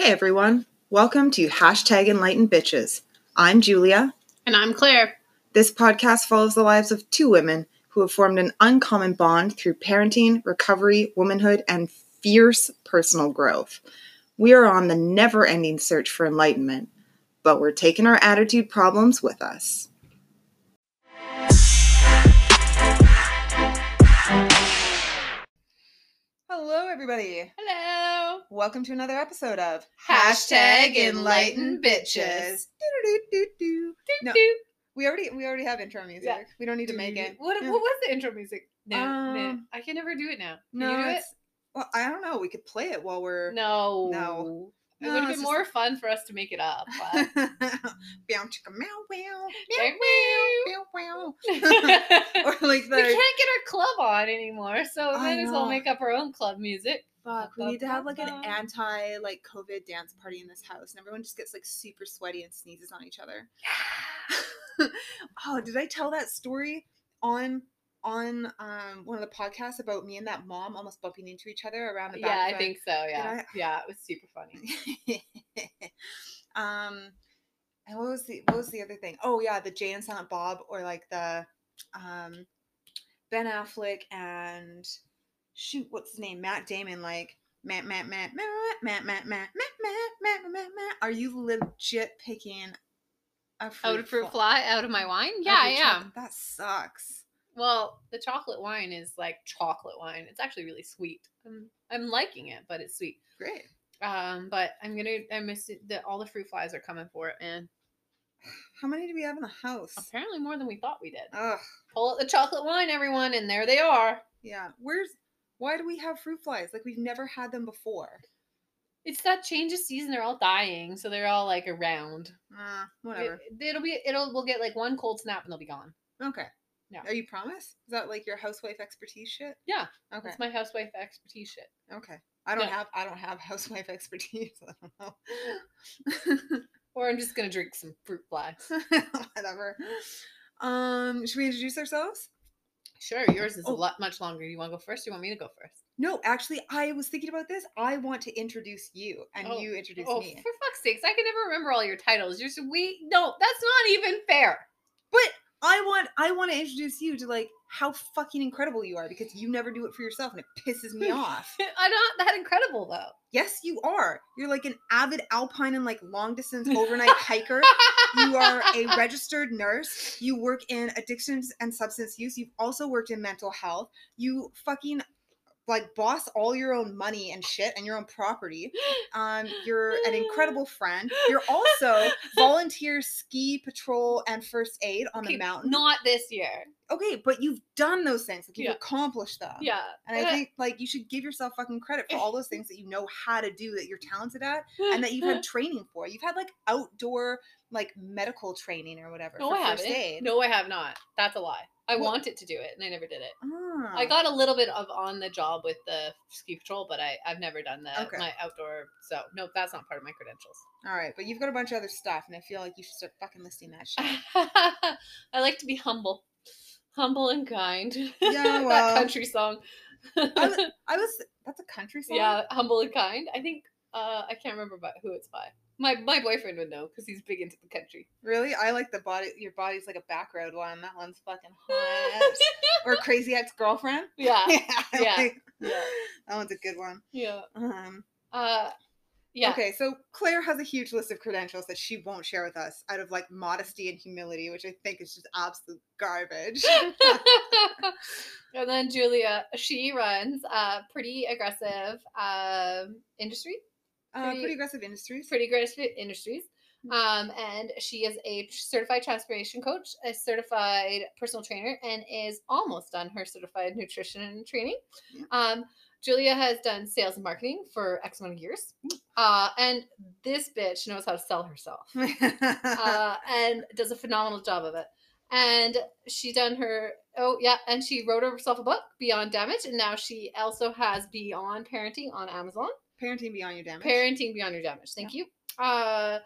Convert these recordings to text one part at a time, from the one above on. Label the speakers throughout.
Speaker 1: Hey everyone, welcome to Hashtag Enlightened Bitches. I'm Julia.
Speaker 2: And I'm Claire.
Speaker 1: This podcast follows the lives of two women who have formed an uncommon bond through parenting, recovery, womanhood, and fierce personal growth. We are on the never ending search for enlightenment, but we're taking our attitude problems with us. Hello, everybody.
Speaker 2: Hello.
Speaker 1: Welcome to another episode of
Speaker 2: Hashtag Enlightened Bitches.
Speaker 1: Do-do-do-do-do. No, we already we already have intro music.
Speaker 2: Yeah.
Speaker 1: We don't need to make it.
Speaker 2: What,
Speaker 1: Yeah.
Speaker 2: what was the intro music? No, no,
Speaker 1: Um,
Speaker 2: I can never do it now. Can
Speaker 1: No,
Speaker 2: you do it?
Speaker 1: it's, well, I don't know. We could play it while we're
Speaker 2: No.
Speaker 1: No.
Speaker 2: It
Speaker 1: No,
Speaker 2: would have oh,
Speaker 1: it's
Speaker 2: been
Speaker 1: just-
Speaker 2: more fun for us to make it up. But...
Speaker 1: Meow chicka meow meow
Speaker 2: Meow,
Speaker 1: meow meow.
Speaker 2: we
Speaker 1: Or like the
Speaker 2: can't get our club on anymore, so we might as well make up our own club music.
Speaker 1: fuck. We need to have like an anti like COVID dance party in this house, and everyone just gets like super sweaty and sneezes on each other. oh, did I tell that story on on um one of the podcasts about me and that mom almost bumping into each other around the back?
Speaker 2: Yeah, I think so. Yeah,
Speaker 1: I-
Speaker 2: yeah, it was super funny.
Speaker 1: um and what was the what was the other thing oh yeah the jay and silent bob or like the um ben affleck and shoot what's his name matt damon like matt matt matt matt matt matt matt matt matt matt matt matt are you legit picking a fruit
Speaker 2: Out of fruit
Speaker 1: fly
Speaker 2: fly, out of my wine. Yeah, I am.
Speaker 1: that sucks
Speaker 2: Well, the chocolate wine is like chocolate wine. It's actually really sweet. I'm, I'm liking it, but it's sweet.
Speaker 1: great
Speaker 2: Um, but I'm gonna I miss it that all the fruit flies are coming for it, man.
Speaker 1: how many do we have in the house
Speaker 2: Apparently more than we thought we did.
Speaker 1: Ugh.
Speaker 2: Pull out the chocolate wine, everyone, and there they are.
Speaker 1: yeah where's why do we have fruit flies like we've never had them before
Speaker 2: It's that change of season. They're all dying, so they're all like around.
Speaker 1: uh, whatever
Speaker 2: It, it'll be it'll we'll get like one cold snap and they'll be gone.
Speaker 1: Okay.
Speaker 2: Yeah.
Speaker 1: Are you promise? Is that like your housewife expertise shit?
Speaker 2: Yeah.
Speaker 1: Okay.
Speaker 2: That's my housewife expertise shit.
Speaker 1: Okay. I don't
Speaker 2: Yeah.
Speaker 1: have I don't have housewife expertise. I don't know.
Speaker 2: Or I'm just gonna drink some fruit flies.
Speaker 1: Whatever. Um, should we introduce ourselves?
Speaker 2: Sure, yours is
Speaker 1: Oh.
Speaker 2: a lot much longer. You want to go first? Or you want me to go first?
Speaker 1: No, actually, I was thinking about this. I want to introduce you, and
Speaker 2: Oh.
Speaker 1: you introduce
Speaker 2: Oh,
Speaker 1: me.
Speaker 2: for fuck's sakes! I can never remember all your titles. You're so we no, that's not even fair.
Speaker 1: But I want I want to introduce you to like how fucking incredible you are because you never do it for yourself, and it pisses me off.
Speaker 2: I'm not that incredible though.
Speaker 1: Yes, you are. You're like an avid alpine and like long distance overnight hiker. You are a registered nurse. You work in addictions and substance use. You've also worked in mental health. You fucking like boss all your own money and shit and your own property. Um, you're an incredible friend. You're also volunteer ski patrol and first aid on
Speaker 2: Okay,
Speaker 1: the mountain.
Speaker 2: Not this year.
Speaker 1: okay, but you've done those things. Like you've
Speaker 2: Yeah.
Speaker 1: accomplished them.
Speaker 2: Yeah.
Speaker 1: And I think like you should give yourself fucking credit for all those things that you know how to do that you're talented at and that you've had training for. You've had like outdoor like medical training or whatever
Speaker 2: no, I
Speaker 1: first
Speaker 2: haven't.
Speaker 1: aid.
Speaker 2: No, I have not. That's a lie. I
Speaker 1: Well-
Speaker 2: wanted to do it and I never did it.
Speaker 1: Ah.
Speaker 2: I got a little bit of on the job with the ski patrol, but I, I've never done the
Speaker 1: Okay.
Speaker 2: my outdoor. So no, that's not part of my credentials.
Speaker 1: all right, but you've got a bunch of other stuff, and I feel like you should start fucking listing that shit.
Speaker 2: I like to be humble, humble and kind.
Speaker 1: Yeah, well,
Speaker 2: that country song.
Speaker 1: was- I was that's a country song.
Speaker 2: yeah, humble and kind. I think uh, I can't remember by, who it's by. My my boyfriend would know because he's big into the country.
Speaker 1: Really, I like the body. Your body's like a back road one. That one's fucking hot. or crazy ex girlfriend.
Speaker 2: yeah,
Speaker 1: yeah, I
Speaker 2: yeah,
Speaker 1: like-
Speaker 2: yeah.
Speaker 1: that one's a good one.
Speaker 2: yeah.
Speaker 1: Um,
Speaker 2: Uh, yeah.
Speaker 1: Okay, so Claire has a huge list of credentials that she won't share with us out of like modesty and humility, which I think is just absolute garbage.
Speaker 2: and then Julia, she runs a pretty aggressive um, industry,
Speaker 1: Uh,
Speaker 2: Pretty-
Speaker 1: pretty aggressive industries.
Speaker 2: pretty aggressive industries. Um, and she is a certified transformation coach, a certified personal trainer, and is almost done her certified nutrition and training.
Speaker 1: Yeah.
Speaker 2: Um, Julia has done sales and marketing for X amount of years. Uh, and this bitch knows how to sell herself. uh, and does a phenomenal job of it. And she done her oh yeah, and she wrote herself a book, Beyond Damage, and now she also has Beyond Parenting on Amazon.
Speaker 1: Parenting beyond your damage.
Speaker 2: Parenting Beyond Your Damage. Thank you. Uh,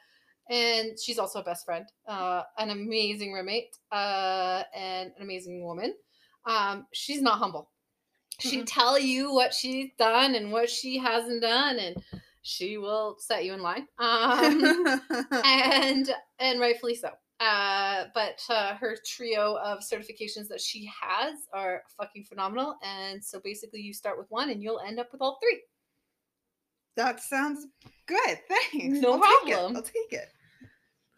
Speaker 2: and she's also a best friend, uh, an amazing roommate, uh, and an amazing woman. Um, she's not humble. She'd
Speaker 1: Mm-mm.
Speaker 2: tell you what she's done and what she hasn't done, and she will set you in line. Um, and and rightfully so. Uh, but uh, her trio of certifications that she has are fucking phenomenal. And so basically, you start with one, and you'll end up with all three.
Speaker 1: That sounds good. Thanks.
Speaker 2: No
Speaker 1: I'll Take
Speaker 2: problem.
Speaker 1: it. I'll take it.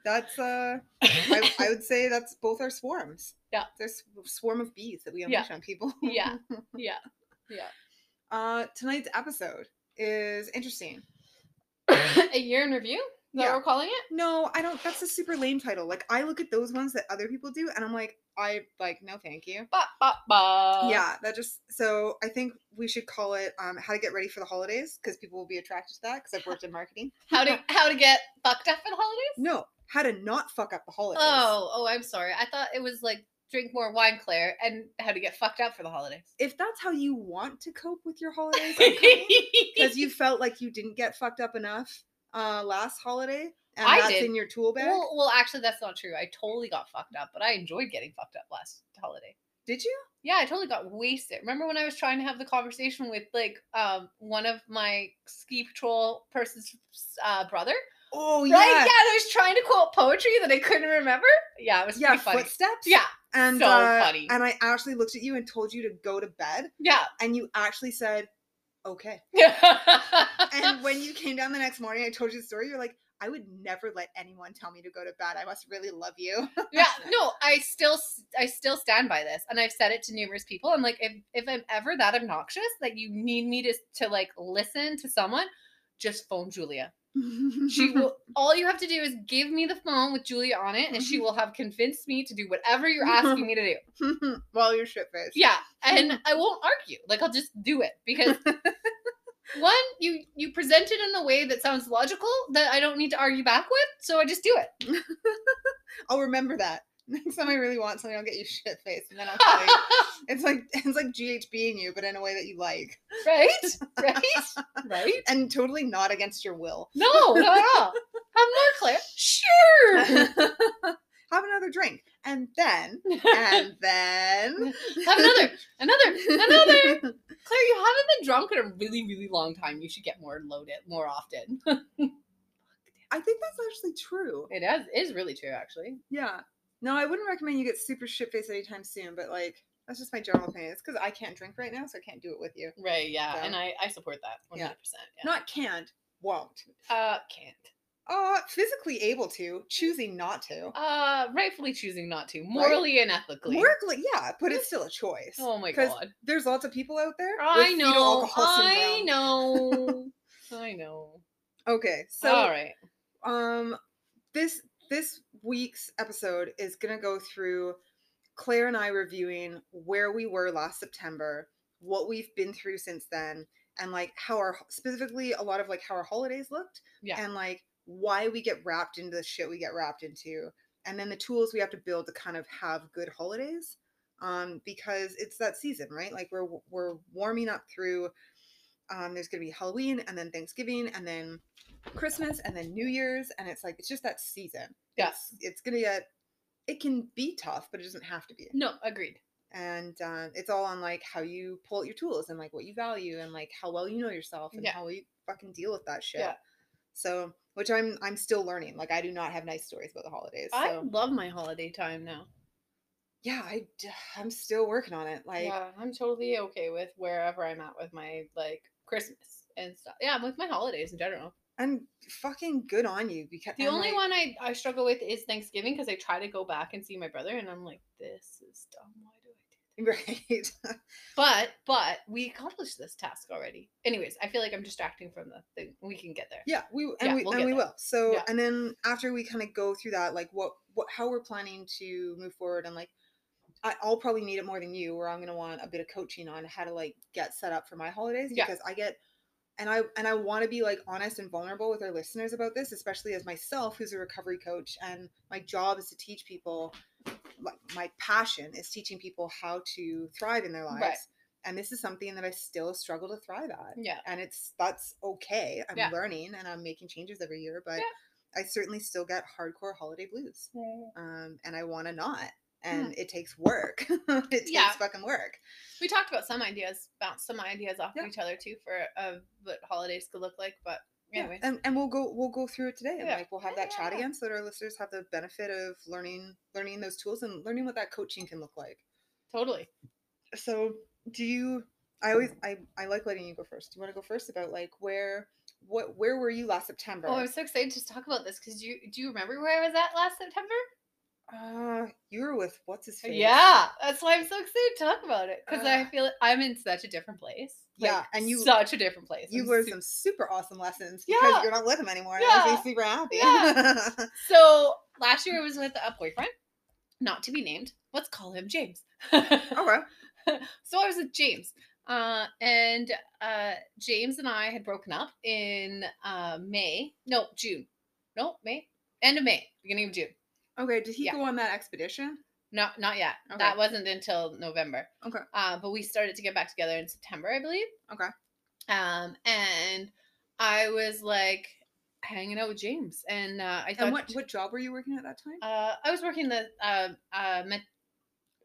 Speaker 1: That's uh, I, I would say that's both our swarms.
Speaker 2: Yeah.
Speaker 1: There's swarm of bees that we
Speaker 2: Yeah.
Speaker 1: unleash on people.
Speaker 2: yeah, yeah, yeah.
Speaker 1: Uh, tonight's episode is interesting.
Speaker 2: A year in review. That
Speaker 1: Yeah.
Speaker 2: we're calling it?
Speaker 1: No, I don't. That's a super lame title. Like I look at those ones that other people do, and I'm like, I like, no, thank you.
Speaker 2: Ba, ba, ba.
Speaker 1: yeah, that just. So I think we should call it um, "How to Get Ready for the Holidays" because people will be attracted to that. Because I've worked in marketing.
Speaker 2: How to how to get fucked up for the holidays?
Speaker 1: No, how to not fuck up the holidays.
Speaker 2: Oh, oh, I'm sorry. I thought it was like drink more wine, Claire, and how to get fucked up for the holidays.
Speaker 1: If that's how you want to cope with your holidays, because you felt like you didn't get fucked up enough uh, last holiday, and
Speaker 2: I
Speaker 1: that's
Speaker 2: did.
Speaker 1: in your tool bag.
Speaker 2: well, well, actually, that's not true. I totally got fucked up, but I enjoyed getting fucked up last holiday.
Speaker 1: Did you?
Speaker 2: Yeah, I totally got wasted. Remember when I was trying to have the conversation with like um one of my ski patrol person's uh, brother?
Speaker 1: Oh
Speaker 2: Right?
Speaker 1: yeah,
Speaker 2: Yeah, I was trying to quote poetry that I couldn't remember. Yeah, it was
Speaker 1: yeah.
Speaker 2: pretty funny.
Speaker 1: Footsteps.
Speaker 2: Yeah,
Speaker 1: and
Speaker 2: so
Speaker 1: uh,
Speaker 2: funny.
Speaker 1: And I actually looked at you and told you to go to bed,
Speaker 2: yeah.
Speaker 1: and you actually said, "Okay." And when you came down the next morning, I told you the story. You're like, I would never let anyone tell me to go to bed. I must really love you.
Speaker 2: yeah, no, I still I still stand by this, and I've said it to numerous people. I'm like, if if I'm ever that obnoxious that you need me to to like listen to someone, just phone Julia. She will. All you have to do is give me the phone with Julia on it, and she mm-hmm. will have convinced me to do whatever you're asking me to do.
Speaker 1: While you're shit faced.
Speaker 2: Yeah, and I won't argue. Like I'll just do it because one, you you present it in a way that sounds logical that I don't need to argue back with, so I just do it.
Speaker 1: I'll remember that. Next time I really want something, I'll get you shit faced, and then I'll tell you. it's like it's like GHB GHBing you, but in a way that you like,
Speaker 2: right, right, right.
Speaker 1: and totally not against your will.
Speaker 2: No, no, no. Have more, Claire. Sure.
Speaker 1: Have another drink, and then, and then,
Speaker 2: Have another, another, another. Claire, you haven't been drunk in a really, really long time. You should get more loaded more often.
Speaker 1: I think that's actually true.
Speaker 2: It is, is really true, actually.
Speaker 1: Yeah. No, I wouldn't recommend you get super shit faced anytime soon, but like that's just my general opinion. It's because I can't drink right now, so I can't do it with you.
Speaker 2: Right, yeah.
Speaker 1: So-
Speaker 2: And I, I support that 100%.
Speaker 1: Yeah.
Speaker 2: Yeah.
Speaker 1: Not can't, won't.
Speaker 2: uh, can't.
Speaker 1: Uh, physically able to, choosing not to.
Speaker 2: Uh, rightfully choosing not to. Morally and ethically.
Speaker 1: Like yeah, but it's still a choice.
Speaker 2: Oh my god.
Speaker 1: There's lots of people out there.
Speaker 2: I know. I know. I know.
Speaker 1: Okay, so
Speaker 2: All right.
Speaker 1: um, this this week's episode is gonna go through Claire and I reviewing where we were last September, what we've been through since then, and like how our specifically a lot of like how our holidays looked,
Speaker 2: Yeah.
Speaker 1: and like why we get wrapped into the shit we get wrapped into, and then the tools we have to build to kind of have good holidays. Um, because it's that season, right? Like we're we're warming up through. Um, there's gonna be Halloween and then Thanksgiving and then Christmas and then New Year's, and it's like it's just that season.
Speaker 2: Yes.
Speaker 1: It's, it's gonna get. It can be tough, but it doesn't have to be.
Speaker 2: No, agreed.
Speaker 1: And uh, it's all on like how you pull out your tools and like what you value and like how well you know yourself and
Speaker 2: Yeah.
Speaker 1: how you fucking deal with that shit.
Speaker 2: Yeah.
Speaker 1: So, which I'm I'm still learning. Like I do not have nice stories about the holidays.
Speaker 2: I love my holiday time now.
Speaker 1: yeah, I I'm still working on it. Like
Speaker 2: yeah, I'm totally okay with wherever I'm at with my like Christmas and stuff. Yeah, with my holidays in general.
Speaker 1: and fucking good on you because
Speaker 2: The
Speaker 1: and,
Speaker 2: only
Speaker 1: like,
Speaker 2: one I, I struggle with is Thanksgiving because I try to go back and see my brother and I'm like, this is dumb. Why do I do
Speaker 1: right.
Speaker 2: But but we accomplished this task already. Anyways, I feel like I'm distracting from the thing. We can get there.
Speaker 1: Yeah, we and
Speaker 2: Yeah,
Speaker 1: we
Speaker 2: we'll
Speaker 1: and we
Speaker 2: there.
Speaker 1: will. So
Speaker 2: Yeah.
Speaker 1: and then after we kind of go through that, like what what how we're planning to move forward, and like I, I'll probably need it more than you, where I'm gonna want a bit of coaching on how to like get set up for my holidays
Speaker 2: Yeah.
Speaker 1: because I get and I and I want to be like honest and vulnerable with our listeners about this, especially as myself, who's a recovery coach, and my job is to teach people. Like my passion is teaching people how to thrive in their lives,
Speaker 2: Right.
Speaker 1: and this is something that I still struggle to thrive at
Speaker 2: Yeah.
Speaker 1: and it's that's okay. I'm
Speaker 2: Yeah.
Speaker 1: learning and I'm making changes every year, but
Speaker 2: Yeah.
Speaker 1: I certainly still get hardcore holiday blues. Um, and I want to not. And it takes work. it takes
Speaker 2: Yeah.
Speaker 1: fucking work.
Speaker 2: We talked about some ideas, bounced some ideas off
Speaker 1: Yeah.
Speaker 2: of each other too for uh, what holidays could look like, but
Speaker 1: Yeah, and, and we'll go we'll go through it today and like we'll have that chat again so that our listeners have the benefit of learning learning those tools and learning what that coaching can look like.
Speaker 2: totally.
Speaker 1: So do you I always I, I like letting you go first. Do you want to go first about like where what where were you last September?
Speaker 2: Oh, I'm so excited to talk about this because you do you remember where I was at last September?
Speaker 1: Uh you were with what's his face?
Speaker 2: Yeah, that's why I'm so excited to talk about it because I
Speaker 1: Ugh.
Speaker 2: feel I'm in such a different place.
Speaker 1: Yeah, and you-
Speaker 2: such a different place.
Speaker 1: You
Speaker 2: I'm
Speaker 1: learned
Speaker 2: su-
Speaker 1: some super awesome lessons because
Speaker 2: Yeah.
Speaker 1: you're not with him anymore.
Speaker 2: Yeah.
Speaker 1: And super happy.
Speaker 2: Yeah. So last year I was with a boyfriend, not to be named. Let's call him James.
Speaker 1: okay.
Speaker 2: so I was with James. Uh, and uh, James and I had broken up in uh, May. No, June. No, May. End of May, beginning of June.
Speaker 1: Okay. Did he
Speaker 2: Yeah.
Speaker 1: go on that expedition?
Speaker 2: No, not yet.
Speaker 1: Okay.
Speaker 2: That wasn't until November.
Speaker 1: Okay.
Speaker 2: Uh, but we started to get back together in September, I believe.
Speaker 1: Okay.
Speaker 2: Um, and I was like hanging out with James, and uh, I thought,
Speaker 1: And what what job were you working at that time?
Speaker 2: uh, I was working the uh, uh, met,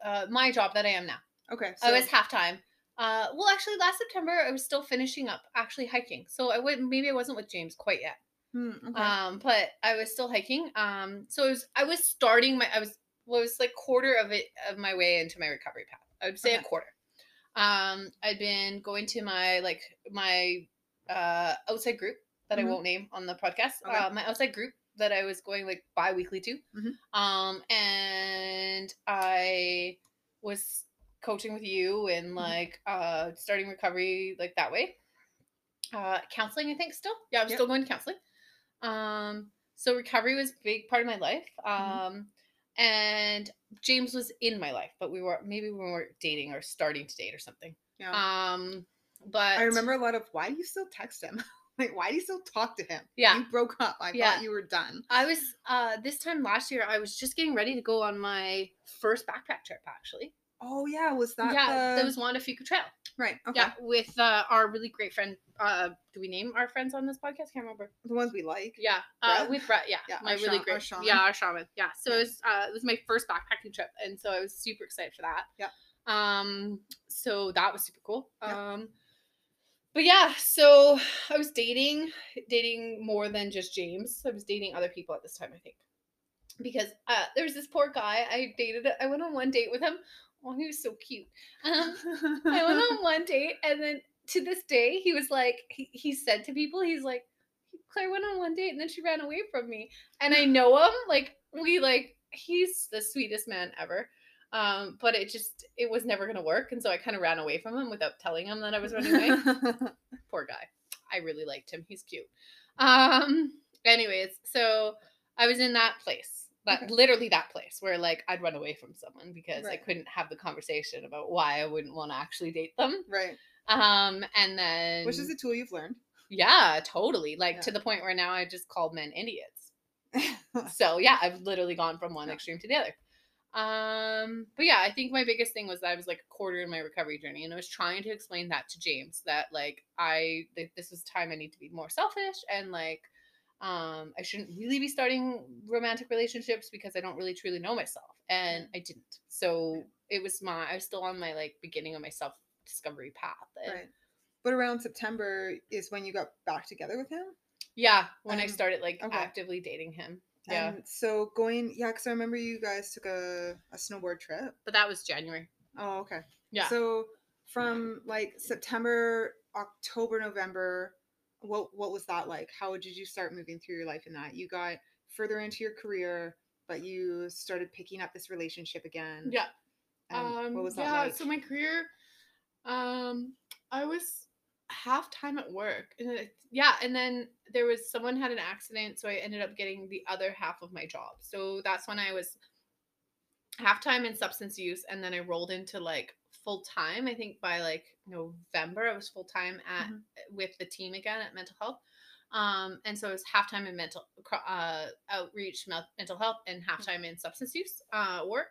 Speaker 2: uh, my job that I am now.
Speaker 1: Okay.
Speaker 2: I was half time. Uh, well, actually, last September I was still finishing up actually hiking, so I would maybe I wasn't with James quite yet.
Speaker 1: Hmm, okay.
Speaker 2: Um, but I was still hiking. Um, so it was I was starting my I was well, was like quarter of it of my way into my recovery path. I would say a quarter. Um, I'd been going to my like my uh outside group that
Speaker 1: Mhm.
Speaker 2: I won't name on the podcast.
Speaker 1: Okay.
Speaker 2: Uh, my outside group that I was going like bi-weekly to.
Speaker 1: Mhm.
Speaker 2: Um, and I was coaching with you and like uh starting recovery like that way. Uh counseling, I think still. Yeah, I'm
Speaker 1: Yep.
Speaker 2: still going to counseling. Um so recovery was a big part of my life. Um
Speaker 1: Mhm.
Speaker 2: and James was in my life, but we were maybe we weren't dating or starting to date or something.
Speaker 1: yeah.
Speaker 2: Um but
Speaker 1: I remember a lot of why do you still text him? like why do you still talk to him?
Speaker 2: Yeah.
Speaker 1: You broke up. I
Speaker 2: Yeah.
Speaker 1: thought you were done.
Speaker 2: I was uh this time last year I was just getting ready to go on my first backpack trip actually.
Speaker 1: Oh yeah, was that
Speaker 2: yeah,
Speaker 1: the...
Speaker 2: that was Juan de Fuca Trail.
Speaker 1: right? Okay.
Speaker 2: Yeah, with uh, our really great friend. Uh, do we name our friends on this podcast? Can't remember.
Speaker 1: The ones we like.
Speaker 2: Yeah, uh, with Brett. Yeah,
Speaker 1: Yeah,
Speaker 2: my really great.
Speaker 1: shaman.
Speaker 2: Yeah, our shaman. Yeah, so
Speaker 1: Yeah.
Speaker 2: it was. Uh, it was my first backpacking trip, and so I was super excited for that.
Speaker 1: Yeah.
Speaker 2: Um. So that was super cool.
Speaker 1: Yeah.
Speaker 2: Um. But yeah, so I was dating, dating more than just James. I was dating other people at this time, I think, because uh, there was this poor guy I dated. I went on one date with him. Oh, he was so cute. Um, I went on one date, and then to this day, he was like, he, he said to people, he's like, Claire went on one date and then she ran away from me. And I know him, like, we like, he's the sweetest man ever. Um, but it just, it was never gonna work. And so I kind of ran away from him without telling him that I was running away. Poor guy. I really liked him. He's cute. Um, anyways, so I was in that place. That
Speaker 1: Okay.
Speaker 2: literally that place where like I'd run away from someone because I couldn't have the conversation about why I wouldn't want to actually date them.
Speaker 1: right.
Speaker 2: Um, and then
Speaker 1: Which is a tool you've learned.
Speaker 2: yeah, totally. Like
Speaker 1: Yeah.
Speaker 2: to the point where now I just call men idiots. So yeah, I've literally gone from one
Speaker 1: Yeah.
Speaker 2: extreme to the other. Um, but yeah, I think my biggest thing was that I was like a quarter in my recovery journey, and I was trying to explain that to James that like I that this is time I need to be more selfish and like um I shouldn't really be starting romantic relationships because I don't really truly know myself, and I didn't. So it was my I was still on my like beginning of my self discovery path. and-
Speaker 1: right. But around September is when you got back together with him.
Speaker 2: Yeah, when I
Speaker 1: Um,
Speaker 2: started like
Speaker 1: okay.
Speaker 2: actively dating him. Yeah,
Speaker 1: And so going, yeah, because I remember you guys took a, a snowboard trip.
Speaker 2: but that was January.
Speaker 1: Oh, okay.
Speaker 2: Yeah.
Speaker 1: So from like September, October, November, what what was that like? How did you start moving through your life in that? You got further into your career, but you started picking up this relationship again.
Speaker 2: yeah. Um,
Speaker 1: what was that
Speaker 2: yeah,
Speaker 1: like?
Speaker 2: so my career, um, I was half time at work, and it- yeah, and then there was someone had an accident, so I ended up getting the other half of my job. So that's when I was half time in substance use, and then I rolled into like full time. I think by like November, I was full time at
Speaker 1: Mhm.
Speaker 2: with the team again at mental health. Um, and so it was half time in mental uh, outreach, mental health, and half time in substance use uh, work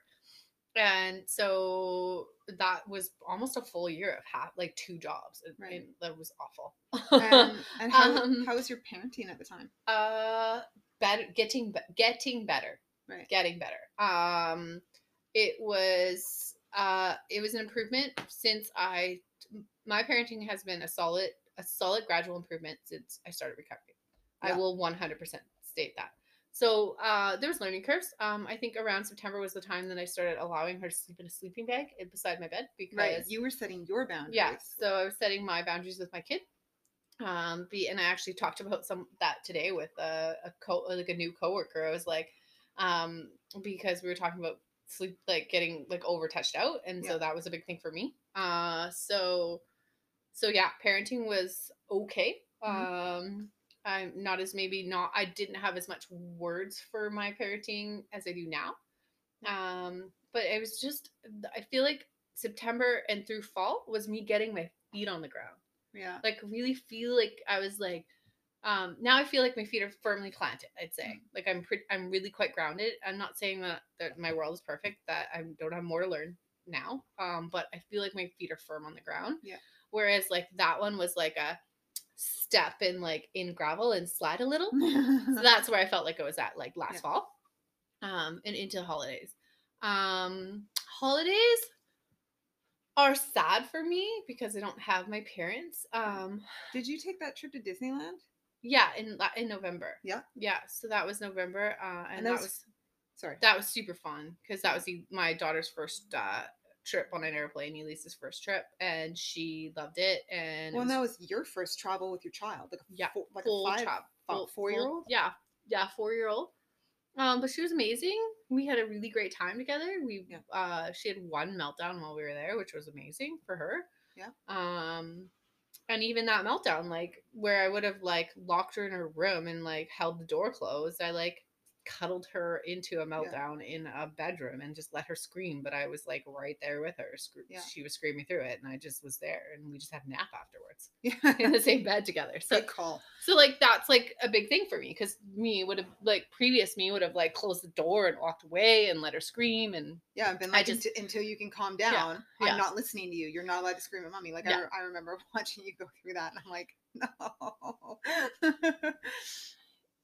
Speaker 2: and so that was almost a full year of half like two jobs and,
Speaker 1: Right.
Speaker 2: and that was awful
Speaker 1: and and how,
Speaker 2: Um,
Speaker 1: how was your parenting at the time?
Speaker 2: uh better getting getting better
Speaker 1: Right.
Speaker 2: getting better um it was uh it was an improvement since i my parenting has been a solid a solid gradual improvement since I started recovery. I will 100% state that. So uh, there was learning curves. Um, I think around September was the time that I started allowing her to sleep in a sleeping bag beside my bed because
Speaker 1: Right. You were setting your boundaries.
Speaker 2: yeah. So I was setting my boundaries with my kid. Um, be and I actually talked about some that today with a, a co like a new coworker. I was like, um, because we were talking about sleep like getting like over touched out, and so that was a big thing for me. Uh, so so yeah, parenting was okay. Um, I'm not as maybe not. I didn't have as much words for my parenting as I do now. Um, but it was just I feel like September and through fall was me getting my feet on the ground.
Speaker 1: Yeah.
Speaker 2: Like really feel like I was like um now I feel like my feet are firmly planted, I'd say.
Speaker 1: Mm.
Speaker 2: Like I'm pretty I'm really quite grounded. I'm not saying that, that my world is perfect, that I don't have more to learn now. Um, but I feel like my feet are firm on the ground.
Speaker 1: Yeah.
Speaker 2: Whereas like that one was like a step in like in gravel and slide a little so that's where I felt like it was at, like last
Speaker 1: Yeah.
Speaker 2: fall, um, and into holidays. Um, holidays are sad for me because I don't have my parents. Um,
Speaker 1: Did you take that trip to Disneyland?
Speaker 2: Yeah, in in November.
Speaker 1: Yeah.
Speaker 2: yeah. So that was November, uh, and,
Speaker 1: And
Speaker 2: that
Speaker 1: that
Speaker 2: was,
Speaker 1: was- Sorry.
Speaker 2: that was super fun because that was the, my daughter's first uh, trip on an airplane. Elise's first trip, and she loved it. And
Speaker 1: well, and that was your first travel with your child, like a
Speaker 2: Yeah,
Speaker 1: four, like
Speaker 2: full
Speaker 1: a five,
Speaker 2: child, full-
Speaker 1: four year old.
Speaker 2: Yeah, yeah, four year old. Um, but she was amazing. We had a really great time together. We
Speaker 1: Yeah.
Speaker 2: uh she had one meltdown while we were there, which was amazing for her.
Speaker 1: Yeah.
Speaker 2: Um and even that meltdown, like where I would have like locked her in her room and like held the door closed, I like cuddled her into a meltdown in a bedroom and just let her scream. But I was like right there with her.
Speaker 1: Yeah.
Speaker 2: She was screaming through it, and I just was there, and we just had a nap afterwards
Speaker 1: Yeah.
Speaker 2: in the same bed together. So
Speaker 1: Good call.
Speaker 2: so like that's like a big thing for me because me would have like previous me would have like closed the door and walked away and let her scream and
Speaker 1: Yeah, I've been
Speaker 2: I
Speaker 1: like
Speaker 2: just-
Speaker 1: until, you can calm down.
Speaker 2: yeah.
Speaker 1: I'm not listening to you. You're not allowed to scream at mommy. Like I,
Speaker 2: Yeah.
Speaker 1: re- I remember watching you go through that, and I'm like, no.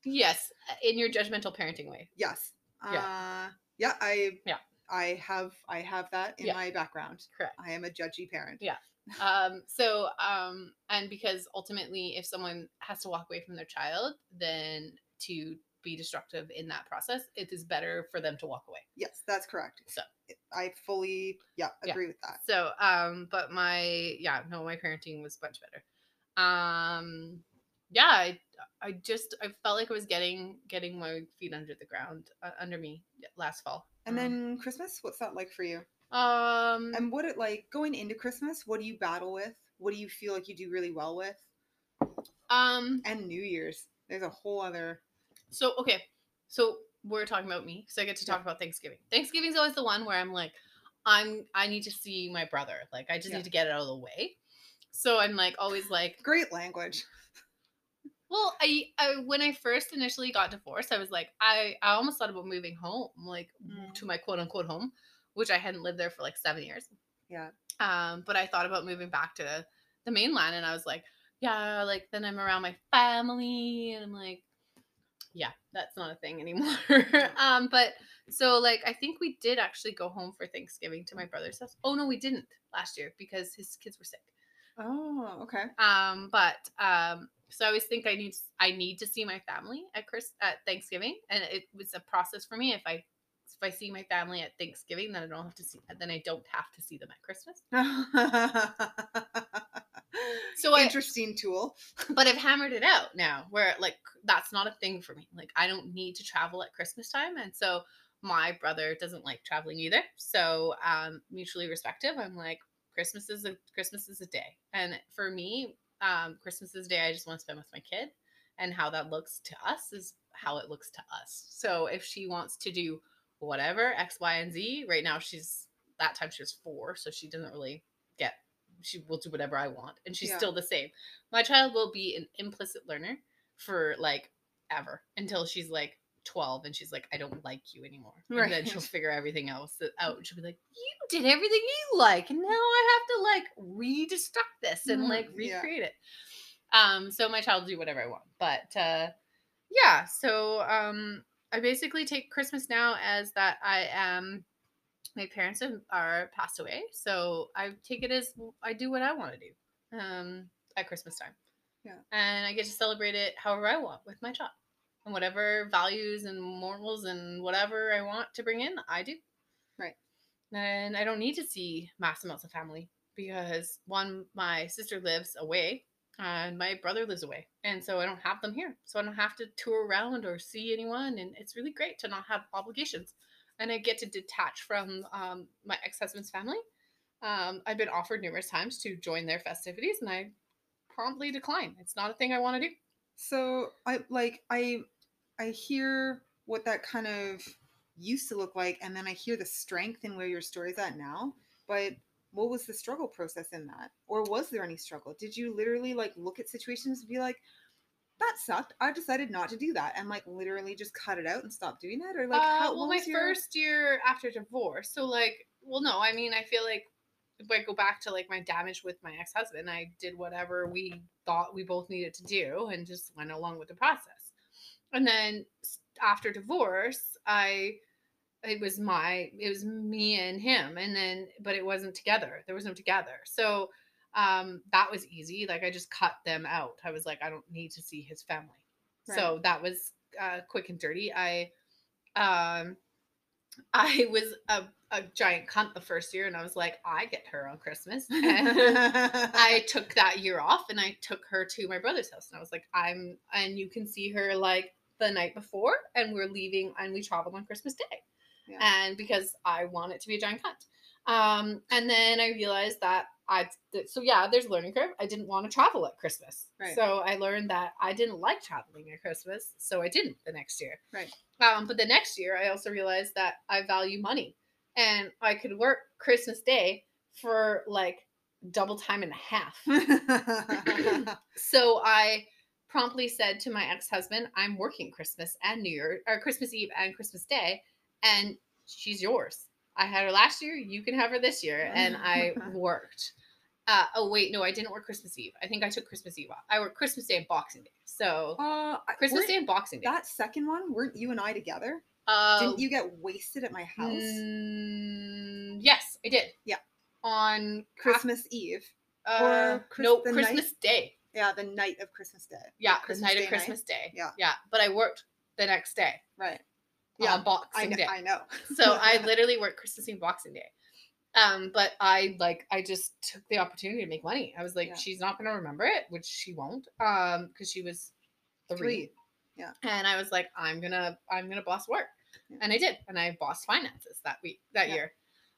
Speaker 2: Yes, in your judgmental parenting way.
Speaker 1: yes.
Speaker 2: Yeah.
Speaker 1: Uh, yeah. I.
Speaker 2: Yeah.
Speaker 1: I have. I have that in
Speaker 2: Yeah.
Speaker 1: my background.
Speaker 2: Correct.
Speaker 1: I am a judgy parent.
Speaker 2: Yeah. um so um and because ultimately if someone has to walk away from their child then to be destructive in that process it is better for them to walk away
Speaker 1: Yes, that's correct.
Speaker 2: So.
Speaker 1: I fully, yeah,
Speaker 2: Yeah.
Speaker 1: agree with that.
Speaker 2: so um but my yeah no my parenting was much better um yeah i i just i felt like i was getting getting my feet under the ground uh, under me last fall
Speaker 1: And
Speaker 2: Um,
Speaker 1: then Christmas, what's that like for you?
Speaker 2: um
Speaker 1: And what it like going into Christmas? What do you battle with? What do you feel like you do really well with?
Speaker 2: um
Speaker 1: And New Year's, there's a whole other.
Speaker 2: So okay, so we're talking about me, so I get to talk about Thanksgiving. Thanksgiving's always the one where I'm like, I'm I need to see my brother. Like I just
Speaker 1: Yeah.
Speaker 2: need to get it out of the way. So I'm like always like,
Speaker 1: Great language.
Speaker 2: Well, I, I when I first initially got divorced, I was like, I I almost thought about moving home, like
Speaker 1: Mm.
Speaker 2: to my quote unquote home, which I hadn't lived there for like seven years.
Speaker 1: Yeah.
Speaker 2: Um, but I thought about moving back to the mainland, and I was like, yeah, like then I'm around my family, and I'm like, yeah, that's not a thing anymore. um, but so like I think we did actually go home for Thanksgiving to my brother's house. Oh no, we didn't last year because his kids were sick.
Speaker 1: Oh, okay.
Speaker 2: Um, but um, so I always think I need I need to see my family at Chris at Thanksgiving, and it was a process for me. If I if I see my family at Thanksgiving, then I don't have to see then I don't have to see them at Christmas. So I
Speaker 1: interesting tool.
Speaker 2: but I've hammered it out now where like that's not a thing for me. Like I don't need to travel at Christmas time. And so my brother doesn't like traveling either. So um mutually respective. I'm like, Christmas is a Christmas is a day. And for me, um, Christmas is a day I just want to spend with my kid. And how that looks to us is how it looks to us. So if she wants to do whatever, X, Y, and Z, right now she's that time she was four, so she doesn't really get she will do whatever I want. And she's
Speaker 1: Yeah.
Speaker 2: still the same my child will be an implicit learner for like ever until she's like 12 and she's like i don't like you anymore and then she'll figure everything else out she'll be like you did everything you like and now i have to like redestruct this and
Speaker 1: Mhm,
Speaker 2: like
Speaker 1: yeah.
Speaker 2: recreate it um so my child will do whatever i want but uh yeah so um i basically take christmas now as that i am my parents have, are passed away so i take it as i do what i want to do um at christmas time
Speaker 1: Yeah.
Speaker 2: And I get to celebrate it however I want with my child. And whatever values and morals and whatever I want to bring in, I do.
Speaker 1: Right.
Speaker 2: And I don't need to see mass amounts of family because one, my sister lives away and my brother lives away. And so I don't have them here. So I don't have to tour around or see anyone. And it's really great to not have obligations. And I get to detach from um, my ex husband's family. Um, I've been offered numerous times to join their festivities and I promptly decline. It's not a thing I want to do.
Speaker 1: So I like I I hear what that kind of used to look like and then I hear the strength in where your story's at now. But what was the struggle process in that? Or was there any struggle? Did you literally like look at situations and be like, that sucked. I decided not to do that and like literally just cut it out and stop doing it? Or like
Speaker 2: uh,
Speaker 1: how
Speaker 2: well, my
Speaker 1: your-
Speaker 2: first year after divorce. So like, well, no, I mean, I feel like if I go back to like my damage with my ex husband, I did whatever we thought we both needed to do and just went along with the process. And then after divorce, I it was my it was me and him and then but it wasn't together there was no together. So um that was easy like i just cut them out. I was like i don't need to see his family. So that was uh quick and dirty. I um i was a, a giant cunt the first year and i was like i get her on christmas. And I took that year off and I took her to my brother's house and I was like, I'm and you can see her like the night before and we're leaving and we traveled on Christmas Day.
Speaker 1: Yeah.
Speaker 2: And because I want it to be a giant cunt. Um, and then I realized that I th- so yeah, there's a learning curve. I didn't want to travel at Christmas.
Speaker 1: Right.
Speaker 2: So I learned that I didn't like traveling at Christmas, so I didn't the next year.
Speaker 1: Right.
Speaker 2: Um, but the next year I also realized that I value money. And I could work Christmas Day for like double time and a half. So I promptly said to my ex-husband, "I'm working Christmas and New Year or Christmas Eve and Christmas Day, and she's yours. I had her last year. You can have her this year." And I worked. Uh, oh wait, no, I didn't work Christmas Eve. I think I took Christmas Eve off. I worked Christmas Day and Boxing Day. So
Speaker 1: uh,
Speaker 2: Christmas Day and Boxing Day.
Speaker 1: That second one, weren't you and I together?
Speaker 2: Uh,
Speaker 1: Didn't you get wasted at my house?
Speaker 2: mm, yes, I did.
Speaker 1: Yeah.
Speaker 2: On
Speaker 1: Christmas Eve.
Speaker 2: Uh,
Speaker 1: or Chris-
Speaker 2: no,
Speaker 1: the night-
Speaker 2: Christmas Day.
Speaker 1: Yeah, the night of Christmas Day.
Speaker 2: Yeah,
Speaker 1: Like
Speaker 2: the night
Speaker 1: Day
Speaker 2: of Christmas Day.
Speaker 1: Yeah.
Speaker 2: Yeah, but I worked the next day.
Speaker 1: Right.
Speaker 2: Yeah,
Speaker 1: Yeah,
Speaker 2: on Boxing
Speaker 1: I know.
Speaker 2: Day.
Speaker 1: I know.
Speaker 2: so I literally worked Christmas and Boxing Day. Um, but I like I just took the opportunity to make money. I was like,
Speaker 1: Yeah.
Speaker 2: she's not gonna remember it, which she won't, um, because she was three.
Speaker 1: Three.
Speaker 2: And I was like, I'm gonna I'm gonna boss work.
Speaker 1: Yeah.
Speaker 2: And I did. And I bossed finances that week that
Speaker 1: Yeah.
Speaker 2: year.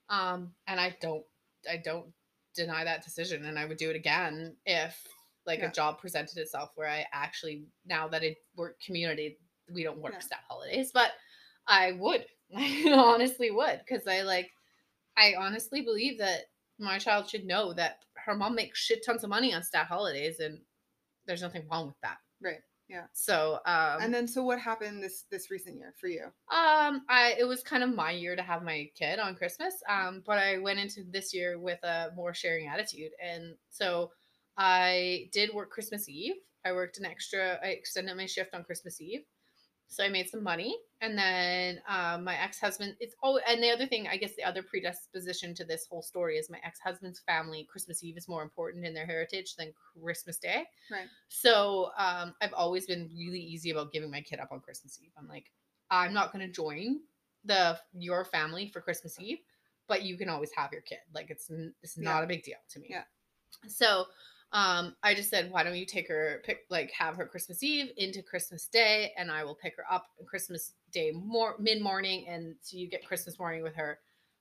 Speaker 2: Um, and I don't I don't deny that decision and I would do it again if like
Speaker 1: Yeah.
Speaker 2: a job presented itself where I actually now that I work community, we don't work
Speaker 1: Yeah.
Speaker 2: staff holidays, but I would. I honestly would because I like I honestly believe that my child should know that her mom makes shit tons of money on stat holidays and there's nothing wrong with that.
Speaker 1: Right. Yeah.
Speaker 2: So um
Speaker 1: and then, so what happened this this recent year for you?
Speaker 2: um, I it was kind of my year to have my kid on Christmas. Um, but I went into this year with a more sharing attitude, and so I did work Christmas Eve. I worked an extra. I extended my shift on Christmas Eve, so I made some money. And then um, my ex husband. It's oh, and the other thing, I guess, the other predisposition to this whole story is my ex husband's family. Christmas Eve is more important in their heritage than Christmas Day.
Speaker 1: Right.
Speaker 2: So um, I've always been really easy about giving my kid up on Christmas Eve. I'm like, I'm not going to join the your family for Christmas Eve, but you can always have your kid. Like it's it's not
Speaker 1: Yeah.
Speaker 2: a big deal to me.
Speaker 1: Yeah.
Speaker 2: So um, I just said, why don't you take her pick like have her Christmas Eve into Christmas Day, and I will pick her up Christmas Day more mid morning, and so you get Christmas morning with her.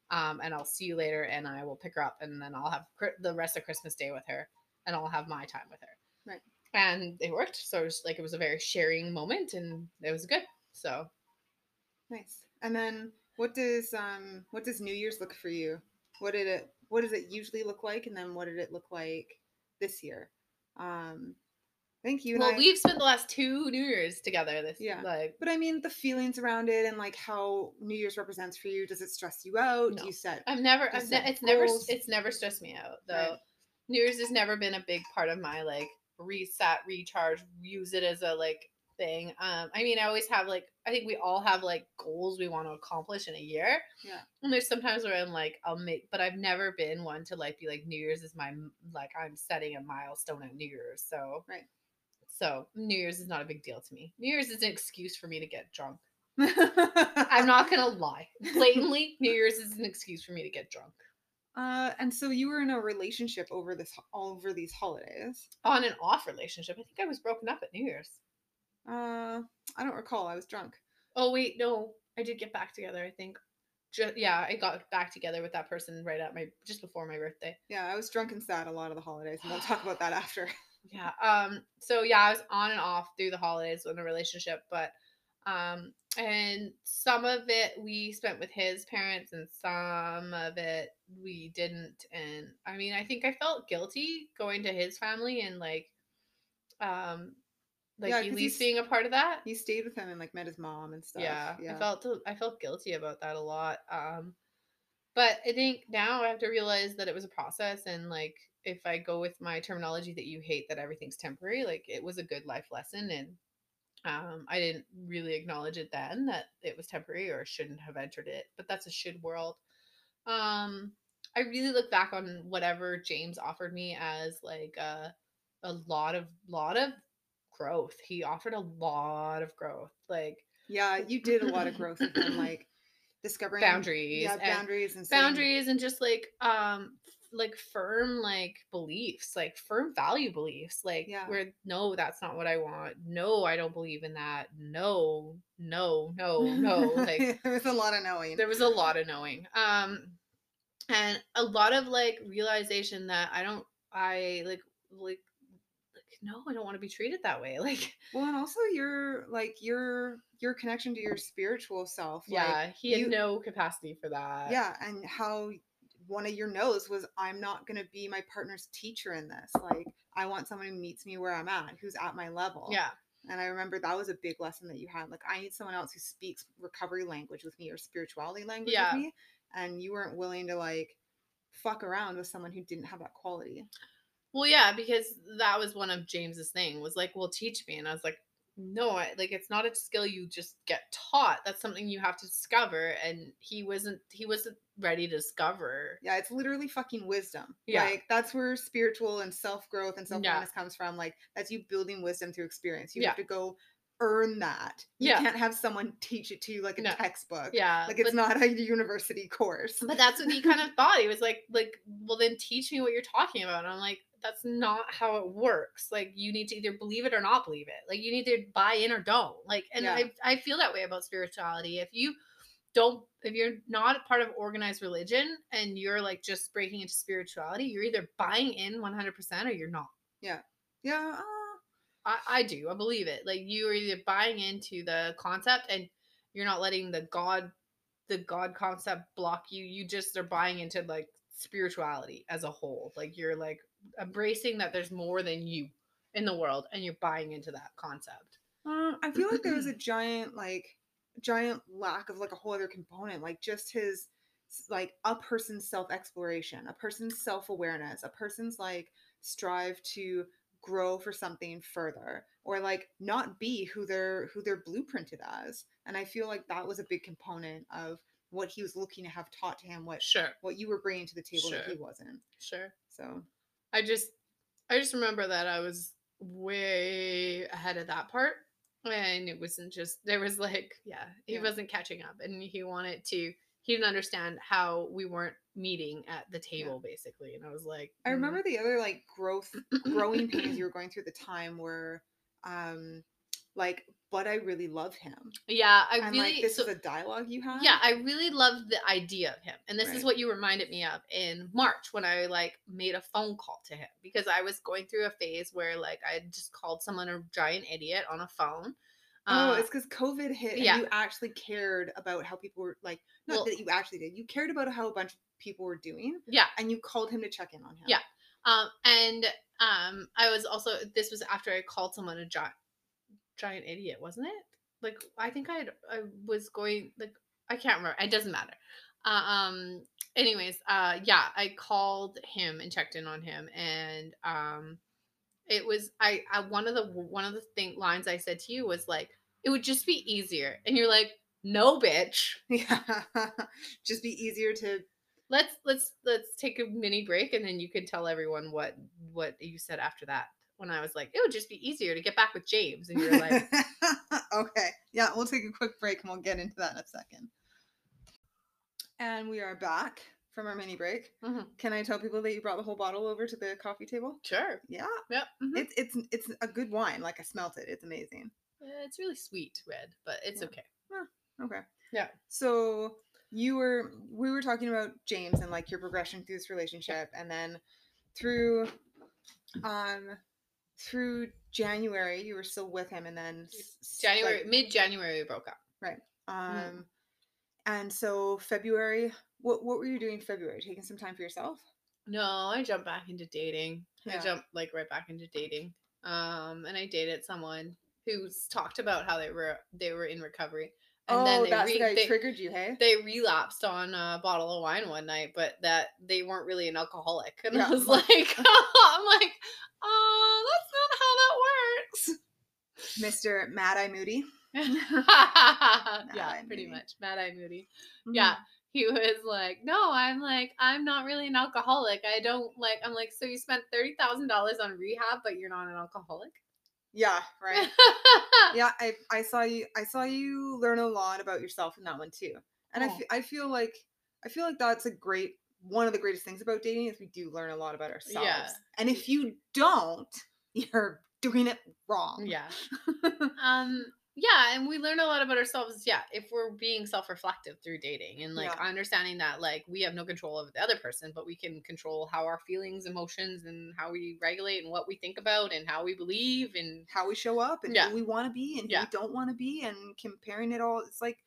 Speaker 2: Um, and I'll see you later, and I will pick her up, and then I'll have cri- the rest of Christmas Day with her, and I'll have my time with her.
Speaker 1: Right.
Speaker 2: And it worked. So it was like it was a very sharing moment, and it was good. So
Speaker 1: Nice. And then what does um what does New Year's look for you? What did it what does it usually look like? And then what did it look like this year? Um thank you.
Speaker 2: well,
Speaker 1: I-
Speaker 2: we've spent the last two New Years together. This
Speaker 1: Yeah.
Speaker 2: like
Speaker 1: but I mean the feelings around it and like how New Year's represents for you. Does it stress you out?
Speaker 2: No.
Speaker 1: Do you set
Speaker 2: I've never, I've ne- it's never, it's never stressed me out though.
Speaker 1: Right.
Speaker 2: New Year's has never been a big part of my like reset, recharge, use it as a like thing. Um, I mean, I always have like, I think we all have like goals we want to accomplish in a year.
Speaker 1: Yeah.
Speaker 2: And there's sometimes where I'm like, I'll make, but I've never been one to like be like New Year's is my like I'm setting a milestone at New Year's. So
Speaker 1: Right.
Speaker 2: So New Year's is not a big deal to me. New Year's is an excuse for me to get drunk. I'm not gonna lie. Blatantly, New Year's is an excuse for me to get drunk.
Speaker 1: Uh, and so you were in a relationship over this all over these holidays.
Speaker 2: On and off relationship. I think I was broken up at New Year's.
Speaker 1: Uh, I don't recall. I was drunk.
Speaker 2: Oh wait, no, I did get back together. I think. Ju- yeah, I got back together with that person right at my just before my birthday.
Speaker 1: Yeah, I was drunk and sad a lot of the holidays, and we'll talk about that after.
Speaker 2: Yeah. Um. So yeah, I was on and off through the holidays in a relationship, but um, and some of it we spent with his parents, and some of it we didn't. And I mean, I think I felt guilty going to his family and like, um, like
Speaker 1: Yeah,
Speaker 2: at
Speaker 1: 'cause
Speaker 2: least
Speaker 1: he's-
Speaker 2: being a part of that.
Speaker 1: You stayed with him and like met his mom and stuff.
Speaker 2: Yeah,
Speaker 1: yeah.
Speaker 2: I felt I felt guilty about that a lot. Um, but I think now I have to realize that it was a process, and like if I go with my terminology that you hate that everything's temporary, like it was a good life lesson, and um, I didn't really acknowledge it then that it was temporary or shouldn't have entered it. But that's a should world. Um, I really look back on whatever James offered me as like a a lot of lot of growth. He offered a lot of growth, like
Speaker 1: yeah, you did a lot of growth with him, like discovering
Speaker 2: boundaries
Speaker 1: Yeah,
Speaker 2: and
Speaker 1: boundaries and setting-
Speaker 2: boundaries and just like um like firm like beliefs like firm value beliefs like
Speaker 1: Yeah.
Speaker 2: where no that's not what i want no i don't believe in that no no no no like
Speaker 1: there was a lot of knowing.
Speaker 2: there was a lot of knowing um and a lot of like realization that i don't i like like no i don't want to be treated that way like
Speaker 1: Well, and also your like your your connection to your spiritual self.
Speaker 2: yeah
Speaker 1: Like,
Speaker 2: he had
Speaker 1: you-
Speaker 2: no capacity for that
Speaker 1: yeah, and how one of your no's was I'm not gonna be my partner's teacher in this. Like I want someone who meets me where I'm at, who's at my level.
Speaker 2: yeah
Speaker 1: And I remember that was a big lesson that you had. Like, I need someone else who speaks recovery language with me or spirituality language
Speaker 2: Yeah.
Speaker 1: with me. And you weren't willing to like fuck around with someone who didn't have that quality.
Speaker 2: Well, yeah, because that was one of James's thing was like, "Well, teach me," and I was like, "No, I, like it's not a skill you just get taught. That's something you have to discover." And he wasn't he wasn't ready to discover.
Speaker 1: Yeah, it's literally fucking wisdom.
Speaker 2: Yeah.
Speaker 1: Like that's where spiritual and self growth and self awareness comes from. Like that's you building wisdom through experience. You
Speaker 2: Yeah.
Speaker 1: have to go earn that. You
Speaker 2: Yeah.
Speaker 1: can't have someone teach it to you like a
Speaker 2: No.
Speaker 1: textbook.
Speaker 2: Yeah,
Speaker 1: Like it's
Speaker 2: but,
Speaker 1: not a university course.
Speaker 2: But that's what he kind of thought. He was like, "Like, well, then teach me what you're talking about." And I'm like, "That's not how it works. Like, you need to either believe it or not believe it. Like, you need to buy in or don't. Like, and
Speaker 1: Yeah.
Speaker 2: I I feel that way about spirituality. If you don't if you're not part of organized religion and you're like just breaking into spirituality you're either buying in 100% or you're not
Speaker 1: yeah. Uh,
Speaker 2: I, I do i believe it like you are either buying into the concept and you're not letting the god the god concept block you you just are buying into like spirituality as a whole like you're like embracing that there's more than you in the world and you're buying into that concept.
Speaker 1: Uh, I feel like there was a giant like giant lack of like a whole other component, like just his like a person's self exploration, a person's self awareness, a person's like strive to grow for something further or like not be who they're who they're blueprinted as. And i feel like that was a big component of what he was looking to have taught to him what
Speaker 2: sure.
Speaker 1: what you were bringing to the table that he wasn't.
Speaker 2: Sure.
Speaker 1: So
Speaker 2: I just I just remember that I was way ahead of that part. And it wasn't just there was like, yeah, he
Speaker 1: Yeah.
Speaker 2: wasn't catching up and he wanted to he didn't understand how we weren't meeting at the table basically. And I was like
Speaker 1: I
Speaker 2: "Mm."
Speaker 1: remember the other like growth growing pains you were going through at the time were um like but I really love him.
Speaker 2: Yeah, I
Speaker 1: and
Speaker 2: really
Speaker 1: like this
Speaker 2: so-
Speaker 1: is a dialogue you have.
Speaker 2: yeah, I really loved the idea of him. And this is what you reminded me of in March when I like made a phone call to him because I was going through a phase where like I just called someone a giant idiot on a phone.
Speaker 1: Oh,
Speaker 2: Uh,
Speaker 1: it's because COVID hit and
Speaker 2: yeah.
Speaker 1: you actually cared about how people were like not
Speaker 2: Well-
Speaker 1: that you actually did. You cared about how a bunch of people were doing
Speaker 2: yeah.
Speaker 1: and you called him to check in on him.
Speaker 2: Yeah. Um, and um, I was also this was after I called someone a giant giant idiot, wasn't it? Like I think I I was going like I can't remember. It doesn't matter. Uh, um. Anyways, uh, yeah, I called him and checked in on him, and um, it was I, I one of the one of the thing lines I said to you was like it would just be easier, and you're like, no, bitch.
Speaker 1: Yeah. Just be easier to
Speaker 2: Let's let's let's take a mini break, and then you can tell everyone what what you said after that. When I was like, it would just be easier to get back with James. And you're like,
Speaker 1: okay. Yeah, we'll take a quick break and we'll get into that in a second. And we are back from our mini break.
Speaker 2: Mhm.
Speaker 1: Can I tell people that you brought the whole bottle over to the coffee table?
Speaker 2: sure.
Speaker 1: Yeah.
Speaker 2: Yep. mhm.
Speaker 1: It's it's it's a good wine. Like I smelt it. It's amazing.
Speaker 2: Yeah, it's really sweet red, but it's
Speaker 1: Yeah.
Speaker 2: okay.
Speaker 1: Okay.
Speaker 2: Yeah.
Speaker 1: So you were we were talking about James and like your progression through this relationship and then through um through January you were still with him and then s- like,
Speaker 2: January, mid January, we broke up. Right.
Speaker 1: Um and so February what what were you doing in February? Taking some time for yourself?
Speaker 2: No, I jumped back into dating.
Speaker 1: Yeah.
Speaker 2: I jumped like right back into dating. Um, and I dated someone who's talked about how they were they were in recovery, and
Speaker 1: oh,
Speaker 2: then they,
Speaker 1: that's
Speaker 2: re-
Speaker 1: the guy
Speaker 2: they,
Speaker 1: triggered you, hey?
Speaker 2: they relapsed on a bottle of wine one night, but that they weren't really an alcoholic. And
Speaker 1: Yeah,
Speaker 2: I was like, I'm like, oh, that's not how that works.
Speaker 1: Mr. Mad Eye Moody.
Speaker 2: yeah,
Speaker 1: Eye
Speaker 2: pretty
Speaker 1: Moody.
Speaker 2: much. Mad Eye Moody.
Speaker 1: Mhm.
Speaker 2: Yeah. He was like, no, I'm like, I'm not really an alcoholic. I don't like, I'm like, so you spent $30,000 on rehab, but you're not an alcoholic?
Speaker 1: Yeah, right. yeah, I I saw you I saw you learn a lot about yourself in that one too. And I
Speaker 2: Oh.
Speaker 1: fe- I feel like I feel like that's a great one of the greatest things about dating is we do learn a lot about ourselves. Yeah. And if you don't, you're doing it wrong.
Speaker 2: yeah. Um, yeah, and we learn a lot about ourselves, yeah, if we're being self-reflective through dating and like
Speaker 1: Yeah.
Speaker 2: understanding that like we have no control over the other person, but we can control how our feelings, emotions, and how we regulate and what we think about and how we believe and
Speaker 1: How we show up and
Speaker 2: Yeah.
Speaker 1: who we want to be and who we don't want to be and comparing it all. It's like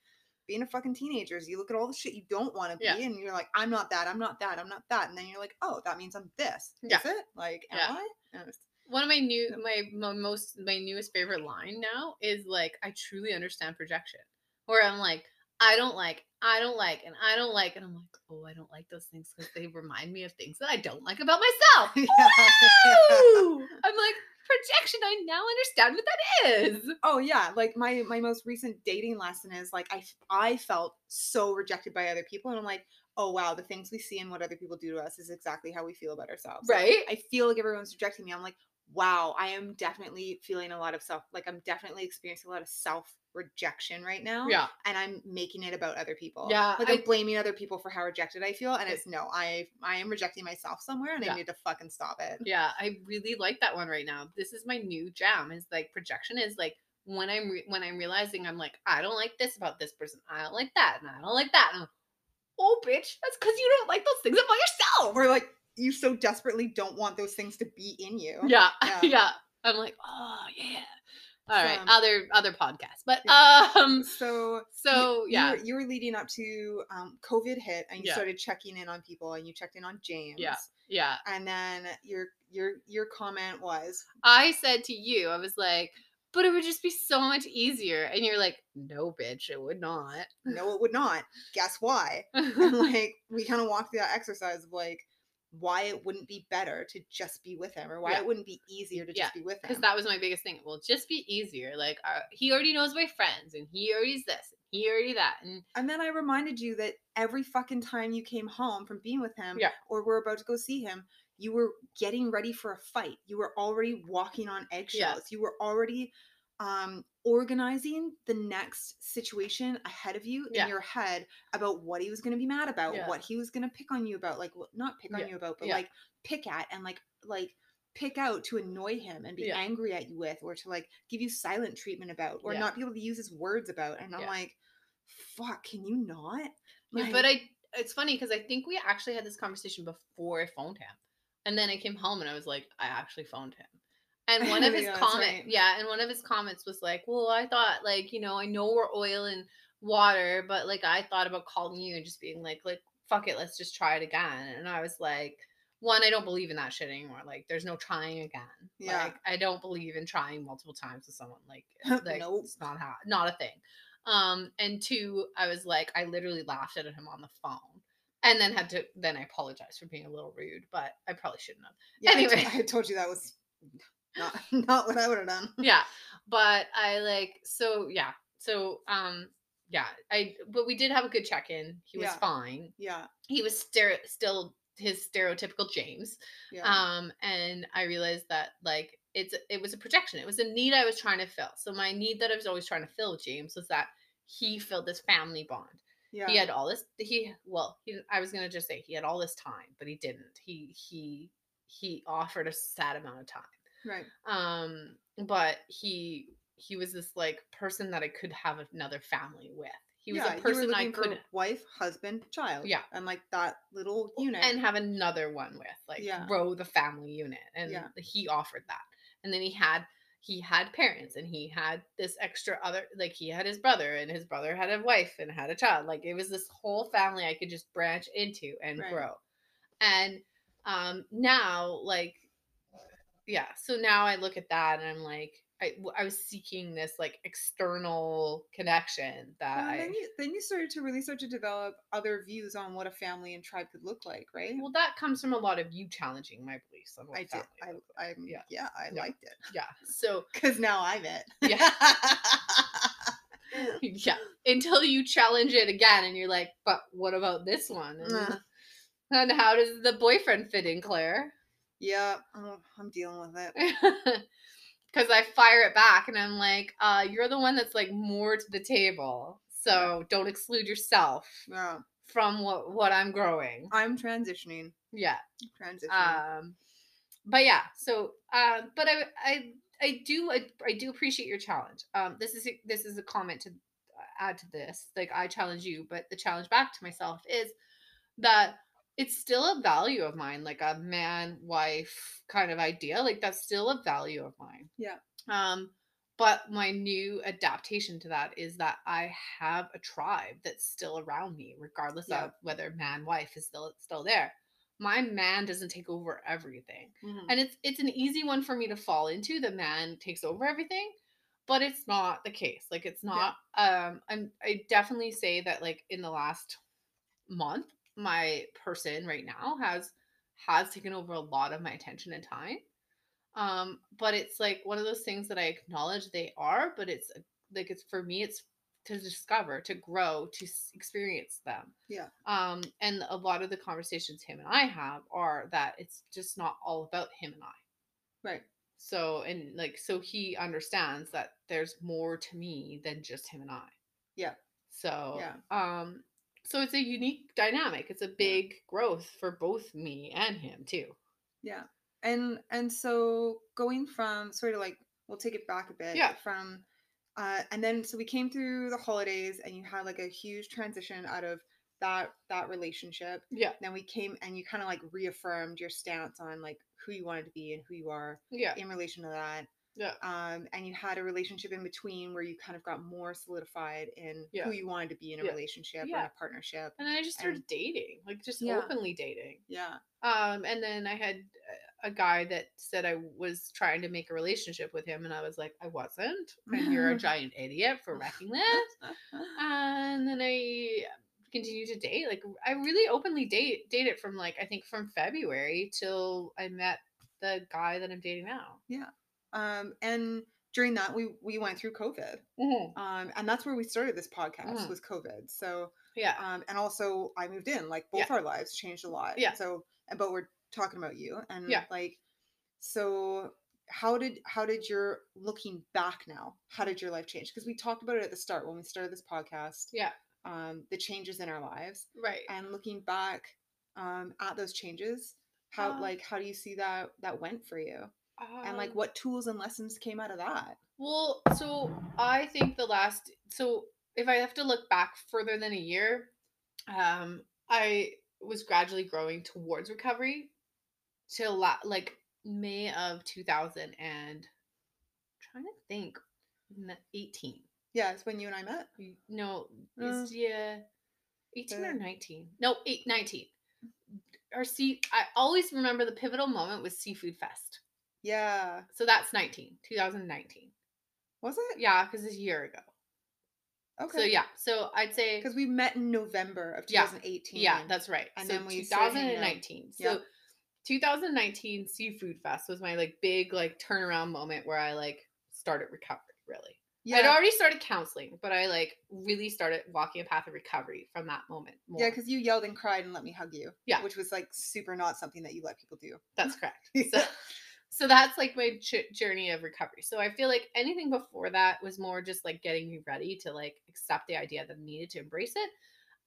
Speaker 1: being a fucking teenagers. You look at all the shit you don't want to be
Speaker 2: Yeah.
Speaker 1: and you're like, I'm not that, I'm not that, I'm not that. And then you're like, oh, that means I'm this.
Speaker 2: Yeah.
Speaker 1: Is it? Like, am
Speaker 2: Yeah.
Speaker 1: I?
Speaker 2: One of my new my, my most my newest favorite line now is like i truly understand projection where i'm like i don't like i don't like and i don't like and i'm like oh i don't like those things because they remind me of things that i don't like about myself Woo! i'm like projection i now understand what that is
Speaker 1: Oh yeah, like my my most recent dating lesson is like i i felt so rejected by other people and I'm like, "Oh wow, the things we see and what other people do to us is exactly how we feel about ourselves." Like,
Speaker 2: right
Speaker 1: I feel like everyone's rejecting me. I'm like, "Wow, I am definitely feeling a lot of self like I'm definitely experiencing a lot of self rejection right now."
Speaker 2: yeah
Speaker 1: And I'm making it about other people.
Speaker 2: Yeah,
Speaker 1: Like I'm blaming other people for how rejected I feel and it's no, I I am rejecting myself somewhere and
Speaker 2: Yeah.
Speaker 1: I need to fucking stop it.
Speaker 2: yeah i really like that one right now this is my new jam is like projection is like when i'm re- when i'm realizing i'm like i don't like this about this person i don't like that and i don't like that and I'm, oh bitch that's because you don't like those things about yourself
Speaker 1: Or like you so desperately don't want those things to be in you.
Speaker 2: yeah
Speaker 1: Yeah.
Speaker 2: yeah, i'm like oh yeah all right
Speaker 1: Um,
Speaker 2: other other podcasts but um
Speaker 1: So
Speaker 2: so
Speaker 1: you,
Speaker 2: yeah
Speaker 1: you were, you were leading up to um, COVID hit, and you
Speaker 2: Yeah.
Speaker 1: started checking in on people, and you checked in on James.
Speaker 2: Yeah, yeah
Speaker 1: And then your your your comment was,
Speaker 2: i said to you i was like but it would just be so much easier and you're like no bitch it would not
Speaker 1: "No, it would not." Guess why? And like we kind of walked through that exercise of like why it wouldn't be better to just be with him, or why
Speaker 2: Yeah.
Speaker 1: it wouldn't be easier to
Speaker 2: Yeah,
Speaker 1: just be with him.
Speaker 2: because that was my biggest thing. Well, just be easier. Like uh, he already knows my friends, and he already's this, and he already that, and
Speaker 1: And then I reminded you that every fucking time you came home from being with him
Speaker 2: Yeah.
Speaker 1: or were about to go see him, you were getting ready for a fight. You were already walking on eggshells. You were already um organizing the next situation ahead of you
Speaker 2: Yeah.
Speaker 1: in your head about what he was going to be mad about,
Speaker 2: Yeah.
Speaker 1: what he was going to pick on you about, like what not pick on
Speaker 2: Yeah.
Speaker 1: you about, but like pick at and like like pick out to annoy him and be angry at you with or to like give you silent treatment about or not be able to use his words about and i'm like fuck can you not Like,
Speaker 2: but I it's funny because I think we actually had this conversation before I phoned him. And then I came home and I was like, I actually phoned him. And one of his
Speaker 1: Yeah,
Speaker 2: comments,
Speaker 1: right.
Speaker 2: yeah, and one of his comments was like, Well, I thought like, you know, I know we're oil and water, but like I thought about calling you and just being like, like, fuck it, let's just try it again. And I was like, one, I don't believe in that shit anymore. Like, there's no trying again.
Speaker 1: Yeah.
Speaker 2: Like, I don't believe in trying multiple times with someone. Like, like
Speaker 1: Nope.
Speaker 2: it's not how, not a thing. Um, and two, I was like, I literally laughed at him on the phone, and then had to, then I apologized for being a little rude, but I probably shouldn't have.
Speaker 1: yeah,
Speaker 2: anyway.
Speaker 1: I, told you that was not not what i would have done
Speaker 2: Yeah, but I like so yeah, so um yeah, I but we did have a good check in. He was
Speaker 1: Yeah.
Speaker 2: fine.
Speaker 1: yeah
Speaker 2: He was stere- still his stereotypical James.
Speaker 1: yeah
Speaker 2: Um, and I realized that like it's it was a projection. It was a need I was trying to fill. So my need that I was always trying to fill with James was that he filled this family bond.
Speaker 1: Yeah.
Speaker 2: He had all this he well, he I was gonna just say he had all this time, but he didn't. He he he offered a sad amount of time.
Speaker 1: Right.
Speaker 2: Um, but he he was this like person that I could have another family with. He was
Speaker 1: yeah,
Speaker 2: a person I could
Speaker 1: wife, husband, child.
Speaker 2: Yeah.
Speaker 1: And like that little unit.
Speaker 2: and have another one with, like
Speaker 1: Yeah.
Speaker 2: grow the family unit. And
Speaker 1: Yeah.
Speaker 2: he offered that. And then he had he had parents and he had this extra other like he had his brother and his brother had a wife and had a child. Like it was this whole family I could just branch into and
Speaker 1: Right.
Speaker 2: grow. And um now like yeah, so now I look at that and I'm like I, I was seeking this like external connection that
Speaker 1: Well,
Speaker 2: I
Speaker 1: then you then you started to really start to develop other views on what a family and tribe could look like, right?
Speaker 2: well that comes from a lot of you challenging my beliefs on what
Speaker 1: I did. I. I'm,
Speaker 2: Yeah.
Speaker 1: yeah. I
Speaker 2: Yeah.
Speaker 1: liked it
Speaker 2: yeah so
Speaker 1: because now I'm it.
Speaker 2: Yeah. yeah until you challenge it again and you're like but what about this one and,
Speaker 1: Uh.
Speaker 2: and how does the boyfriend fit in claire
Speaker 1: yeah. Oh, I'm dealing with it.
Speaker 2: because i fire it back and i'm like uh you're the one that's like more to the table so don't exclude yourself
Speaker 1: Yeah.
Speaker 2: from what what i'm growing
Speaker 1: I'm transitioning.
Speaker 2: yeah
Speaker 1: Transitioning.
Speaker 2: um but yeah so uh but i i i do I, I do appreciate your challenge um this is this is a comment to add to this like i challenge you but the challenge back to myself is that it's still a value of mine like a man wife kind of idea like that's still a value of mine
Speaker 1: Yeah.
Speaker 2: um but my new adaptation to that is that i have a tribe that's still around me regardless
Speaker 1: Yeah.
Speaker 2: of whether man wife is still still there my man doesn't take over everything
Speaker 1: Mhm.
Speaker 2: and it's it's an easy one for me to fall into the man takes over everything but it's not the case like it's not um i'm i definitely say that like in the last month my person right now has has taken over a lot of my attention and time um but it's like one of those things that i acknowledge they are but it's like it's for me it's to discover to grow to experience them
Speaker 1: Yeah.
Speaker 2: um and a lot of the conversations him and i have are that it's just not all about him and i
Speaker 1: Right.
Speaker 2: so and like so he understands that there's more to me than just him and i
Speaker 1: Yeah.
Speaker 2: so
Speaker 1: Yeah.
Speaker 2: um so it's a unique dynamic it's a big growth for both me and him too
Speaker 1: Yeah. And and so going from sort of like we'll take it back a bit
Speaker 2: Yeah.
Speaker 1: from uh and then so we came through the holidays and you had like a huge transition out of that that relationship.
Speaker 2: yeah
Speaker 1: Then we came and you kind of like reaffirmed your stance on like who you wanted to be and who you are
Speaker 2: yeah
Speaker 1: in relation to that.
Speaker 2: Yeah
Speaker 1: Um and you had a relationship in between where you kind of got more solidified in
Speaker 2: Yeah.
Speaker 1: who you wanted to be in a
Speaker 2: Yeah.
Speaker 1: relationship or in a partnership.
Speaker 2: and then i just started
Speaker 1: And-
Speaker 2: dating like just
Speaker 1: Yeah.
Speaker 2: openly dating
Speaker 1: Yeah.
Speaker 2: um and then i had a- guy that said i was trying to make a relationship with him and i was like i wasn't and you're a giant idiot for wrecking this and then I continued to date. Like I really openly date dated from like I think from February till I met the guy that I'm dating now.
Speaker 1: Um and during that we we went through COVID. um, and that's where we started this podcast
Speaker 2: Mhm.
Speaker 1: was COVID. So,
Speaker 2: Yeah.
Speaker 1: um, and also I moved in. Like both
Speaker 2: Yeah.
Speaker 1: our lives changed a lot.
Speaker 2: Yeah.
Speaker 1: So, but we're talking about you, and
Speaker 2: Yeah.
Speaker 1: like, so how did how did your looking back now? How did your life change? Because we talked about it at the start when we started this podcast.
Speaker 2: Yeah.
Speaker 1: Um, the changes in our lives,
Speaker 2: Right.
Speaker 1: and looking back, um, at those changes, how
Speaker 2: Uh,
Speaker 1: like how do you see that that went for you? And like
Speaker 2: Um,
Speaker 1: what tools and lessons came out of that?
Speaker 2: Well, so I think the last so if I have to look back further than a year, um, I was gradually growing towards recovery till la- like May of 2000 and trying to think 18.
Speaker 1: Yeah, it's when you and I met.
Speaker 2: No,
Speaker 1: Uh,
Speaker 2: is yeah 18 or 19? No, 8 19. Our sea I always remember the pivotal moment was Seafood Fest.
Speaker 1: Yeah.
Speaker 2: So that's 19, 2019.
Speaker 1: Was it?
Speaker 2: Yeah, because it's a year ago.
Speaker 1: Okay.
Speaker 2: So yeah, so I'd say
Speaker 1: Because we met in November of 2018.
Speaker 2: yeah, that's right.
Speaker 1: And
Speaker 2: so
Speaker 1: then we started hanging
Speaker 2: 2019. So
Speaker 1: Yep.
Speaker 2: 2019 Seafood Fest was my like big like turnaround moment where I like started recovery really.
Speaker 1: yeah.
Speaker 2: I'd already started counseling, but I like really started walking a path of recovery from that moment. More.
Speaker 1: Yeah, because you yelled and cried and let me hug you.
Speaker 2: Yeah.
Speaker 1: Which was like super not something that you let people do.
Speaker 2: that's correct. So So that's like my j- journey of recovery. So I feel like anything before that was more just like getting me ready to like accept the idea that I needed to embrace it.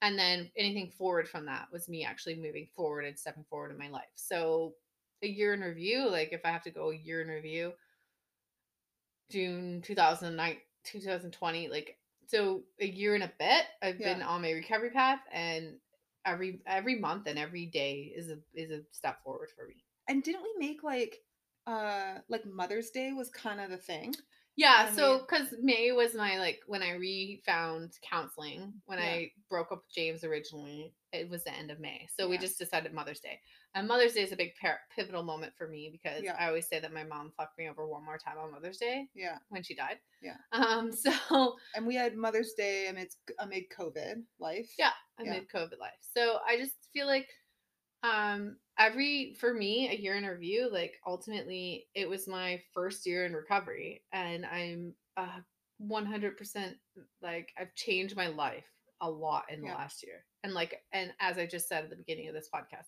Speaker 2: And then anything forward from that was me actually moving forward and stepping forward in my life. So a year in review, like if I have to go a year in review, June 2009, 2020, like so a year and a bit, I've
Speaker 1: Yeah.
Speaker 2: been on my recovery path and every every month and every day is a is a step forward for me.
Speaker 1: And didn't we make like uh like Mother's Day was kind of the thing?
Speaker 2: Yeah,
Speaker 1: I
Speaker 2: so because May was my like when I refound counseling when
Speaker 1: Yeah.
Speaker 2: I broke up with James originally, it was the end of May. So we just decided Mother's Day, and Mother's Day is a big par- pivotal moment for me because
Speaker 1: Yeah.
Speaker 2: I always say that my mom fucked me over one more time on Mother's Day
Speaker 1: Yeah.
Speaker 2: when she died.
Speaker 1: Yeah.
Speaker 2: Um. So
Speaker 1: And we had Mother's Day amidst amid COVID life.
Speaker 2: Yeah.
Speaker 1: Yeah.
Speaker 2: amid COVID life. So I just feel like um every for me a year in review like ultimately it was my first year in recovery and I'm uh 100% like I've changed my life a lot in the
Speaker 1: Yeah.
Speaker 2: last year. And like and as I just said at the beginning of this podcast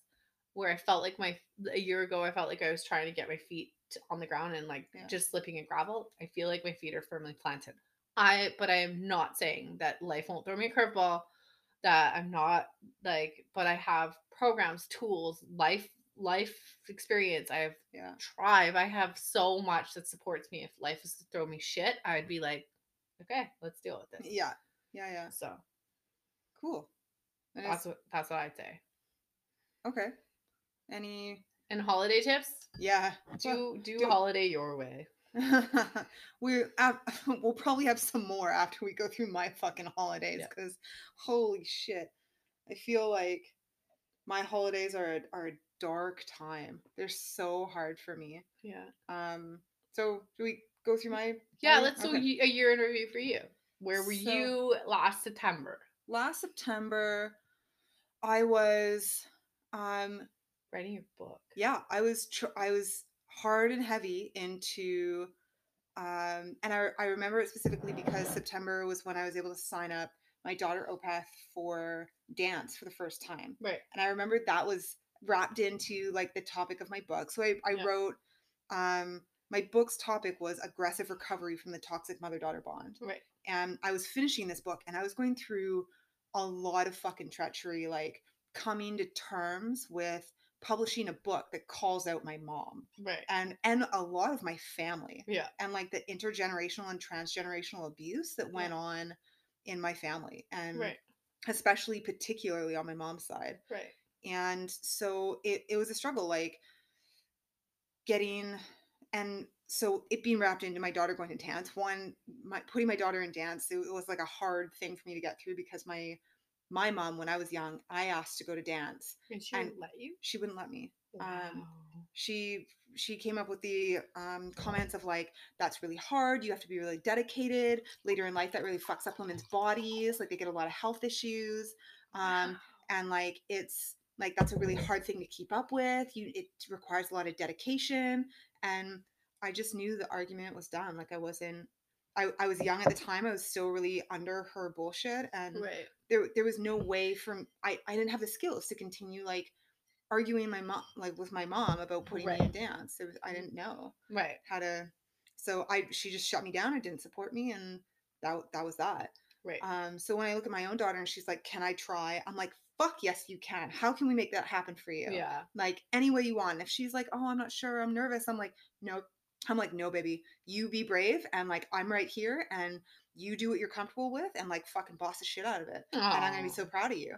Speaker 2: where I felt like my a year ago I felt like I was trying to get my feet on the ground and like
Speaker 1: Yeah.
Speaker 2: just slipping in gravel. I feel like my feet are firmly planted. I but I am not saying that life won't throw me a curveball that I'm not like, but I have programs, tools, life, life experience. I have
Speaker 1: Yeah.
Speaker 2: tribe. I have so much that supports me. If life is to throw me shit, I'd be like, okay, let's deal with this.
Speaker 1: Yeah. Yeah. Yeah.
Speaker 2: So
Speaker 1: Cool. That is-
Speaker 2: that's what that's what I'd say.
Speaker 1: okay. Any
Speaker 2: And holiday tips?
Speaker 1: yeah.
Speaker 2: Do do,
Speaker 1: do-
Speaker 2: holiday your way.
Speaker 1: we we'll probably have some more after we go through my fucking holidays
Speaker 2: Yeah.
Speaker 1: because holy shit i feel like my holidays are a, are a dark time they're so hard for me
Speaker 2: Yeah.
Speaker 1: um so do we go through my
Speaker 2: Yeah. Let's do
Speaker 1: Okay.
Speaker 2: ye- a year in review for you. Where were
Speaker 1: So-
Speaker 2: you last September?
Speaker 1: last september i was um
Speaker 2: Writing your book.
Speaker 1: yeah i was tr- i was hard and heavy into um and I, I remember it specifically because september was when i was able to sign up my daughter opeth for dance for the first time
Speaker 2: Right.
Speaker 1: and i remember that was wrapped into like the topic of my book so i, I
Speaker 2: Yeah.
Speaker 1: wrote um my book's topic was aggressive recovery from the toxic mother-daughter bond
Speaker 2: Right.
Speaker 1: and I was finishing this book and I was going through a lot of fucking treachery, like coming to terms with publishing a book that calls out my mom
Speaker 2: Right.
Speaker 1: and and a lot of my family
Speaker 2: Yeah.
Speaker 1: and like the intergenerational and transgenerational abuse that went on in my family and
Speaker 2: Right.
Speaker 1: especially particularly on my mom's side
Speaker 2: Right.
Speaker 1: and so it, it was a struggle like getting and so it being wrapped into my daughter going to dance one my putting my daughter in dance it was like a hard thing for me to get through because my my mom when i was young i asked to go to dance
Speaker 2: And she
Speaker 1: And-
Speaker 2: would let you?
Speaker 1: she wouldn't let me
Speaker 2: Wow.
Speaker 1: um, she she came up with the um, comments of like that's really hard you have to be really dedicated later in life that really fucks up women's bodies like they get a lot of health issues um, and like it's like that's a really hard thing to keep up with you it requires a lot of dedication and i just knew the argument was done like i wasn't I, I was young at the time i was still really under her bullshit and
Speaker 2: right.
Speaker 1: There there was no way from I I didn't have the skills to continue like arguing my mom like with my mom about putting me in
Speaker 2: Right.
Speaker 1: dance. Was, I didn't know
Speaker 2: Right.
Speaker 1: how to. So I she just shut me down and didn't support me, and that that was that.
Speaker 2: Right.
Speaker 1: Um. So when I look at my own daughter and she's like, "Can I try?" I'm like, "Fuck yes, you can. How can we make that happen for you?
Speaker 2: yeah.
Speaker 1: Like any way you want." And if she's like, "Oh, I'm not sure. I'm nervous," I'm like, "No." I'm like, "No, baby. You be brave, and like I'm right here, and." You do what you're comfortable with and like fucking boss the shit out of it and I'm gonna be so proud of you.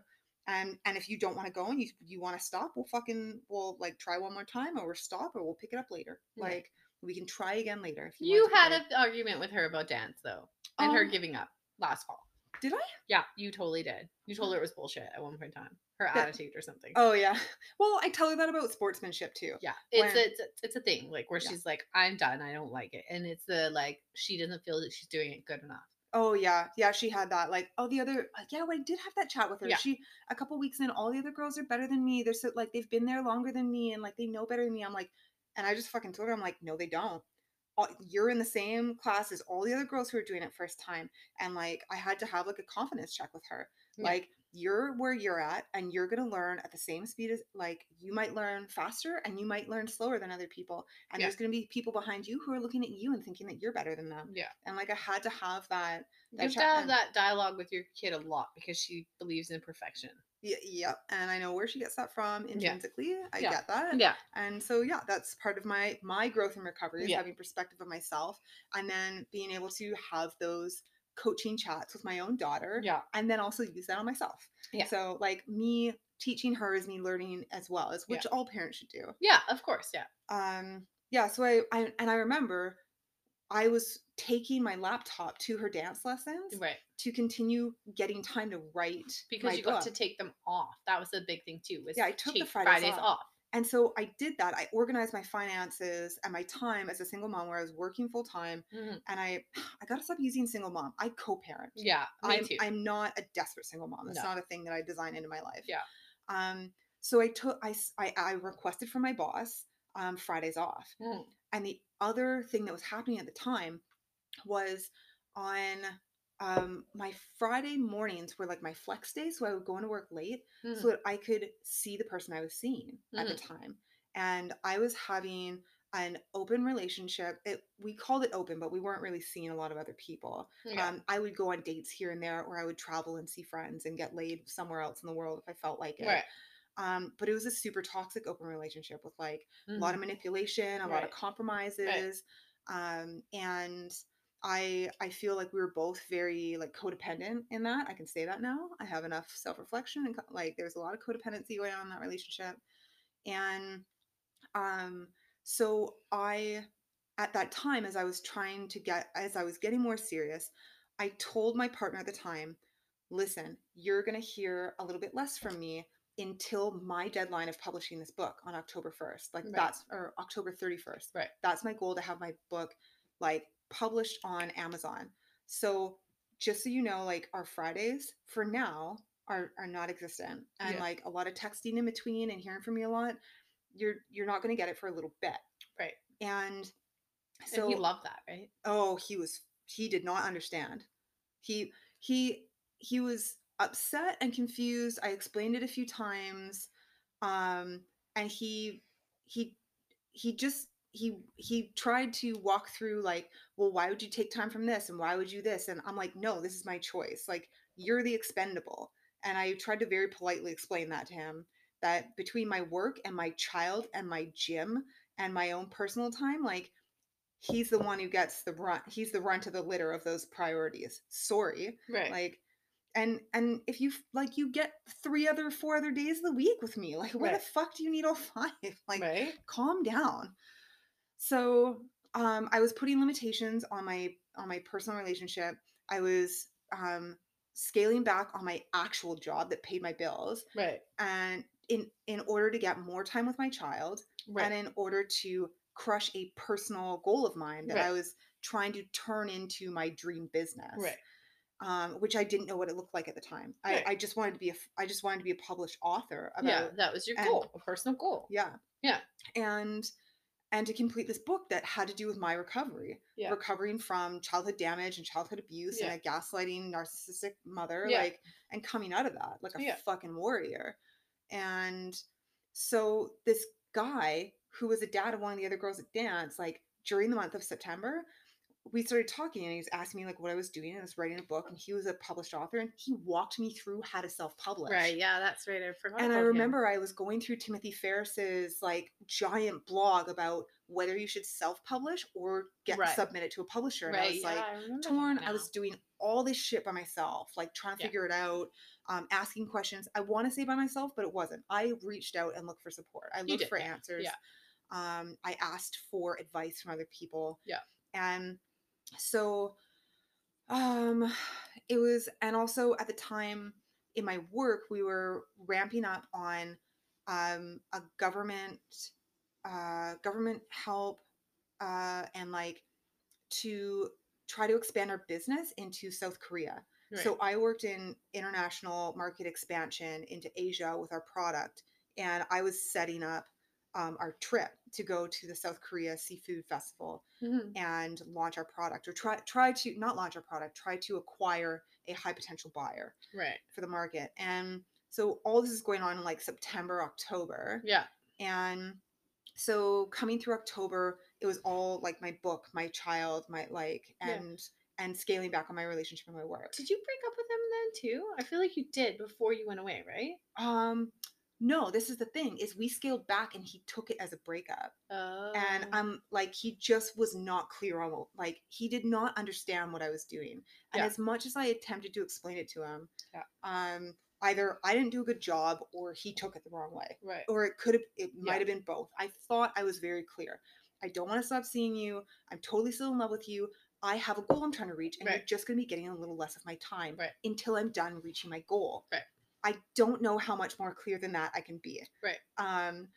Speaker 1: And and if you don't want to go and you you want to stop, we'll fucking we'll like try one more time or we'll stop or we'll pick it up later.
Speaker 2: Right.
Speaker 1: Like we can try again later. If
Speaker 2: You
Speaker 1: to
Speaker 2: had an argument with her about dance though, and her
Speaker 1: Um,
Speaker 2: giving up last fall.
Speaker 1: Did I?
Speaker 2: Yeah, you totally did. You told her it was bullshit at one point in time. Her
Speaker 1: That-
Speaker 2: attitude or something.
Speaker 1: Oh yeah. Well, I tell her that about sportsmanship too.
Speaker 2: Yeah, it's
Speaker 1: when-
Speaker 2: a, it's a it's a thing like where
Speaker 1: Yeah.
Speaker 2: she's like, I'm done. I don't like it, and it's the like she doesn't feel that she's doing it good enough.
Speaker 1: Oh yeah, yeah. She had that. Like, oh, the other. uh, Yeah, well, I did have that chat with her.
Speaker 2: Yeah.
Speaker 1: She a couple weeks in, all the other girls are better than me. They're so like they've been there longer than me, and like they know better than me. I'm like, and I just fucking told her, I'm like, no, they don't. All- You're in the same class as all the other girls who are doing it first time, and like I had to have like a confidence check with her.
Speaker 2: Yeah.
Speaker 1: Like you're where you're at and you're going to learn at the same speed as like you might learn faster and you might learn slower than other people and
Speaker 2: Yeah.
Speaker 1: there's going to be people behind you who are looking at you and thinking that you're better than them
Speaker 2: Yeah.
Speaker 1: and like i had to have that
Speaker 2: You have to have
Speaker 1: and-
Speaker 2: that dialogue with your kid a lot because she believes in perfection.
Speaker 1: Yeah, yep and i know where she gets that from intrinsically i
Speaker 2: Yeah.
Speaker 1: get that
Speaker 2: Yeah.
Speaker 1: and so yeah that's part of my my growth and recovery is
Speaker 2: Yeah.
Speaker 1: having perspective of myself and then being able to have those coaching chats with my own daughter
Speaker 2: Yeah.
Speaker 1: and then also use that on myself
Speaker 2: Yeah.
Speaker 1: so like me teaching her is me learning as well as which all parents should do
Speaker 2: Yeah, of course. Yeah.
Speaker 1: um yeah so I, I and i remember i was taking my laptop to her dance lessons
Speaker 2: Right.
Speaker 1: to continue getting time to write
Speaker 2: Because you got to take them off. That was the big thing too. Was
Speaker 1: Yeah, I took the
Speaker 2: take
Speaker 1: Fridays off.
Speaker 2: off.
Speaker 1: and so i did that i organized my finances and my time as a single mom where i was working full time
Speaker 2: Mhm.
Speaker 1: and i i gotta stop using single mom i co-parent
Speaker 2: Yeah, me
Speaker 1: I'm,
Speaker 2: too.
Speaker 1: I'm not a desperate single mom. That's
Speaker 2: No.
Speaker 1: not a thing that I design into my life.
Speaker 2: Yeah.
Speaker 1: Um. So I took i i, I requested from my boss um Fridays off,
Speaker 2: Mm.
Speaker 1: and the other thing that was happening at the time was on um my Friday mornings were like my flex days, so I would go into work late
Speaker 2: Mhm.
Speaker 1: so that I could see the person I was seeing at the time. And I was having an open relationship. It we called it open, but we weren't really seeing a lot of other people.
Speaker 2: Yeah.
Speaker 1: Um, I would go on dates here and there, or I would travel and see friends and get laid somewhere else in the world if I felt like it.
Speaker 2: right.
Speaker 1: Um, but it was a super toxic open relationship with like a lot of
Speaker 2: Mhm.
Speaker 1: manipulation, a lot of
Speaker 2: Right.
Speaker 1: compromises, um, and I I feel like we were both very like codependent in that. I can say that now. I have enough self reflection and like there's a lot of codependency going on in that relationship, and um, so I at that time as I was trying to get as I was getting more serious, I told my partner at the time, listen, you're gonna hear a little bit less from me until my deadline of publishing this book on October 1st. Like
Speaker 2: Right.
Speaker 1: that's or October 31st.
Speaker 2: Right.
Speaker 1: That's my goal to have my book like published on Amazon. So just so you know, like our Fridays for now are are not existent. And
Speaker 2: Yeah.
Speaker 1: like a lot of texting in between and hearing from me a lot, you're you're not gonna get it for a little bit.
Speaker 2: Right.
Speaker 1: And so
Speaker 2: and he loved that, right?
Speaker 1: oh he was he did not understand he he he was upset and confused i explained it a few times um and he he he just he he tried to walk through like well why would you take time from this? And why would you this? And i'm like no this is my choice. Like you're the expendable. And i tried to very politely explain that to him that between my work and my child and my gym and my own personal time like he's the one who gets the brunt he's the runt of the litter of those priorities. Sorry.
Speaker 2: Right.
Speaker 1: like and and if you like you get three other four other days of the week with me like why
Speaker 2: Right.
Speaker 1: the fuck do you need all five? Like
Speaker 2: right.
Speaker 1: calm down so um i was putting limitations on my on my personal relationship i was um scaling back on my actual job that paid my bills
Speaker 2: Right.
Speaker 1: and in in order to get more time with my child
Speaker 2: Right.
Speaker 1: and in order to crush a personal goal of mine that I was trying to turn into my dream business.
Speaker 2: right.
Speaker 1: Um, which I didn't know what it looked like at the time.
Speaker 2: Right.
Speaker 1: I, I just wanted to be a I just wanted to be a published author about
Speaker 2: yeah, that was your
Speaker 1: and-
Speaker 2: goal, a personal goal.
Speaker 1: yeah.
Speaker 2: Yeah.
Speaker 1: And and to complete this book that had to do with my recovery.
Speaker 2: Yeah.
Speaker 1: Recovering from childhood damage and childhood abuse
Speaker 2: Yeah.
Speaker 1: and a gaslighting narcissistic mother.
Speaker 2: Yeah.
Speaker 1: Like and coming out of that like a fucking warrior. And so this guy who was a dad of one of the other girls at dance, like during the month of September, we started talking and he was asking me like what I was doing. and I was writing a book and he was a published author and he walked me through how to self-publish.
Speaker 2: Right. Yeah, that's right. I forgot.
Speaker 1: And I
Speaker 2: about him.
Speaker 1: remember I was going through Timothy Ferriss's like giant blog about whether you should self-publish or get
Speaker 2: Right.
Speaker 1: submitted to a publisher. And I
Speaker 2: Right.
Speaker 1: was
Speaker 2: yeah,
Speaker 1: like
Speaker 2: I
Speaker 1: torn. I was doing all this shit by myself, like trying to
Speaker 2: Yeah.
Speaker 1: figure it out, um, asking questions. I want to say by myself, but it wasn't. I reached out and looked for support. I looked
Speaker 2: did,
Speaker 1: for
Speaker 2: yeah,
Speaker 1: answers.
Speaker 2: yeah.
Speaker 1: Um, I asked for advice from other people.
Speaker 2: Yeah.
Speaker 1: And so um it was and also at the time in my work we were ramping up on um a government uh government help uh and like to try to expand our business into South Korea.
Speaker 2: Right.
Speaker 1: So I worked in international market expansion into Asia with our product, and I was setting up um, our trip to go to the South Korea Seafood Festival
Speaker 2: Mhm.
Speaker 1: and launch our product or try try to not launch our product, try to acquire a high potential buyer
Speaker 2: Right.
Speaker 1: for the market. And so all this is going on in like September, October.
Speaker 2: Yeah.
Speaker 1: And so coming through October, it was all like my book, my child, my like
Speaker 2: Yeah.
Speaker 1: and and scaling back on my relationship and my work.
Speaker 2: Did you break up with him then too? I feel like you did before you went away, right?
Speaker 1: Um no, this is the thing is we scaled back and he took it as a breakup.
Speaker 2: Oh.
Speaker 1: and I'm like he just was not clear on what like he did not understand what I was doing. And
Speaker 2: Yeah.
Speaker 1: as much as I attempted to explain it to him,
Speaker 2: Yeah.
Speaker 1: um either I didn't do a good job or he took it the wrong way.
Speaker 2: right.
Speaker 1: Or it could have it might have been both. I thought I was very clear. I don't want to stop seeing you. I'm totally still in love with you. I have a goal I'm trying to reach, and you're just going to be getting a little less of my time
Speaker 2: Right.
Speaker 1: until I'm done reaching my goal.
Speaker 2: Right.
Speaker 1: I don't know how much more clear than that I can be.
Speaker 2: Right.
Speaker 1: Um,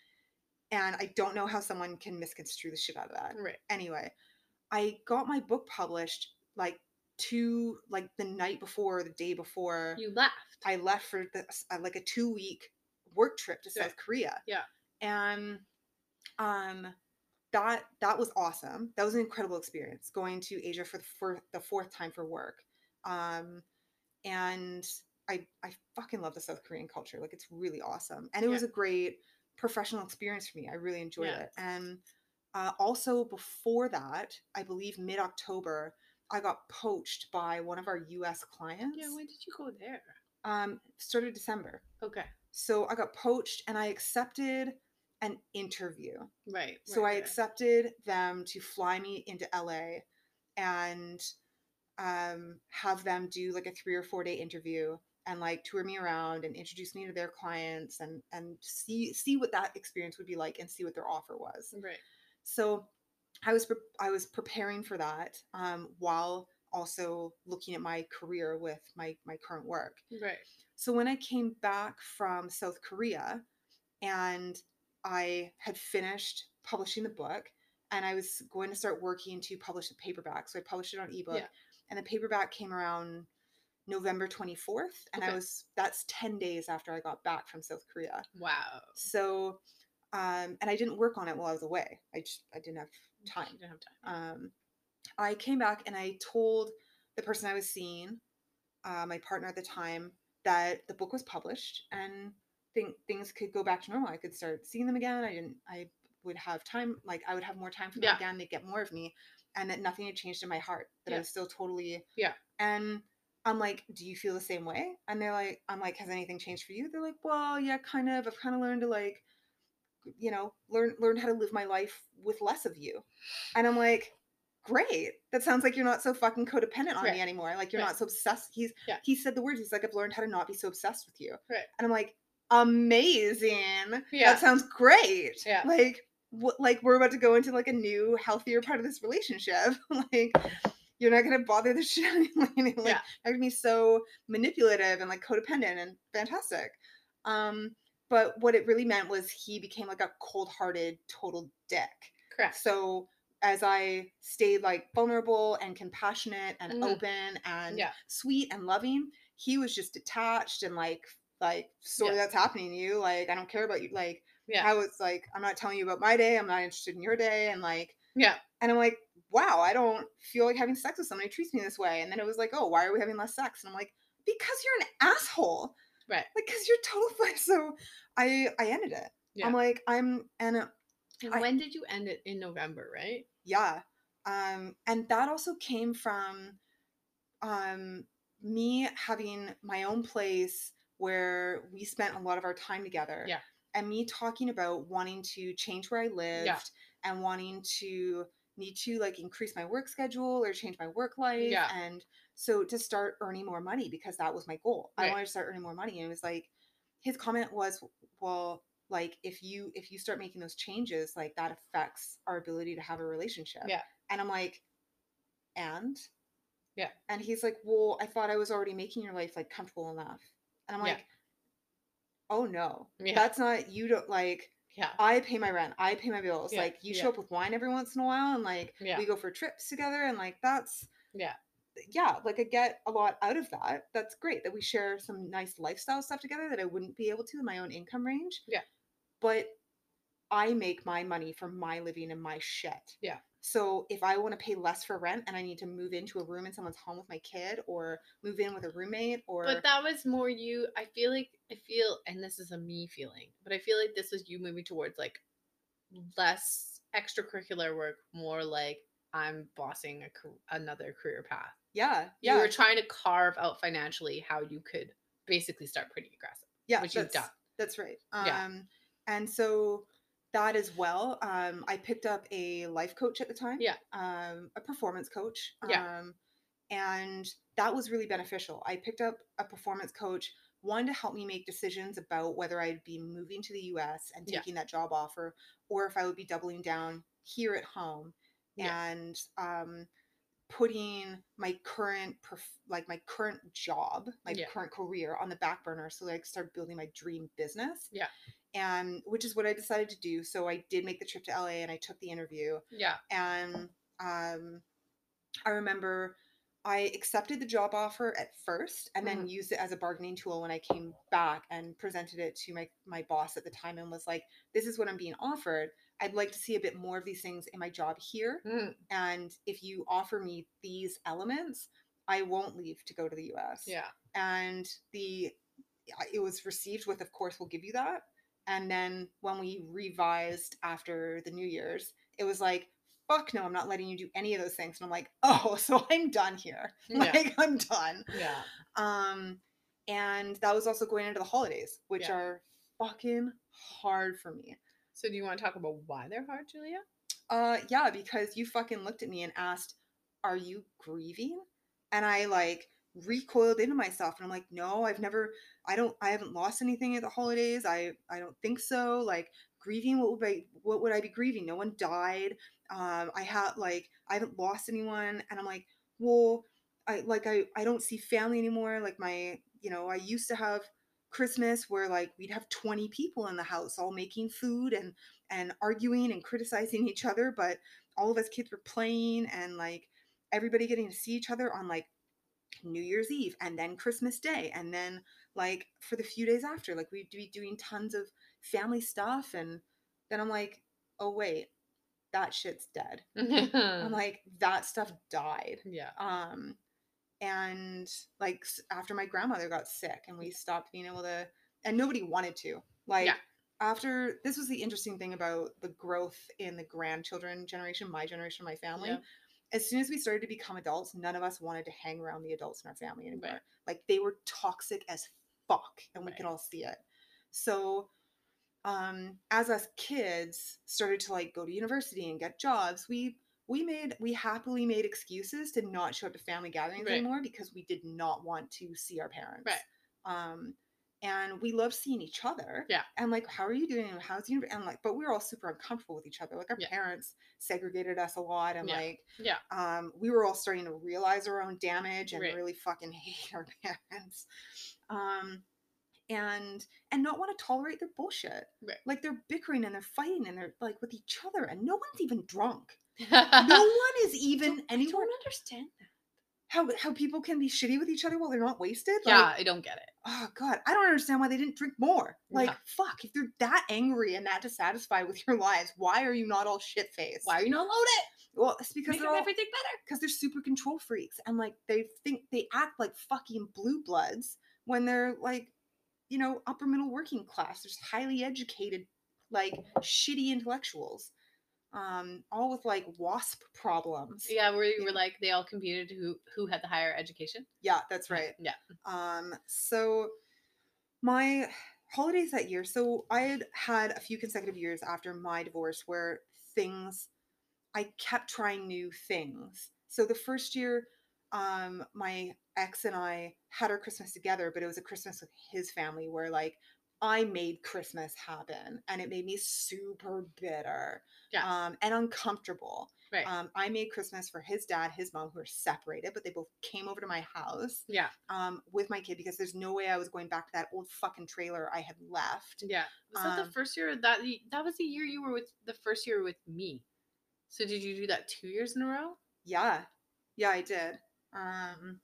Speaker 1: and I don't know how someone can misconstrue the shit out of that.
Speaker 2: Right.
Speaker 1: Anyway, I got my book published like two, like the night before, the day before.
Speaker 2: You left.
Speaker 1: I left for this uh, like a two week work trip to
Speaker 2: Yeah.
Speaker 1: South Korea.
Speaker 2: Yeah.
Speaker 1: And um that that was awesome. That was an incredible experience going to Asia for the, for the fourth time for work. Um and I I fucking love the South Korean culture. Like it's really awesome. And it was a great professional experience for me. I really enjoyed
Speaker 2: Yeah.
Speaker 1: it. And uh, also before that, I believe mid October, I got poached by one of our US clients
Speaker 2: Yeah. When did you go there?
Speaker 1: um started december
Speaker 2: Okay.
Speaker 1: so i got poached and i accepted an interview
Speaker 2: Right.
Speaker 1: so
Speaker 2: right,
Speaker 1: i
Speaker 2: right.
Speaker 1: accepted them to fly me into la and um have them do like a three or four day interview and like tour me around and introduce me to their clients and and see see what that experience would be like and see what their offer was
Speaker 2: Right.
Speaker 1: so i was pre- i was preparing for that um while also looking at my career with my my current work
Speaker 2: Right.
Speaker 1: so when I came back from South Korea and I had finished publishing the book and I was going to start working to publish a paperback. So I published it on ebook
Speaker 2: Yeah.
Speaker 1: and the paperback came around November 24th and I was that's 10 days after I got back from South Korea.
Speaker 2: Wow.
Speaker 1: So um and I didn't work on it while I was away. I just I didn't have time
Speaker 2: You didn't have time.
Speaker 1: um, I came back and I told the person I was seeing, uh, my partner at the time, that the book was published and think things could go back to normal. I could start seeing them again. I didn't. I would have time. Like I would have more time for them
Speaker 2: Yeah.
Speaker 1: again. They'd get more of me, and that nothing had changed in my heart. That I
Speaker 2: Yeah.
Speaker 1: was still totally.
Speaker 2: Yeah.
Speaker 1: And I'm like, do you feel the same way? And they're like, I'm like, has anything changed for you? They're like, well, yeah, kind of. I've kind of learned to like, you know, learn learn how to live my life with less of you. And I'm like, great. That sounds like you're not so fucking codependent on
Speaker 2: Right.
Speaker 1: me anymore. Like you're
Speaker 2: Right.
Speaker 1: not so obsessed. He's
Speaker 2: Yeah.
Speaker 1: he said the words. He's like, I've learned how to not be so obsessed with you.
Speaker 2: Right.
Speaker 1: And I'm like, amazing.
Speaker 2: Yeah.
Speaker 1: That sounds great.
Speaker 2: Yeah.
Speaker 1: Like what like we're about to go into like a new healthier part of this relationship. like you're not gonna bother the shit out of me. Like,
Speaker 2: Yeah.
Speaker 1: I'm gonna be so manipulative and like codependent and fantastic. Um, but what it really meant was he became like a cold-hearted, total dick.
Speaker 2: Correct.
Speaker 1: So as I stayed like vulnerable and compassionate and
Speaker 2: Mhm.
Speaker 1: open and
Speaker 2: Yeah.
Speaker 1: sweet and loving, he was just detached and like like sorry
Speaker 2: Yeah.
Speaker 1: that's happening to you. Like I don't care about you. Like
Speaker 2: Yeah.
Speaker 1: I was like I'm not telling you about my day. I'm not interested in your day. And like
Speaker 2: Yeah.
Speaker 1: and I'm like wow I don't feel like having sex with somebody who treats me this way. And then it was like oh why are we having less sex? And I'm like because you're an asshole.
Speaker 2: Right.
Speaker 1: Like because you're total. So I I ended it.
Speaker 2: Yeah.
Speaker 1: I'm like I'm and.
Speaker 2: And
Speaker 1: I-
Speaker 2: when did you end it? In November, right?
Speaker 1: yeah um and that also came from um me having my own place where we spent a lot of our time together
Speaker 2: Yeah.
Speaker 1: and me talking about wanting to change where i lived and wanting to need to like increase my work schedule or change my work life
Speaker 2: Yeah.
Speaker 1: and so to start earning more money because that was my goal i wanted to start earning more money and it was like his comment was well like if you if you start making those changes like that affects our ability to have a relationship
Speaker 2: Yeah.
Speaker 1: and i'm like and
Speaker 2: Yeah.
Speaker 1: and he's like well i thought i was already making your life like comfortable enough and i'm
Speaker 2: Yeah.
Speaker 1: like oh no
Speaker 2: Yeah.
Speaker 1: that's not you don't like
Speaker 2: Yeah.
Speaker 1: I pay my rent. I pay my bills.
Speaker 2: Yeah,
Speaker 1: Like you
Speaker 2: yeah.
Speaker 1: show up with wine every once in a while and like
Speaker 2: Yeah.
Speaker 1: we go for trips together and like that's
Speaker 2: Yeah.
Speaker 1: yeah, like I get a lot out of that. That's great that we share some nice lifestyle stuff together that I wouldn't be able to in my own income range.
Speaker 2: Yeah.
Speaker 1: But I make my money from my living and my shit.
Speaker 2: Yeah.
Speaker 1: So if I want to pay less for rent and I need to move into a room in someone's home with my kid or move in with a roommate or
Speaker 2: But that was more you. I feel like I feel, and this is a me feeling, but I feel like this was you moving towards like less extracurricular work, more like I'm bossing a, another career path.
Speaker 1: yeah, yeah.
Speaker 2: You
Speaker 1: yeah,
Speaker 2: were trying to carve out financially how you could basically start pretty aggressive,
Speaker 1: yeah,
Speaker 2: which you've done.
Speaker 1: That's right. Um,
Speaker 2: Yeah.
Speaker 1: and so that as well. Um, I picked up a life coach at the time.
Speaker 2: Yeah.
Speaker 1: Um, a performance coach.
Speaker 2: Yeah.
Speaker 1: Um, and that was really beneficial. I picked up a performance coach, one to help me make decisions about whether I'd be moving to the US and
Speaker 2: Yeah.
Speaker 1: taking that job offer, or if I would be doubling down here at home
Speaker 2: Yeah.
Speaker 1: and um, putting my current perf- like my current job my
Speaker 2: Yeah.
Speaker 1: current career on the back burner so that i could start building my dream business
Speaker 2: Yeah.
Speaker 1: And which is what i decided to do so i did make the trip to la and i took the interview.
Speaker 2: Yeah.
Speaker 1: and um, i remember i accepted the job offer at first and then used it as a bargaining tool when i came back and presented it to my my boss at the time and was like this is what i'm being offered. I'd like to see a bit more of these things in my job here
Speaker 2: Mm,
Speaker 1: and if you offer me these elements i won't leave to go to the us
Speaker 2: yeah.
Speaker 1: and the it was received with of course we'll give you that and then when we revised after the new year's it was like fuck no i'm not letting you do any of those things and i'm like oh so i'm done here
Speaker 2: Yeah.
Speaker 1: like i'm done
Speaker 2: Yeah.
Speaker 1: um and that was also going into the holidays which
Speaker 2: Yeah.
Speaker 1: are fucking hard for me
Speaker 2: So do you want to talk about why they're hard, Julia?
Speaker 1: Uh, yeah, because you fucking looked at me and asked, "Are you grieving?" And I like recoiled into myself, and I'm like, "No, I've never. I don't. I haven't lost anything at the holidays. I. I don't think so. Like grieving. What would I? What would I be grieving? No one died. Um, I have like I haven't lost anyone, and I'm like, well, I like I. I don't see family anymore. Like my, you know, I used to have." Christmas where like we'd have 20 people in the house all making food and and arguing and criticizing each other, but all of us kids were playing and like everybody getting to see each other on like New Year's Eve and then Christmas Day and then like for the few days after, like we'd be doing tons of family stuff and then I'm like, oh wait, that shit's dead. I'm like, that stuff died
Speaker 2: yeah.
Speaker 1: um and like after my grandmother got sick and we stopped being able to and nobody wanted to like
Speaker 2: Yeah.
Speaker 1: after this was the interesting thing about the growth in the grandchildren generation my generation my family
Speaker 2: Yeah.
Speaker 1: As soon as we started to become adults none of us wanted to hang around the adults in our family anymore
Speaker 2: Right.
Speaker 1: like they were toxic as fuck and we
Speaker 2: Right.
Speaker 1: could all see it so um as us kids started to like go to university and get jobs we we made we happily made excuses to not show up to family gatherings
Speaker 2: Right.
Speaker 1: anymore because we did not want to see our parents
Speaker 2: Right.
Speaker 1: um and we love seeing each other
Speaker 2: Yeah.
Speaker 1: and like how are you doing how's you and like but we were all super uncomfortable with each other like our
Speaker 2: Yeah.
Speaker 1: parents segregated us a lot and
Speaker 2: Yeah.
Speaker 1: like
Speaker 2: Yeah.
Speaker 1: um we were all starting to realize our own damage and
Speaker 2: Right.
Speaker 1: really fucking hate our parents um and and not want to tolerate their bullshit
Speaker 2: Right.
Speaker 1: like they're bickering and they're fighting and they're like with each other and no one's even drunk no one is even
Speaker 2: I
Speaker 1: anywhere
Speaker 2: don't understand that.
Speaker 1: How how people can be shitty with each other while they're not wasted
Speaker 2: Yeah,
Speaker 1: like,
Speaker 2: I don't get it.
Speaker 1: oh god i don't understand why they didn't drink more like
Speaker 2: Yeah.
Speaker 1: fuck if they're that angry and that dissatisfied with your lives why are you not all shit faced
Speaker 2: Why are you not loaded?
Speaker 1: well it's because they're all
Speaker 2: everything better.
Speaker 1: because they're super control freaks and like they think they act like fucking blue bloods when they're like you know upper middle working class there's highly educated like shitty intellectuals um all with like wasp problems
Speaker 2: Yeah, where you were like they all competed who who had the higher education.
Speaker 1: yeah that's right
Speaker 2: Yeah.
Speaker 1: um so my holidays that year so i had had a few consecutive years after my divorce where things i kept trying new things so the first year um my ex and i had our christmas together but it was a christmas with his family where like i made christmas happen and it made me super bitter
Speaker 2: Yeah.
Speaker 1: um and uncomfortable
Speaker 2: Right.
Speaker 1: um, I made Christmas for his dad, his mom, who are separated, but they both came over to my house
Speaker 2: yeah.
Speaker 1: um, with my kid because there's no way I was going back to that old fucking trailer I had left.
Speaker 2: Yeah. Was that
Speaker 1: Um,
Speaker 2: the first year that that was the year you were with the first year with me? So did you do that two years in a row?
Speaker 1: Yeah, yeah, I did. Um,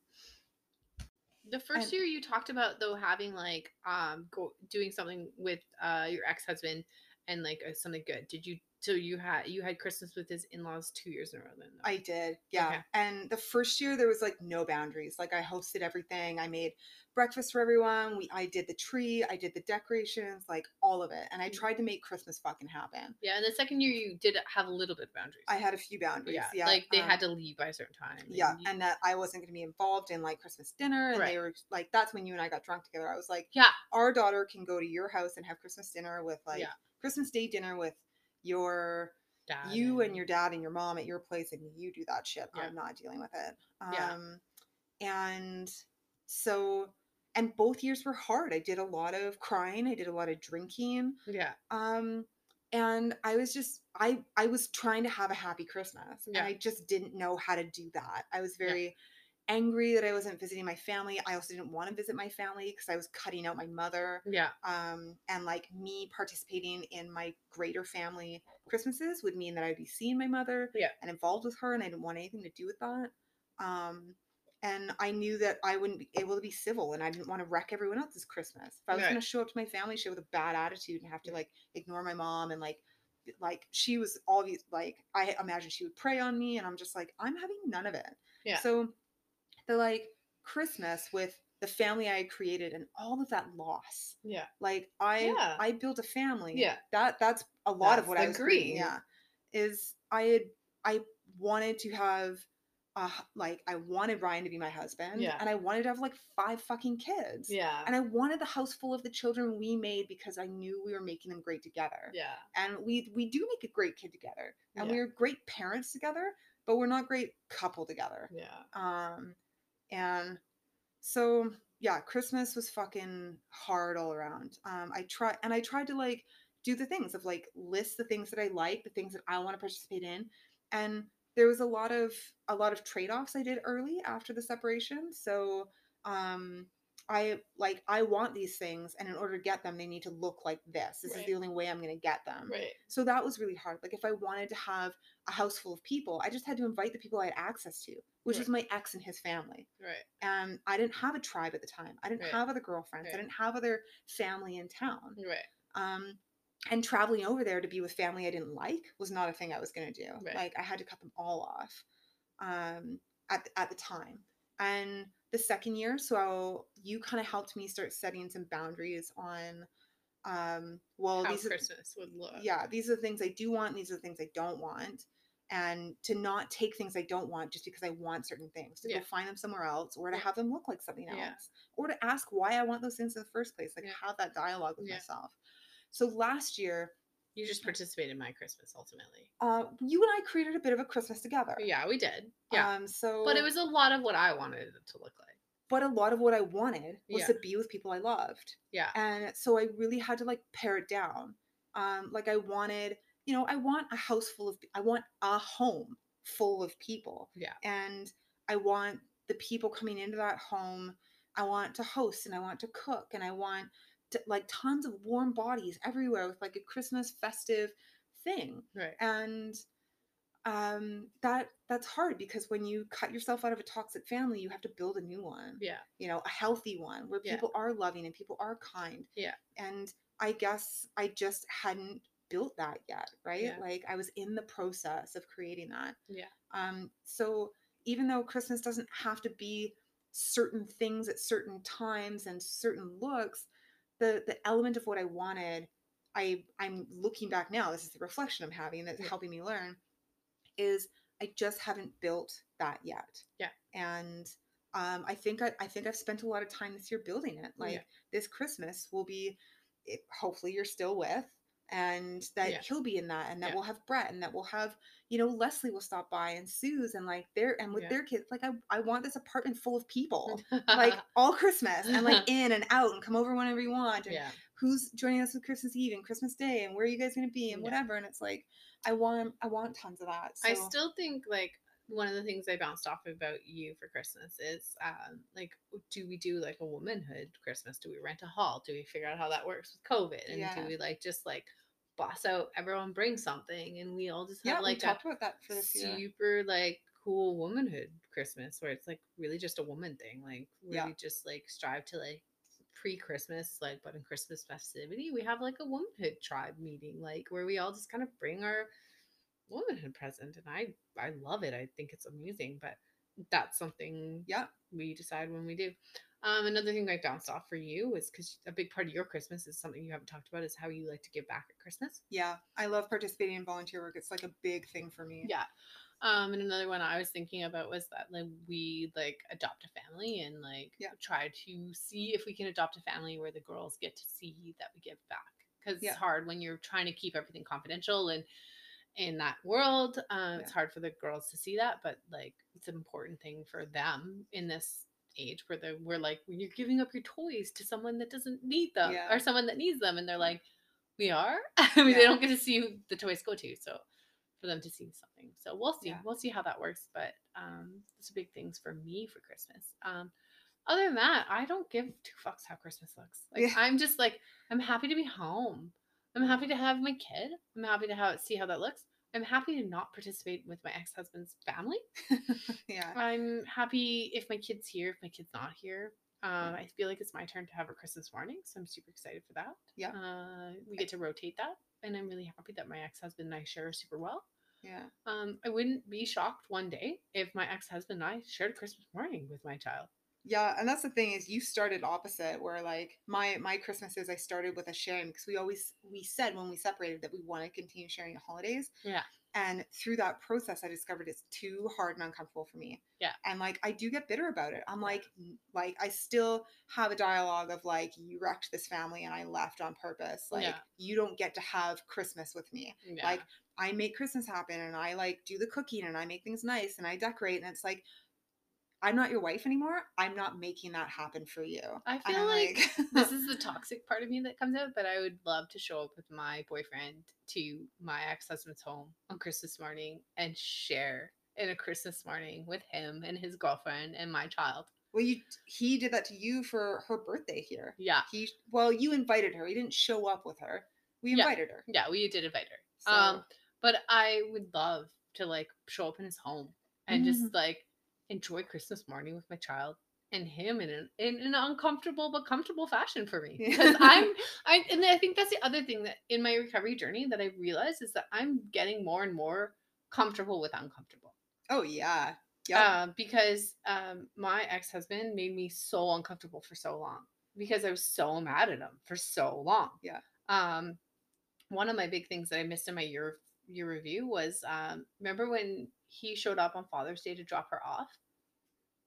Speaker 2: The first
Speaker 1: And-
Speaker 2: year you talked about though having like um go doing something with uh your ex husband and like uh, something good. Did you? So you had you had Christmas with his in laws two years in a row. Then though?
Speaker 1: I did, yeah.
Speaker 2: Okay.
Speaker 1: And the first year there was like no boundaries. Like I hosted everything. I made breakfast for everyone. We I did the tree. I did the decorations, like all of it. And I
Speaker 2: Mm.
Speaker 1: tried to make Christmas fucking happen.
Speaker 2: yeah, and the second year you did have a little bit of boundaries.
Speaker 1: I had a few boundaries.
Speaker 2: yeah,
Speaker 1: Yeah,
Speaker 2: like they
Speaker 1: um,
Speaker 2: had to leave by a certain time.
Speaker 1: Yeah,
Speaker 2: you-
Speaker 1: and that I wasn't going to be involved in like Christmas dinner, and
Speaker 2: Right.
Speaker 1: they were like, "That's when you and I got drunk together." I was like,
Speaker 2: Yeah.
Speaker 1: our daughter can go to your house and have Christmas dinner with like
Speaker 2: Yeah.
Speaker 1: Christmas Day dinner with your
Speaker 2: Dad
Speaker 1: you and your dad and your mom at your place, and you do that shit.
Speaker 2: Yeah.
Speaker 1: I'm not dealing with it.
Speaker 2: Yeah.
Speaker 1: Um, and so, and both years were hard. I did a lot of crying. I did a lot of drinking.
Speaker 2: yeah,
Speaker 1: Um, and I was just I I was trying to have a happy Christmas,
Speaker 2: Yeah.
Speaker 1: and I just didn't know how to do that. I was
Speaker 2: Yeah.
Speaker 1: Angry that I wasn't visiting my family. I also didn't want to visit my family because I was cutting out my mother.
Speaker 2: yeah,
Speaker 1: Um, and like me participating in my greater family Christmases would mean that I'd be seeing my mother
Speaker 2: Yeah.
Speaker 1: and involved with her, and I didn't want anything to do with that. Um, and I knew that I wouldn't be able to be civil, and I didn't want to wreck everyone else's Christmas. If I was
Speaker 2: Right.
Speaker 1: going to show up to my family show with a bad attitude and have to like ignore my mom and like like she was always like I imagine she would prey on me, and I'm just like I'm having none of it.
Speaker 2: Yeah.
Speaker 1: So the like Christmas with the family I created and all of that loss
Speaker 2: yeah,
Speaker 1: like i
Speaker 2: Yeah.
Speaker 1: i built a family
Speaker 2: Yeah.
Speaker 1: that that's a lot of what i
Speaker 2: agree.
Speaker 1: yeah is i had i wanted to have uh like i wanted ryan to be my husband
Speaker 2: Yeah.
Speaker 1: and i wanted to have like five fucking kids
Speaker 2: yeah,
Speaker 1: and i wanted the house full of the children we made because i knew we were making them great together
Speaker 2: yeah,
Speaker 1: and we we do make a great kid together and
Speaker 2: Yeah.
Speaker 1: we're great parents together but we're not great couple together
Speaker 2: yeah,
Speaker 1: um and so yeah christmas was fucking hard all around. Um i try and i tried to like do the things of like list the things that i like the things that i want to participate in. And there was a lot of a lot of trade-offs i did early after the separation. So um i like i want these things and in order to get them they need to look like this. This is the only way i'm going to get them.
Speaker 2: Right,
Speaker 1: so that was really hard. Like if I wanted to have a house full of people, I just had to invite the people I had access to, which was my ex and his family.
Speaker 2: right,
Speaker 1: And I didn't have a tribe at the time. I didn't
Speaker 2: Right.
Speaker 1: have other girlfriends.
Speaker 2: Right.
Speaker 1: I didn't have other family in town.
Speaker 2: right,
Speaker 1: Um, and traveling over there to be with family I didn't like was not a thing I was going to do.
Speaker 2: Right.
Speaker 1: Like I had to cut them all off um, at the- at the time. And the second year, so you kind of helped me start setting some boundaries on. Um, well,
Speaker 2: how
Speaker 1: these are
Speaker 2: would look.
Speaker 1: yeah, these are the things I do want, these are the things I don't want. And to not take things I don't want just because I want certain things, to
Speaker 2: Yeah.
Speaker 1: go find them somewhere else, or to have them look like something
Speaker 2: Yeah.
Speaker 1: else, or to ask why I want those things in the first place, like
Speaker 2: Yeah.
Speaker 1: have that dialogue with
Speaker 2: Yeah.
Speaker 1: myself. So last year,
Speaker 2: You just participated in my Christmas ultimately.
Speaker 1: uh, you and I created a bit of a Christmas together.
Speaker 2: Yeah, we did. Yeah.
Speaker 1: Um, so,
Speaker 2: but it was a lot of what I wanted it to look like.
Speaker 1: but a lot of what I wanted was
Speaker 2: Yeah.
Speaker 1: to be with people I loved.
Speaker 2: Yeah.
Speaker 1: and so i really had to like pare it down um like i wanted you know i want a house full of i want a home full of people
Speaker 2: Yeah.
Speaker 1: and i want the people coming into that home i want to host and i want to cook and i want to, like tons of warm bodies everywhere with like a christmas festive thing
Speaker 2: Right.
Speaker 1: and um that that's hard because when you cut yourself out of a toxic family you have to build a new one
Speaker 2: Yeah.
Speaker 1: you know, a healthy one where
Speaker 2: Yeah.
Speaker 1: people are loving and people are kind.
Speaker 2: Yeah.
Speaker 1: And I guess I just hadn't built that yet, right?
Speaker 2: Yeah.
Speaker 1: Like I was in the process of creating that.
Speaker 2: Yeah.
Speaker 1: Um so even though Christmas doesn't have to be certain things at certain times and certain looks, the the element of what I wanted, I I'm looking back now, this is the reflection I'm having that's
Speaker 2: Yeah.
Speaker 1: helping me learn is I just haven't built that yet.
Speaker 2: Yeah.
Speaker 1: And um, I think I, I think I've spent a lot of time this year building it. Like
Speaker 2: Yeah.
Speaker 1: this Christmas will be, it, hopefully you're still with, and that
Speaker 2: Yeah.
Speaker 1: he'll be in that, and that
Speaker 2: Yeah.
Speaker 1: we'll have Brett, and that we'll have, you know, Leslie will stop by, and Sue's, and like their and with
Speaker 2: Yeah.
Speaker 1: their kids. Like I, I want this apartment full of people, like all Christmas, and like in and out, and come over whenever you want, and
Speaker 2: yeah.
Speaker 1: who's joining us with Christmas Eve and Christmas Day, and where are you guys gonna be, and whatever. And it's like, I want, I want tons of that. So.
Speaker 2: I still think like one of the things I bounced off about you for Christmas is um like do we do like a womanhood Christmas? Do we rent a hall? Do we figure out how that works with COVID? And
Speaker 1: Yeah.
Speaker 2: do we like just like boss out everyone bring something and we all just have
Speaker 1: yeah,
Speaker 2: like
Speaker 1: talked about that for this year.
Speaker 2: super like cool womanhood Christmas where it's like really just a woman thing. Like really
Speaker 1: Yeah.
Speaker 2: just like strive to like pre-Christmas, like but in Christmas festivity, we have like a womanhood tribe meeting, like where we all just kind of bring our womanhood present, and I I love it. I think it's amazing, but that's something
Speaker 1: Yeah.
Speaker 2: we decide when we do. Um, another thing I bounced off for you is because a big part of your Christmas is something you haven't talked about is how you like to give back at Christmas.
Speaker 1: Yeah. I love participating in volunteer work. It's like a big thing for me.
Speaker 2: Yeah. Um, and another one I was thinking about was that like we like adopt a family and like
Speaker 1: Yeah.
Speaker 2: try to see if we can adopt a family where the girls get to see that we give back because
Speaker 1: Yeah.
Speaker 2: it's hard when you're trying to keep everything confidential and in that world um, it's hard for the girls to see that but like it's an important thing for them in this age where they we're like when you're giving up your toys to someone that doesn't need them
Speaker 1: Yeah.
Speaker 2: or someone that needs them and they're like we are? I mean they don't get to see who the toys go to so for them to see something. So we'll see
Speaker 1: Yeah.
Speaker 2: we'll see how that works but um those are big things for me for christmas. Um other than that i don't give two fucks how christmas looks. Like
Speaker 1: Yeah.
Speaker 2: i'm just like i'm happy to be home. I'm happy to have my kid. I'm happy to have see how that looks i'm happy to not participate with my ex-husband's family
Speaker 1: yeah.
Speaker 2: I'm happy if my kid's here, if my kid's not here. Um, I feel like it's my turn to have a Christmas morning, so I'm super excited for that.
Speaker 1: Yeah.
Speaker 2: Uh, we get to rotate that, and I'm really happy that my ex husband and I share super well.
Speaker 1: Yeah.
Speaker 2: Um, I wouldn't be shocked one day if my ex husband and I shared a Christmas morning with my child.
Speaker 1: Yeah, and that's the thing is you started opposite where like my my Christmases I started with a sharing because we always we said when we separated that we want to continue sharing the holidays.
Speaker 2: Yeah.
Speaker 1: And through that process I discovered it's too hard and uncomfortable for me.
Speaker 2: Yeah.
Speaker 1: And like I do get bitter about it. I'm like like I still have a dialogue of like you wrecked this family and I left on purpose. Like
Speaker 2: Yeah.
Speaker 1: you don't get to have Christmas with me.
Speaker 2: Yeah.
Speaker 1: Like I make Christmas happen and I like do the cooking and I make things nice and I decorate and it's like I'm not your wife anymore. I'm not making that happen for you.
Speaker 2: I feel
Speaker 1: I'm
Speaker 2: like this is the toxic part of me that comes out, but I would love to show up with my boyfriend to my ex husband's home on Christmas morning and share in a Christmas morning with him and his girlfriend and my child.
Speaker 1: well, you he did that to you for her birthday here.
Speaker 2: Yeah.
Speaker 1: He well, you invited her. He didn't show up with her. We
Speaker 2: Yeah.
Speaker 1: invited her.
Speaker 2: Yeah, we did invite her.
Speaker 1: So,
Speaker 2: Um, but I would love to like show up in his home and
Speaker 1: Mm-hmm.
Speaker 2: just like enjoy Christmas morning with my child and him in an in an uncomfortable but comfortable fashion for me. Because I'm I and I think that's the other thing that in my recovery journey that I realized is that I'm getting more and more comfortable with uncomfortable.
Speaker 1: oh yeah. Yeah.
Speaker 2: Uh, because um, my ex husband made me so uncomfortable for so long because I was so mad at him for so long.
Speaker 1: Yeah.
Speaker 2: Um, one of my big things that I missed in my year year review was um, remember when he showed up on Father's Day to drop her off,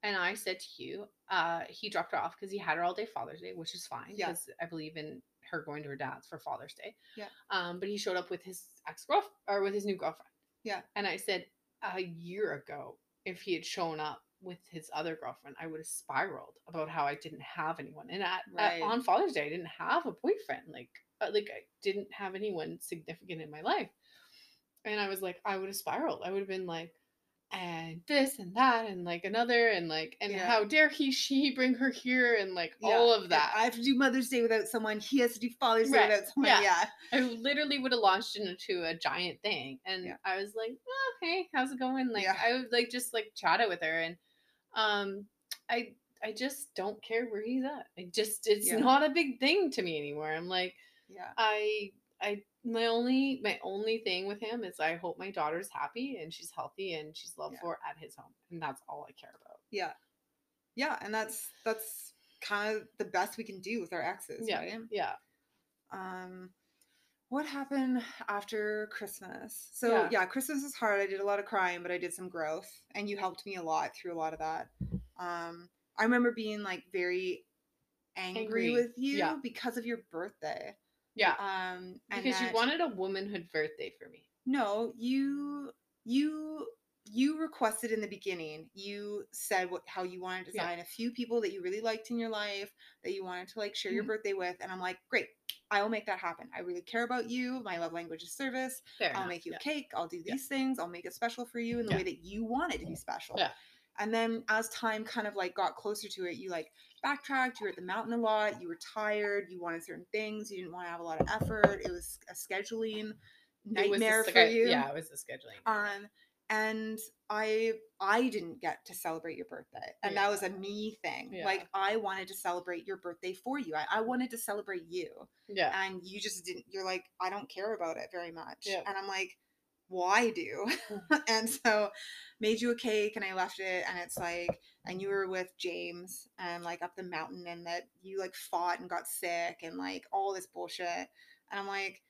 Speaker 2: and I said to you, uh, he dropped her off because he had her all day Father's Day, which is fine
Speaker 1: Yeah.
Speaker 2: because I believe in her going to her dad's for Father's Day.
Speaker 1: Yeah.
Speaker 2: Um, but he showed up with his ex girlfriend or with his new girlfriend.
Speaker 1: Yeah.
Speaker 2: And I said a year ago, if he had shown up with his other girlfriend, I would have spiraled about how I didn't have anyone. And at, at- on Father's Day, I didn't have a boyfriend. Like, uh, like I didn't have anyone significant in my life. And I was like, I would have spiraled. I would have been like, and this and that and like another and like and
Speaker 1: Yeah.
Speaker 2: how dare he she bring her here and like
Speaker 1: Yeah.
Speaker 2: all of that.
Speaker 1: I have to do Mother's Day without someone. He has to do Father's Day
Speaker 2: Right.
Speaker 1: without someone.
Speaker 2: Yeah.
Speaker 1: Yeah.
Speaker 2: I literally would have launched into a giant thing. And. I was like, oh, hey, how's it going? Like. I would like just like chat it with her and um I I just don't care where he's at. I just it's not a big thing to me anymore. I'm like
Speaker 1: Yeah.
Speaker 2: I I my only my only thing with him is I hope my daughter's happy and she's healthy and she's loved
Speaker 1: Yeah.
Speaker 2: for at his home. And that's all I care about.
Speaker 1: Yeah. Yeah. And that's that's kind of the best we can do with our exes,
Speaker 2: Yeah.
Speaker 1: right?
Speaker 2: Yeah.
Speaker 1: Um what happened after Christmas? So
Speaker 2: Yeah.
Speaker 1: yeah. Christmas was hard. I did a lot of crying, but I did some growth and you helped me a lot through a lot of that. Um I remember being like very angry,
Speaker 2: Angry,
Speaker 1: with you
Speaker 2: yeah.
Speaker 1: because of your birthday.
Speaker 2: Yeah.
Speaker 1: Um and
Speaker 2: Because you wanted a womanhood birthday for me.
Speaker 1: No, you you you requested in the beginning. You said what how you wanted to
Speaker 2: Yeah.
Speaker 1: a few people that you really liked in your life that you wanted to like share your
Speaker 2: Mhm.
Speaker 1: birthday with, and I'm like, great, I will make that happen. I really care about you. My love language is service.
Speaker 2: Fair
Speaker 1: I'll
Speaker 2: enough,
Speaker 1: make you
Speaker 2: yeah.
Speaker 1: a cake. I'll do
Speaker 2: Yeah.
Speaker 1: these things. I'll make it special for you in the
Speaker 2: Yeah.
Speaker 1: way that you want it to be special.
Speaker 2: Yeah.
Speaker 1: And then as time kind of like got closer to it, you like backtracked. You were at the mountain a lot. You were tired. You wanted certain things. You didn't want to have a lot of effort. It was a scheduling nightmare for you.
Speaker 2: Yeah, it was the scheduling.
Speaker 1: Um, and I I didn't get to celebrate your birthday. And that was a me thing.
Speaker 2: Yeah.
Speaker 1: Like I wanted to celebrate your birthday for you. I, I wanted to celebrate you.
Speaker 2: Yeah.
Speaker 1: And you just didn't you're like, I don't care about it very much.
Speaker 2: Yeah.
Speaker 1: And I'm like, well, I do. and so made you a cake and I left it and it's like and you were with James and like up the mountain and that you like fought and got sick and like all this bullshit. And I'm like,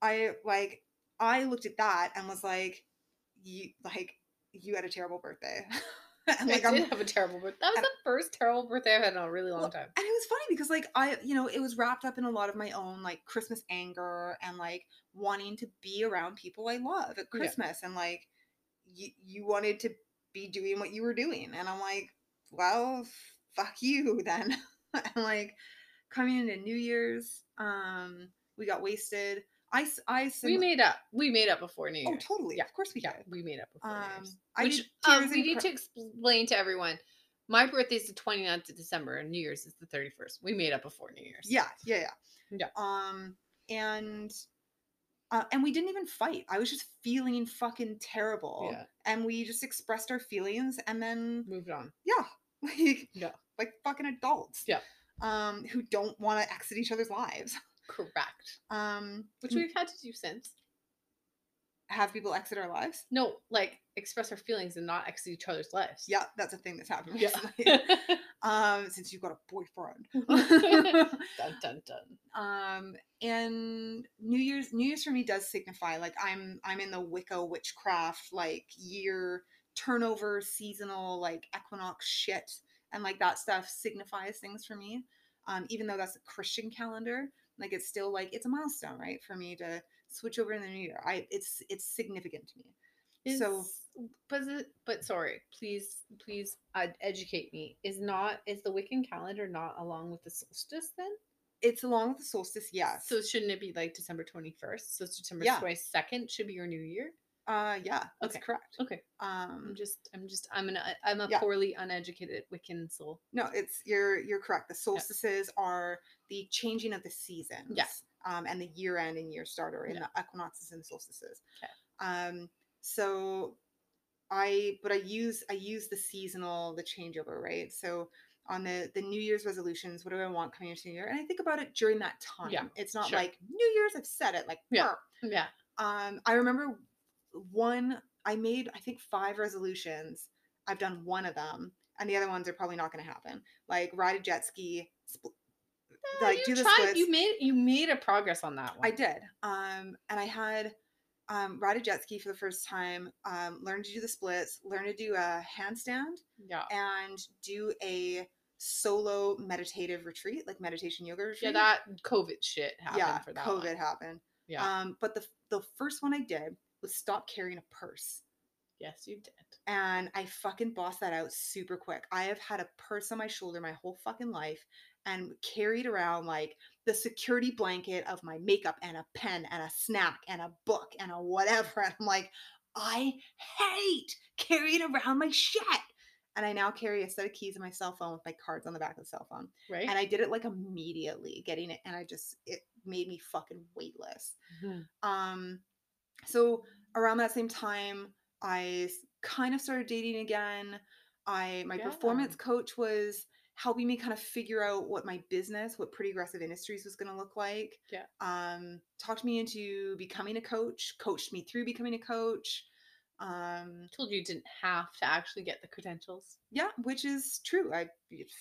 Speaker 1: I like I looked at that and was like, you like you had a terrible birthday. and like
Speaker 2: I
Speaker 1: I'm
Speaker 2: did have a terrible birthday. That was
Speaker 1: and-
Speaker 2: the first terrible birthday I've had in a really long
Speaker 1: Well,
Speaker 2: time.
Speaker 1: And it was funny because like I, you know, it was wrapped up in a lot of my own like Christmas anger and like wanting to be around people I love at
Speaker 2: Yeah.
Speaker 1: Christmas and like you you wanted to be doing what you were doing and I'm like, well, fuck you then. and like coming into New Year's, um, we got wasted. I so
Speaker 2: We made up. We made up before New
Speaker 1: oh
Speaker 2: Year's.
Speaker 1: totally,
Speaker 2: Yeah.
Speaker 1: of course we
Speaker 2: Yeah,
Speaker 1: did.
Speaker 2: we made up before New
Speaker 1: Um,
Speaker 2: Year's.
Speaker 1: I
Speaker 2: Which um, we need
Speaker 1: cr-
Speaker 2: to explain to everyone. My birthday is the 29th of December and New Year's is the 31st. We made up before New Year's.
Speaker 1: Yeah, yeah, yeah.
Speaker 2: Yeah.
Speaker 1: Um, and uh, and we didn't even fight. I was just feeling fucking terrible.
Speaker 2: Yeah.
Speaker 1: And we just expressed our feelings, and then
Speaker 2: Moved on.
Speaker 1: yeah, like
Speaker 2: Yeah.
Speaker 1: like fucking adults.
Speaker 2: Yeah.
Speaker 1: Um, who don't want to exit each other's lives.
Speaker 2: Correct.
Speaker 1: Um,
Speaker 2: Which we've had to do since.
Speaker 1: Have people exit our lives.
Speaker 2: No, like express our feelings and not exit each other's lives.
Speaker 1: Yeah, that's a thing that's happened
Speaker 2: Yeah.
Speaker 1: um, since you've got a boyfriend.
Speaker 2: dun dun dun.
Speaker 1: um and new year's new year's for me does signify like i'm i'm in the wicca witchcraft like year turnover seasonal like equinox shit and like that stuff signifies things for me um even though that's a christian calendar like it's still like it's a milestone right for me to switch over in the new year i it's it's significant to me So-
Speaker 2: but but sorry, please please uh, educate me. Is not is the Wiccan calendar not along with the solstice then?
Speaker 1: it's along with the solstice yes
Speaker 2: So shouldn't it be like December twenty first? So December
Speaker 1: Yeah.
Speaker 2: twenty second should be your new year.
Speaker 1: uh yeah that's
Speaker 2: Okay.
Speaker 1: correct
Speaker 2: Okay,
Speaker 1: um
Speaker 2: I'm just I'm just I'm an I'm a
Speaker 1: Yeah.
Speaker 2: poorly uneducated Wiccan soul.
Speaker 1: No, it's you're you're correct. The solstices are the changing of the seasons. Um, and the year end and year starter in
Speaker 2: Yeah.
Speaker 1: the equinoxes and solstices.
Speaker 2: 'Kay.
Speaker 1: Um, so I but I use I use the seasonal, the changeover, right? So on the the New Year's resolutions, what do I want coming into New Year? And I think about it during that time.
Speaker 2: Yeah,
Speaker 1: It's not
Speaker 2: sure.
Speaker 1: like New Year's, I've said it like
Speaker 2: Yeah.
Speaker 1: "Arr."
Speaker 2: Yeah.
Speaker 1: Um, I remember one, I made, I think, five resolutions. I've done one of them, and the other ones are probably not going to happen. Like ride a jet ski, spl- Like
Speaker 2: you
Speaker 1: do the
Speaker 2: tried-
Speaker 1: splits.
Speaker 2: You made you made a progress on that one.
Speaker 1: I did. Um, and I had um, ride a jet ski for the first time, um, learn to do the splits, learn to do a handstand,
Speaker 2: Yeah.
Speaker 1: and do a solo meditative retreat, like meditation yoga retreat.
Speaker 2: Yeah, that COVID shit happened
Speaker 1: yeah,
Speaker 2: for that.
Speaker 1: COVID
Speaker 2: one.
Speaker 1: happened.
Speaker 2: Yeah.
Speaker 1: Um, but the the first one I did was stop carrying a purse.
Speaker 2: yes, you did.
Speaker 1: and I fucking bossed that out super quick. I have had a purse on my shoulder my whole fucking life and carried around like the security blanket of my makeup and a pen and a snack and a book and a whatever. And I'm like, I hate carrying around my shit. And I now carry a set of keys in my cell phone with my cards on the back of the cell phone.
Speaker 2: Right.
Speaker 1: And I did it like immediately getting it. And I just, it made me fucking weightless.
Speaker 2: Mhm.
Speaker 1: Um, so around that same time, I kind of started dating again. I my
Speaker 2: Yeah.
Speaker 1: performance coach was helping me kind of figure out what my business, what Pretty Aggressive Industries was going to look like.
Speaker 2: Yeah.
Speaker 1: Um, talked me into becoming a coach, coached me through becoming a coach. Um,
Speaker 2: told you you didn't have to actually get the credentials.
Speaker 1: yeah, which is true. I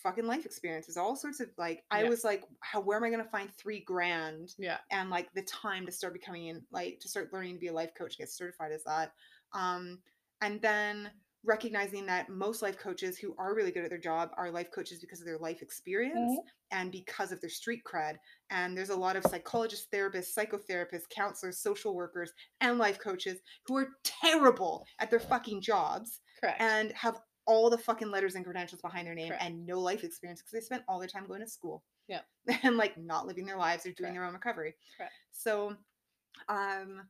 Speaker 1: fucking life experiences, all sorts of like. I
Speaker 2: Yeah.
Speaker 1: was like, how where am I going to find three grand
Speaker 2: Yeah.
Speaker 1: and like the time to start becoming like to start learning to be a life coach get certified as that um and then recognizing that most life coaches who are really good at their job are life coaches because of their life experience and because of their street cred and there's a lot of psychologists therapists psychotherapists counselors social workers and life coaches who are terrible at their fucking jobs
Speaker 2: Correct.
Speaker 1: and have all the fucking letters and credentials behind their name
Speaker 2: Correct.
Speaker 1: and no life experience because they spent all their time going to school.
Speaker 2: Yeah.
Speaker 1: And like not living their lives or doing their own recovery.
Speaker 2: Correct.
Speaker 1: So um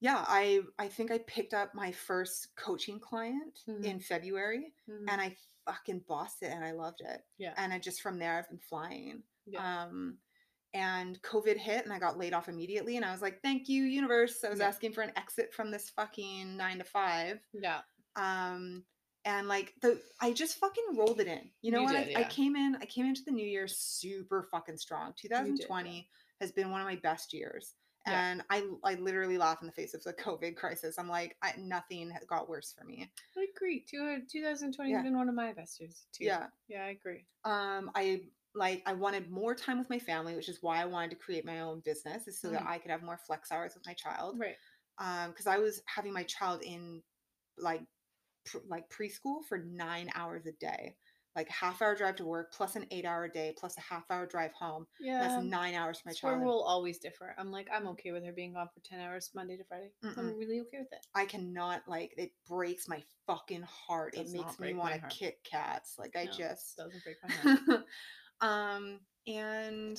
Speaker 1: yeah, I I think I picked up my first coaching client
Speaker 2: Mhm.
Speaker 1: in February
Speaker 2: Mhm.
Speaker 1: and I fucking bossed it and I loved it.
Speaker 2: Yeah.
Speaker 1: And I just from there I've been flying.
Speaker 2: Yeah.
Speaker 1: Um and COVID hit and I got laid off immediately. And I was like, thank you, universe. I was
Speaker 2: Yeah.
Speaker 1: asking for an exit from this fucking nine to five.
Speaker 2: Yeah.
Speaker 1: Um, and like the I just fucking rolled it in. You know
Speaker 2: You
Speaker 1: what?
Speaker 2: did,
Speaker 1: I, I came in, I came into the new year super fucking strong.
Speaker 2: yeah.
Speaker 1: 2020 has been one of my best years.
Speaker 2: Yeah.
Speaker 1: And I, I literally laugh in the face of the COVID crisis. I'm like, I, nothing has got worse for me.
Speaker 2: I agree. Two- 2020
Speaker 1: Yeah.
Speaker 2: has been one of my best years too.
Speaker 1: Yeah.
Speaker 2: Yeah, I agree.
Speaker 1: um i like i wanted more time with my family which is why i wanted to create my own business is so that
Speaker 2: Mhm.
Speaker 1: i could have more flex hours with my child
Speaker 2: Right.
Speaker 1: um because i was having my child in like pr- like preschool for nine hours a day like half hour drive to work plus an eight hour day plus a half hour drive home
Speaker 2: Yeah.
Speaker 1: that's nine hours for my
Speaker 2: where
Speaker 1: child
Speaker 2: we'll always differ. I'm like, I'm okay with her being gone for 10 hours Monday to Friday. I'm really okay with it.
Speaker 1: i cannot like it breaks my fucking heart it
Speaker 2: Does
Speaker 1: makes me want to kick cats like i just
Speaker 2: Doesn't break my heart.
Speaker 1: um and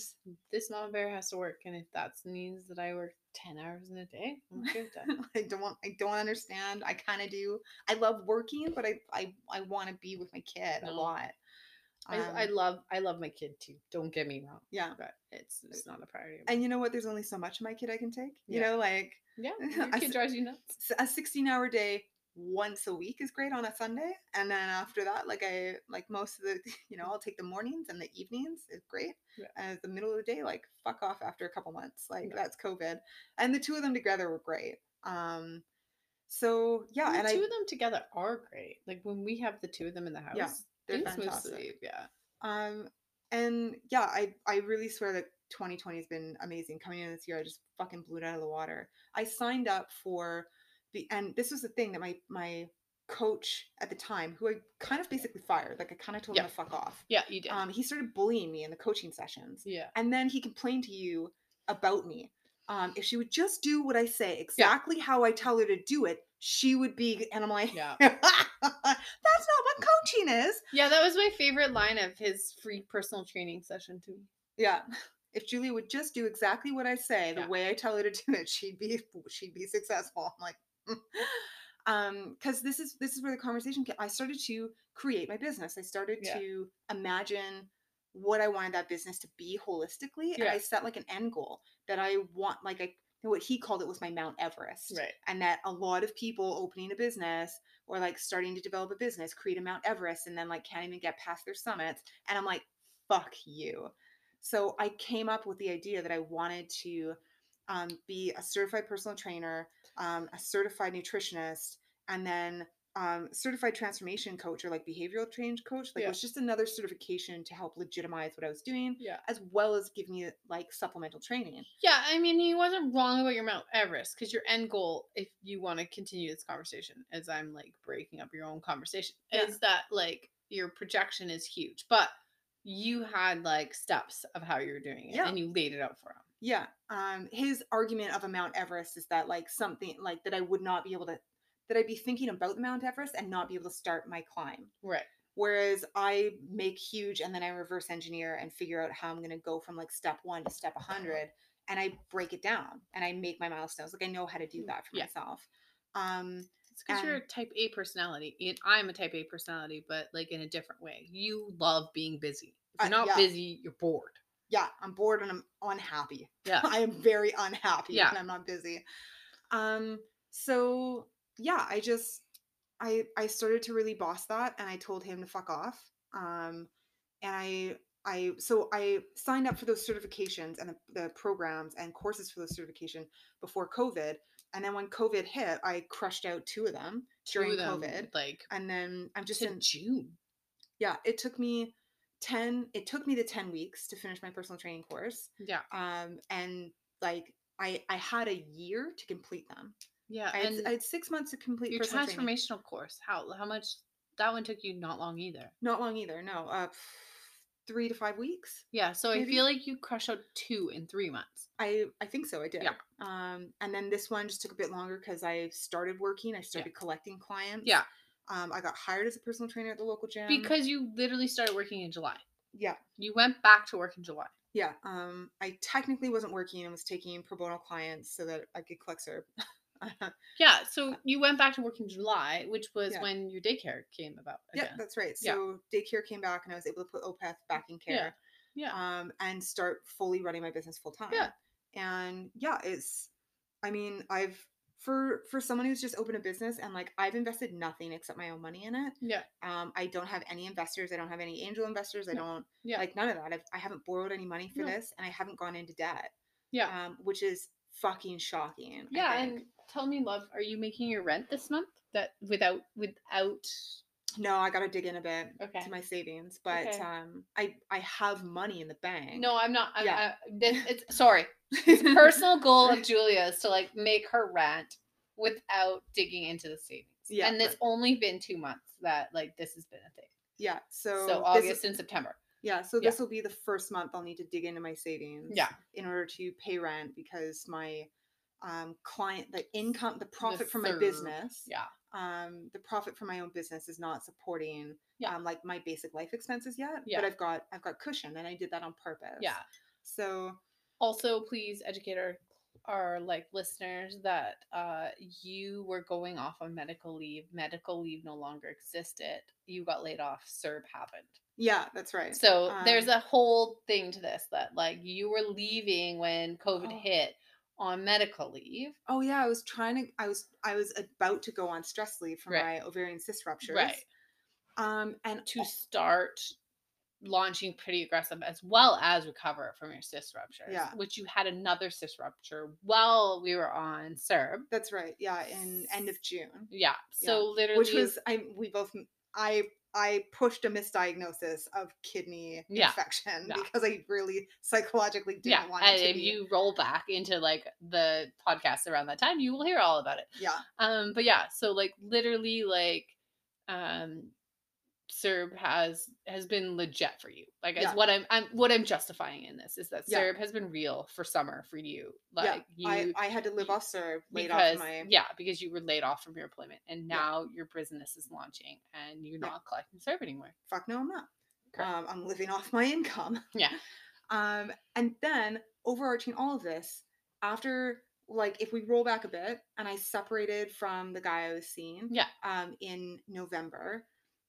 Speaker 2: this mama bear has to work, and if that means that I work 10 hours in a day.
Speaker 1: I don't I don't understand. I kind of do. I love working, but I I, I want to be with my kid a
Speaker 2: No.
Speaker 1: lot.
Speaker 2: I, I
Speaker 1: Um,
Speaker 2: love I love my kid too. Don't get me wrong,
Speaker 1: yeah.
Speaker 2: but it's it's not a priority.
Speaker 1: And you know what? There's only so much of my kid I can take. You
Speaker 2: Yeah.
Speaker 1: know, like
Speaker 2: yeah, your kid drives you nuts.
Speaker 1: A 16 hour day once a week is great on a Sunday, and then after that, like I like most of the, you know, I'll take the mornings and the evenings is great.
Speaker 2: Yeah.
Speaker 1: And the middle of the day, like fuck off after a couple months. Like
Speaker 2: Yeah.
Speaker 1: that's COVID, and the two of them together were great. Um, so yeah,
Speaker 2: the
Speaker 1: and
Speaker 2: two
Speaker 1: I
Speaker 2: of them together are great. Like when we have the two of them in the house,
Speaker 1: Yeah, they're fantastic.
Speaker 2: smooth, Yeah,
Speaker 1: Um, and yeah, I I really swear that 2020 has been amazing. Coming in this year, I just fucking blew it out of the water. I signed up for the, and this was the thing that my my coach at the time, who I kind of basically fired, like I kind of told him to fuck off.
Speaker 2: yeah, you did.
Speaker 1: Um, he started bullying me in the coaching sessions,
Speaker 2: yeah,
Speaker 1: and then he complained to you about me. Um, if she would just do what I say exactly how I tell her to do it, she would be. And I'm like,
Speaker 2: Yeah.
Speaker 1: that's not what coaching is.
Speaker 2: yeah. That was my favorite line of his free personal training session too.
Speaker 1: Yeah. If Julia would just do exactly what I say, the
Speaker 2: Yeah.
Speaker 1: way I tell her to do it, she'd be she'd be successful. I'm like. Um, because this is this is where the conversation. I started to create my business. I started
Speaker 2: Yeah.
Speaker 1: to imagine what I wanted that business to be holistically, and I set like an end goal that I want. Like I, what he called it was my Mount Everest
Speaker 2: Right.
Speaker 1: and that a lot of people opening a business or like starting to develop a business create a Mount Everest and then like can't even get past their summits. And I'm like, fuck you. So I came up with the idea that I wanted to um, be a certified personal trainer, um, a certified nutritionist, and then um, certified transformation coach or like behavioral change coach. Like
Speaker 2: Yeah.
Speaker 1: it was just another certification to help legitimize what I was doing,
Speaker 2: Yeah.
Speaker 1: as well as give me like supplemental training.
Speaker 2: Yeah, I mean, he wasn't wrong about your Mount Everest because your end goal, if you want to continue this conversation, as I'm like breaking up your own conversation,
Speaker 1: Yeah.
Speaker 2: is that like your projection is huge, but you had like steps of how you're doing it
Speaker 1: Yeah.
Speaker 2: and you laid it out for him.
Speaker 1: Yeah. Um his argument of a Mount Everest is that like something like that I would not be able to that I'd be thinking about the Mount Everest and not be able to start my climb.
Speaker 2: Right.
Speaker 1: Whereas I make huge and then I reverse engineer and figure out how I'm going to go from like step 1 to step 100 and I break it down and I make my milestones. Like I know how to do that for
Speaker 2: Yeah.
Speaker 1: myself. Um
Speaker 2: It's because you're a type A personality. I'm a type A personality, but like in a different way. You love being busy. If you're
Speaker 1: Uh,
Speaker 2: not
Speaker 1: yeah.
Speaker 2: busy, you're bored.
Speaker 1: Yeah, I'm bored and I'm unhappy.
Speaker 2: Yeah.
Speaker 1: I am very unhappy
Speaker 2: Yeah.
Speaker 1: when I'm not busy. Um, so yeah, I just I I started to really boss that and I told him to fuck off. Um and I I so I signed up for those certifications and the, the programs and courses for those certification before COVID. And then when COVID hit, I crushed out two of them during
Speaker 2: To them,
Speaker 1: COVID.
Speaker 2: Like
Speaker 1: And then I'm just in
Speaker 2: June.
Speaker 1: yeah, it took me 10 it took me the 10 weeks to finish my personal training course
Speaker 2: Yeah.
Speaker 1: um and like i i had a year to complete them
Speaker 2: Yeah.
Speaker 1: I had,
Speaker 2: and
Speaker 1: I had six months to complete
Speaker 2: your
Speaker 1: personal training.
Speaker 2: transformational course, how how much that one took you not long either.
Speaker 1: not long either no uh three to five weeks
Speaker 2: Yeah, so I feel like you crushed out two in three months.
Speaker 1: i i think so i did
Speaker 2: Yeah.
Speaker 1: um and then this one just took a bit longer because i started working i started collecting clients
Speaker 2: Yeah.
Speaker 1: Um i got hired as a personal trainer at the local gym
Speaker 2: Because you literally started working in July.
Speaker 1: yeah
Speaker 2: You went back to work in July.
Speaker 1: yeah um i technically wasn't working and was taking pro bono clients so that i could collect her
Speaker 2: Yeah, so you went back to work in July, which was
Speaker 1: Yeah.
Speaker 2: when your daycare came about.
Speaker 1: Yeah, that's right.
Speaker 2: Yeah.
Speaker 1: So daycare came back and I was able to put Opeth back in care.
Speaker 2: Yeah. Yeah.
Speaker 1: um, and start fully running my business full time.
Speaker 2: Yeah.
Speaker 1: And yeah, it's, I mean, I've, for for someone who's just opened a business and like I've invested nothing except my own money in it.
Speaker 2: Yeah.
Speaker 1: Um, I don't have any investors. I don't have any angel investors. I
Speaker 2: No.
Speaker 1: don't
Speaker 2: Yeah.
Speaker 1: like none of that. I've, I haven't borrowed any money for
Speaker 2: No.
Speaker 1: this, and I haven't gone into debt.
Speaker 2: Yeah.
Speaker 1: Um, which is fucking shocking.
Speaker 2: Yeah, and tell me, love, are you making your rent this month? That without without
Speaker 1: no, I gotta dig in a bit
Speaker 2: Okay.
Speaker 1: to my savings, but
Speaker 2: Okay.
Speaker 1: um, I I have money in the bank.
Speaker 2: No, I'm not. I'm,
Speaker 1: Yeah.
Speaker 2: I, this, it's sorry. It's personal goal of Julia's to like make her rent without digging into the savings.
Speaker 1: Yeah,
Speaker 2: and it's only been two months that like this has been a thing.
Speaker 1: yeah. So,
Speaker 2: So,
Speaker 1: this-
Speaker 2: August and September.
Speaker 1: Yeah, so
Speaker 2: Yeah.
Speaker 1: this will be the first month I'll need to dig into my savings.
Speaker 2: Yeah.
Speaker 1: In order to pay rent because my um client the income the profit from my business
Speaker 2: Yeah.
Speaker 1: Um the profit from my own business is not supporting
Speaker 2: Yeah.
Speaker 1: um like my basic life expenses yet
Speaker 2: Yeah.
Speaker 1: but i've got i've got cushion and i did that on purpose
Speaker 2: Yeah.
Speaker 1: so
Speaker 2: Also, please educate our our like listeners that uh you were going off on medical leave. Medical leave no longer existed. You got laid off. CERB happened.
Speaker 1: yeah that's right
Speaker 2: So there's
Speaker 1: Um,
Speaker 2: a whole thing to this that like you were leaving when COVID
Speaker 1: Oh.
Speaker 2: hit on medical leave.
Speaker 1: oh yeah i was trying to i was i was about to go on stress leave for
Speaker 2: Right.
Speaker 1: my ovarian cyst ruptures
Speaker 2: Right.
Speaker 1: um and
Speaker 2: To start launching pretty aggressive as well as recover from your cyst ruptures.
Speaker 1: Yeah.
Speaker 2: Which you had another cyst rupture while we were on CERB.
Speaker 1: that's right yeah in end of june
Speaker 2: Yeah. So literally
Speaker 1: which was I we both I I pushed a misdiagnosis of kidney
Speaker 2: Yeah,
Speaker 1: infection
Speaker 2: yeah.
Speaker 1: because I really psychologically didn't
Speaker 2: yeah,
Speaker 1: want
Speaker 2: and
Speaker 1: to
Speaker 2: if
Speaker 1: be.
Speaker 2: you roll back into like the podcast around that time, you will hear all about it.
Speaker 1: yeah,
Speaker 2: Um, but yeah, so like literally like um CERB has has been legit for you. Like is what I'm I'm what I'm justifying in this is that
Speaker 1: Yeah.
Speaker 2: CERB has been real for summer for you. Like
Speaker 1: yeah.
Speaker 2: you
Speaker 1: I I had to live off CERB laid
Speaker 2: because
Speaker 1: off my
Speaker 2: yeah, because you were laid off from your employment and
Speaker 1: Yeah.
Speaker 2: now your business is launching and you're
Speaker 1: Yeah.
Speaker 2: not collecting CERB anymore.
Speaker 1: fuck no I'm not.
Speaker 2: Correct.
Speaker 1: Um, I'm living off my income.
Speaker 2: Yeah.
Speaker 1: Um, and then overarching all of this, after like if we roll back a bit, and I separated from the guy I was seeing,
Speaker 2: Yeah.
Speaker 1: um, in November,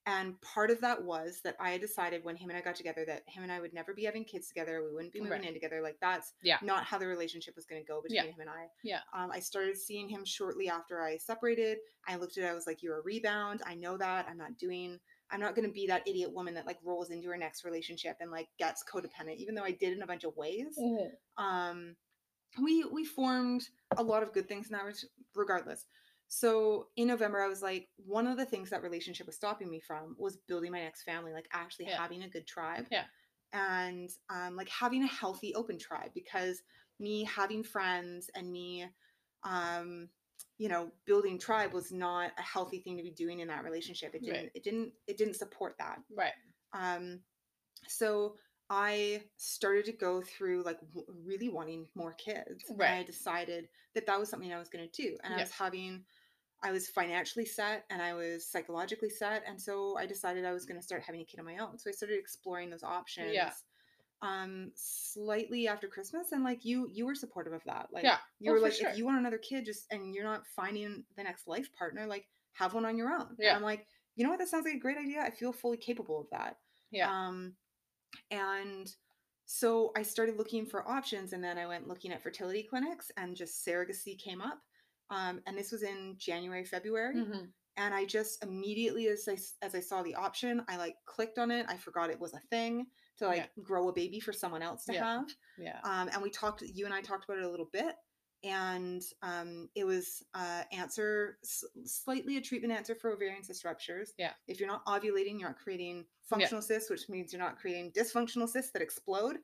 Speaker 1: and part of that was that I had decided when him and I got together that him and I would never be having kids together. We wouldn't be moving
Speaker 2: Right.
Speaker 1: in together. Like that's
Speaker 2: Yeah.
Speaker 1: not how the relationship was going to go between
Speaker 2: Yeah.
Speaker 1: him and I.
Speaker 2: Yeah.
Speaker 1: Um, I started seeing him shortly after I separated. I looked at it. I was like, "You're a rebound. I know that. I'm not doing." I'm not going to be that idiot woman that like rolls into her next relationship and like gets codependent, even though I did in a bunch of ways. Um, we we formed a lot of good things in that regardless. So in November, I was like, one of the things that relationship was stopping me from was building my next family, like actually
Speaker 2: Yeah.
Speaker 1: having a good tribe.
Speaker 2: Yeah.
Speaker 1: And um, like having a healthy open tribe because me having friends and me um you know building tribe was not a healthy thing to be doing in that relationship it didn't
Speaker 2: Right.
Speaker 1: it didn't it didn't support that
Speaker 2: Right.
Speaker 1: um so i started to go through like w- really wanting more kids and i decided that that was something i was going to do and i was having i was financially set and i was psychologically set and so i decided i was going to start having a kid on my own so i started exploring those options um slightly after christmas and like you you were supportive of that like
Speaker 2: Yeah.
Speaker 1: you
Speaker 2: Oh,
Speaker 1: were like
Speaker 2: sure.
Speaker 1: if you want another kid just and you're not finding the next life partner like have one on your own
Speaker 2: Yeah.
Speaker 1: and i'm like you know what that sounds like a great idea i feel fully capable of that
Speaker 2: Yeah.
Speaker 1: um and so i started looking for options and then i went looking at fertility clinics and just surrogacy came up um and this was in january february
Speaker 2: Mhm.
Speaker 1: and i just immediately as i as i saw the option i like clicked on it i forgot it was a thing to like grow a baby for someone else to
Speaker 2: Yeah.
Speaker 1: have
Speaker 2: Yeah.
Speaker 1: um, and we talked you and i talked about it a little bit and um, it was uh, answer s- slightly a treatment answer for ovarian cyst ruptures
Speaker 2: Yeah.
Speaker 1: if you're not ovulating you're not creating functional cysts which means you're not creating dysfunctional cysts that explode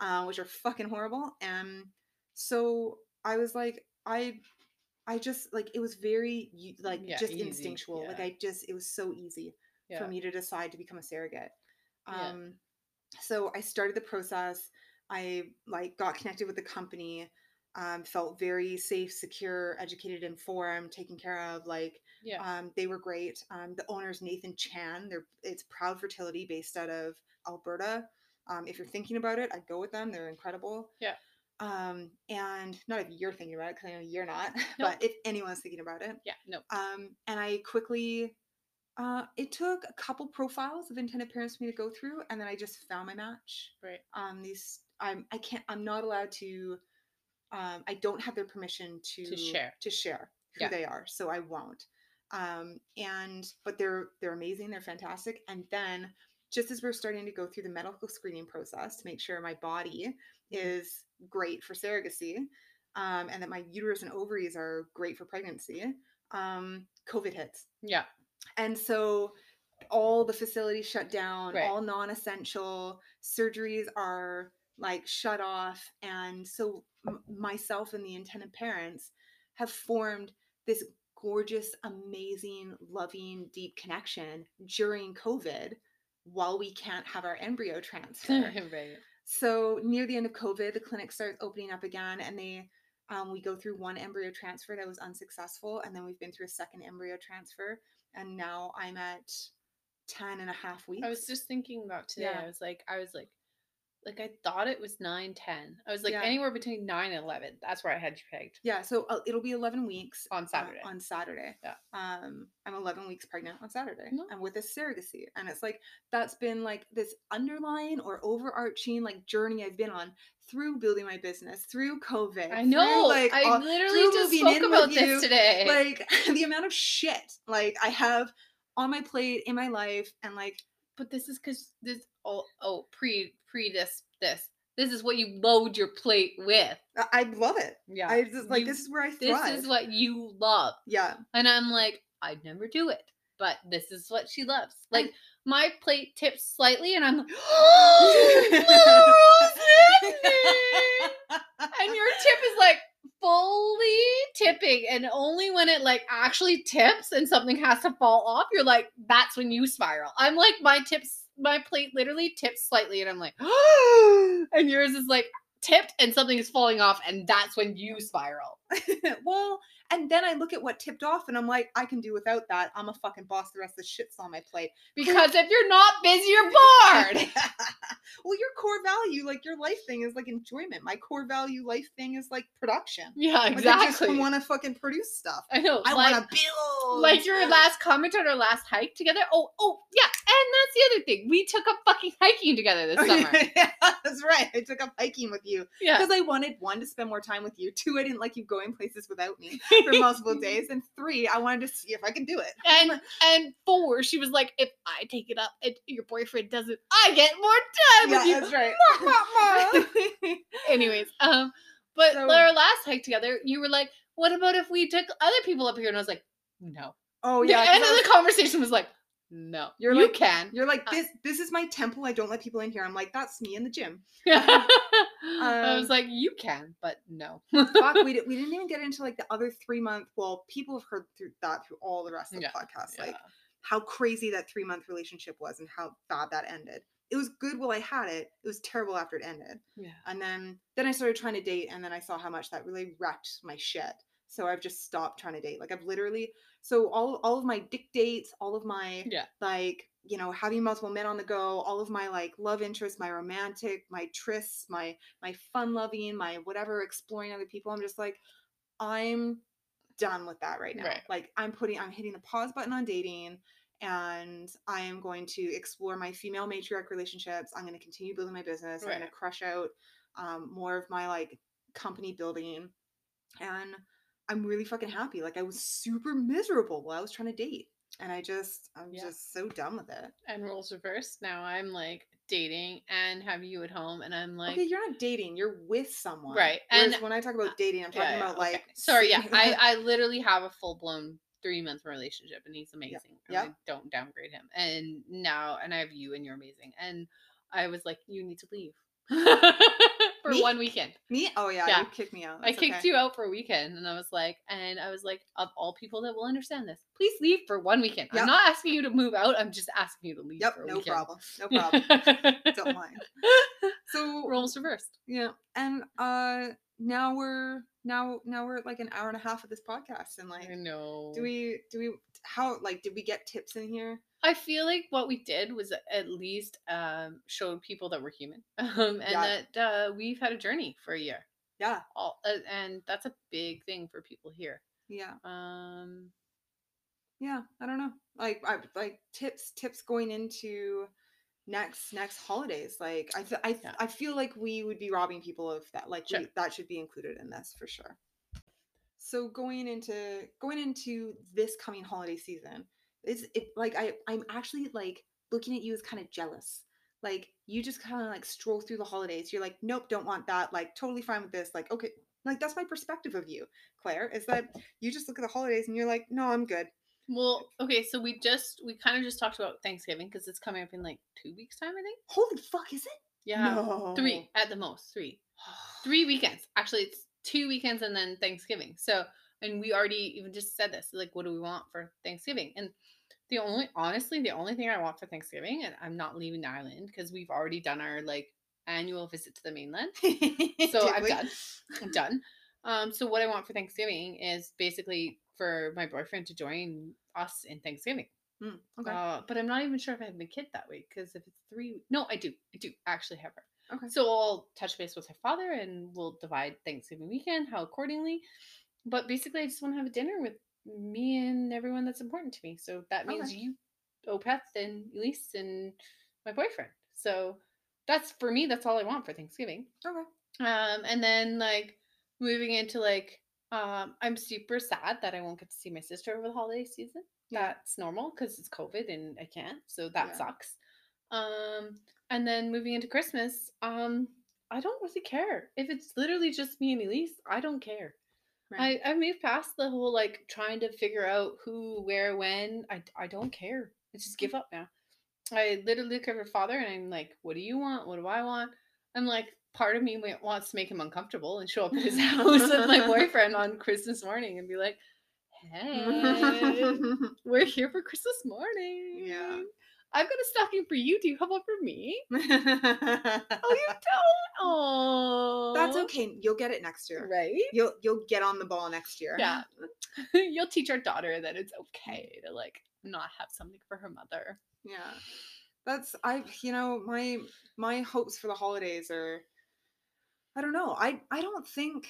Speaker 1: uh, which are fucking horrible and so i was like i i just like it was very like
Speaker 2: Yeah,
Speaker 1: just
Speaker 2: easy,
Speaker 1: instinctual like i just it was so easy
Speaker 2: Yeah.
Speaker 1: for me to decide to become a surrogate.
Speaker 2: Yeah.
Speaker 1: Um, so I started the process. I like got connected with the company. Um, felt very safe, secure, educated, informed, taken care of. Like
Speaker 2: Yeah.
Speaker 1: um, they were great. Um, the owner's Nathan Chan. They're it's Proud Fertility based out of Alberta. Um, if you're thinking about it, I'd go with them. They're incredible.
Speaker 2: Yeah.
Speaker 1: Um, and not if you're thinking about it, because I know you're not,
Speaker 2: No.
Speaker 1: but if anyone's thinking about it,
Speaker 2: yeah. No.
Speaker 1: um, and I quickly Uh, it took a couple profiles of intended parents for me to go through, and then I just found my match.
Speaker 2: Right.
Speaker 1: Um, these I'm I can't I'm not allowed to. Um, I don't have their permission to
Speaker 2: share.
Speaker 1: to share who
Speaker 2: Yeah.
Speaker 1: they are, so I won't. Um, and but they're they're amazing, they're fantastic. And then just as we're starting to go through the medical screening process to make sure my body is great for surrogacy, um, and that my uterus and ovaries are great for pregnancy, um, COVID hits.
Speaker 2: Yeah.
Speaker 1: And so all the facilities shut down,
Speaker 2: Right.
Speaker 1: all non essential surgeries are like shut off. And so m- myself and the intended parents have formed this gorgeous, amazing, loving, deep connection during COVID while we can't have our embryo transfer.
Speaker 2: right.
Speaker 1: So near the end of COVID, the clinic starts opening up again, and they um, we go through one embryo transfer that was unsuccessful, and then we've been through a second embryo transfer, and now I'm at 10 and a half weeks.
Speaker 2: I was just thinking about today.
Speaker 1: Yeah.
Speaker 2: I was like, I was like, like I thought it was nine, ten. I was like
Speaker 1: Yeah.
Speaker 2: anywhere between nine and eleven. That's where I had you pegged
Speaker 1: yeah, so uh, it'll be 11 weeks
Speaker 2: on
Speaker 1: uh,
Speaker 2: Saturday.
Speaker 1: on Saturday.
Speaker 2: Yeah.
Speaker 1: Um, I'm 11 weeks pregnant on Saturday.
Speaker 2: No.
Speaker 1: I'm with a surrogacy, and it's like that's been like this underlying or overarching like journey I've been on through building my business, through COVID.
Speaker 2: I
Speaker 1: through,
Speaker 2: know.
Speaker 1: like
Speaker 2: I
Speaker 1: all-
Speaker 2: literally just spoke about this
Speaker 1: you,
Speaker 2: today.
Speaker 1: like the amount of shit like I have on my plate in my life, and like
Speaker 2: but this is because this. Oh, oh, pre, pre this, this. This is what you load your plate with.
Speaker 1: I, love it.
Speaker 2: Yeah.
Speaker 1: I just like
Speaker 2: You-
Speaker 1: this is where I
Speaker 2: This is what you love.
Speaker 1: yeah,
Speaker 2: And I'm like, I'd never do it, but this is what she loves. Like
Speaker 1: And-
Speaker 2: my plate tips slightly, and I'm like, oh, and your tip is like fully tipping, and only when it like actually tips and something has to fall off, you're like, that's when you spiral. I'm like, my tips, my plate literally tips slightly, and I'm like, and yours is like tipped, and something is falling off, and that's when you spiral.
Speaker 1: well, and then I look at what tipped off, and I'm like, I can do without that. I'm a fucking boss. The rest of the shit's on my plate.
Speaker 2: Because if you're not busy, you're bored.
Speaker 1: well, your core value, like your life thing, is like enjoyment. My core value life thing is like production.
Speaker 2: Yeah,
Speaker 1: Like, I just want to fucking produce stuff.
Speaker 2: I know.
Speaker 1: I
Speaker 2: like,
Speaker 1: want to build.
Speaker 2: like your last comment on our last hike together. Oh, oh, yeah. And that's the other thing. We took up fucking hiking together this summer.
Speaker 1: yeah, that's right. I took up hiking with you
Speaker 2: Yeah.
Speaker 1: because I wanted one to spend more time with you. Two, I didn't like you going places without me for multiple days, and three, I wanted to see if I can do it.
Speaker 2: And and four, she was like, if I take it up and your boyfriend doesn't, I get more time with you.
Speaker 1: that's right.
Speaker 2: Anyways, um, but
Speaker 1: So-
Speaker 2: our last hike together, you were like, what about if we took other people up here? And I was like, no.
Speaker 1: oh yeah. The
Speaker 2: end of the conversation was like, no.
Speaker 1: You're
Speaker 2: you
Speaker 1: like-
Speaker 2: can.
Speaker 1: You're like
Speaker 2: Uh,
Speaker 1: this. This is my temple. I don't let people in here. I'm like, that's me in the gym.
Speaker 2: I was
Speaker 1: Um,
Speaker 2: like, you can, but no.
Speaker 1: Fuck, we, di- we didn't even get into like the other three month. Well, people have heard through that through all the rest of the
Speaker 2: Yeah,
Speaker 1: podcast, like how crazy that three month relationship was and how bad that ended. It was good while I had it. It was terrible after it ended.
Speaker 2: yeah.
Speaker 1: And then then I started trying to date, and then I saw how much that really wrecked my shit. So I've just stopped trying to date. Like I've literally so all all of my dick dates, all of my
Speaker 2: Yeah.
Speaker 1: like you know having multiple men on the go, all of my like love interests, my romantic, my trysts, my my fun loving, my whatever exploring other people. I'm just like I'm done with that right now.
Speaker 2: Right.
Speaker 1: Like I'm putting I'm hitting the pause button on dating and I am going to explore my female matriarch relationships. I'm going to continue building my business. I'm going to crush out um, more of my like company building, and I'm really fucking happy. Like I was super miserable while I was trying to date, and I just I'm
Speaker 2: Yeah.
Speaker 1: just so done with it.
Speaker 2: And roles reversed. Now I'm like dating and have you at home, and I'm like,
Speaker 1: okay, you're not dating. You're with someone,
Speaker 2: Right,
Speaker 1: Whereas
Speaker 2: and-
Speaker 1: when I talk uh, about dating, I'm talking
Speaker 2: yeah, yeah,
Speaker 1: about
Speaker 2: okay.
Speaker 1: like
Speaker 2: sorry, yeah, I I literally have a full blown three month relationship, and he's amazing.
Speaker 1: Yep.
Speaker 2: I don't downgrade him. And now, and I have you, and you're amazing. And I was like, you need to leave for
Speaker 1: Me?
Speaker 2: one weekend.
Speaker 1: me. Oh yeah,
Speaker 2: Yeah.
Speaker 1: you kicked me out.
Speaker 2: I kicked
Speaker 1: okay.
Speaker 2: you out for a weekend, and I was like, and I was like, of all people that will understand this, please leave for one weekend.
Speaker 1: Yep.
Speaker 2: I'm not asking you to move out. I'm just asking you to leave
Speaker 1: Yep,
Speaker 2: for a
Speaker 1: no
Speaker 2: weekend.
Speaker 1: problem, no problem. Don't mind. So
Speaker 2: Roles reversed.
Speaker 1: Yeah, and uh now we're now now we're at like an hour and a half of this podcast, and like,
Speaker 2: I know.
Speaker 1: do we do we how like did we get tips in here?
Speaker 2: I feel like what we did was at least um, showed people that we're human, um, and
Speaker 1: Yeah.
Speaker 2: that uh, we've had a journey for a year.
Speaker 1: Yeah,
Speaker 2: All uh, and that's a big thing for people here.
Speaker 1: yeah,
Speaker 2: Um,
Speaker 1: yeah. I don't know. like I, like tips tips going into next next holidays like i th- I, th-
Speaker 2: Yeah.
Speaker 1: I feel like we would be robbing people of that like
Speaker 2: Sure.
Speaker 1: we, that should be included in this for sure so going into going into this coming holiday season is it like i i'm actually like looking at you as kind of jealous like you just kind of like stroll through the holidays you're like nope don't want that like totally fine with this like okay like that's my perspective of you claire is that you just look at the holidays and you're like no i'm good
Speaker 2: Well, okay, so we just we kind of just talked about Thanksgiving because it's coming up in like two weeks time, I think.
Speaker 1: holy fuck is it
Speaker 2: Yeah,
Speaker 1: no.
Speaker 2: three at the most, three, three weekends. Actually, it's two weekends and then Thanksgiving. So, and we already even just said this. Like, what do we want for Thanksgiving? And the only, honestly, the only thing I want for Thanksgiving, and I'm not leaving the island because we've already done our like annual visit to the mainland. So I'm
Speaker 1: we?
Speaker 2: done. I'm done. Um, so what I want for Thanksgiving is basically for my boyfriend to join us in Thanksgiving.
Speaker 1: Mm, okay.
Speaker 2: Uh, but I'm not even sure if I have my kid that week because if it's three, no, I do, I do actually have her.
Speaker 1: Okay.
Speaker 2: So I'll touch base with her father and we'll divide Thanksgiving weekend how accordingly. But basically, I just want to have a dinner with me and everyone that's important to me. So that means
Speaker 1: Okay.
Speaker 2: you, Opeth, and Elise, and my boyfriend. So that's for me. That's all I want for Thanksgiving.
Speaker 1: okay.
Speaker 2: Um, and then like moving into like, um, I'm super sad that I won't get to see my sister over the holiday season.
Speaker 1: Yeah.
Speaker 2: That's normal because it's COVID and I can't, so that
Speaker 1: Yeah.
Speaker 2: sucks. Um, and then moving into Christmas, um, I don't really care if it's literally just me and Elise. I don't care.
Speaker 1: Right.
Speaker 2: I I moved past the whole like trying to figure out who, where, when. I I don't care. I just give up now. I literally look at her father and I'm like, "What do you want? What do I want?" I'm like, part of me wants to make him uncomfortable and show up at his house with my boyfriend on Christmas morning and be like, "Hey, we're here for Christmas morning.
Speaker 1: Yeah.
Speaker 2: I've got a stocking for you. Do you have one for me? Oh, you don't. Oh, that's
Speaker 1: okay. You'll get it next year.
Speaker 2: right?
Speaker 1: You'll you'll get on the ball next year.
Speaker 2: Yeah. You'll teach our daughter that it's okay to like not have something for her mother.
Speaker 1: Yeah. That's I you know, my my hopes for the holidays are I don't know. I I don't think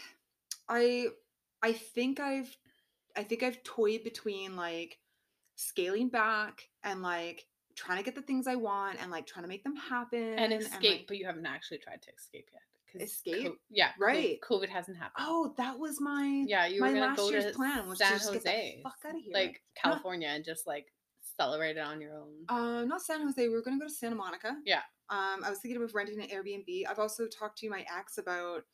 Speaker 1: I I think I've I think I've toyed between like scaling back and like trying to get the things I want and like trying to make them happen
Speaker 2: And
Speaker 1: like-
Speaker 2: escape, but you haven't actually tried to escape yet.
Speaker 1: Escape?
Speaker 2: co- yeah,
Speaker 1: Right.
Speaker 2: COVID hasn't happened.
Speaker 1: oh, that was my
Speaker 2: yeah, you
Speaker 1: my
Speaker 2: were gonna
Speaker 1: last
Speaker 2: go
Speaker 1: year's
Speaker 2: to
Speaker 1: plan was
Speaker 2: San
Speaker 1: just
Speaker 2: Jose,
Speaker 1: get the fuck out of here.
Speaker 2: like California, and just like celebrate it on your own.
Speaker 1: Uh, not San Jose. We were gonna go to Santa Monica.
Speaker 2: Yeah.
Speaker 1: Um, I was thinking of renting an Airbnb. I've also talked to my ex about,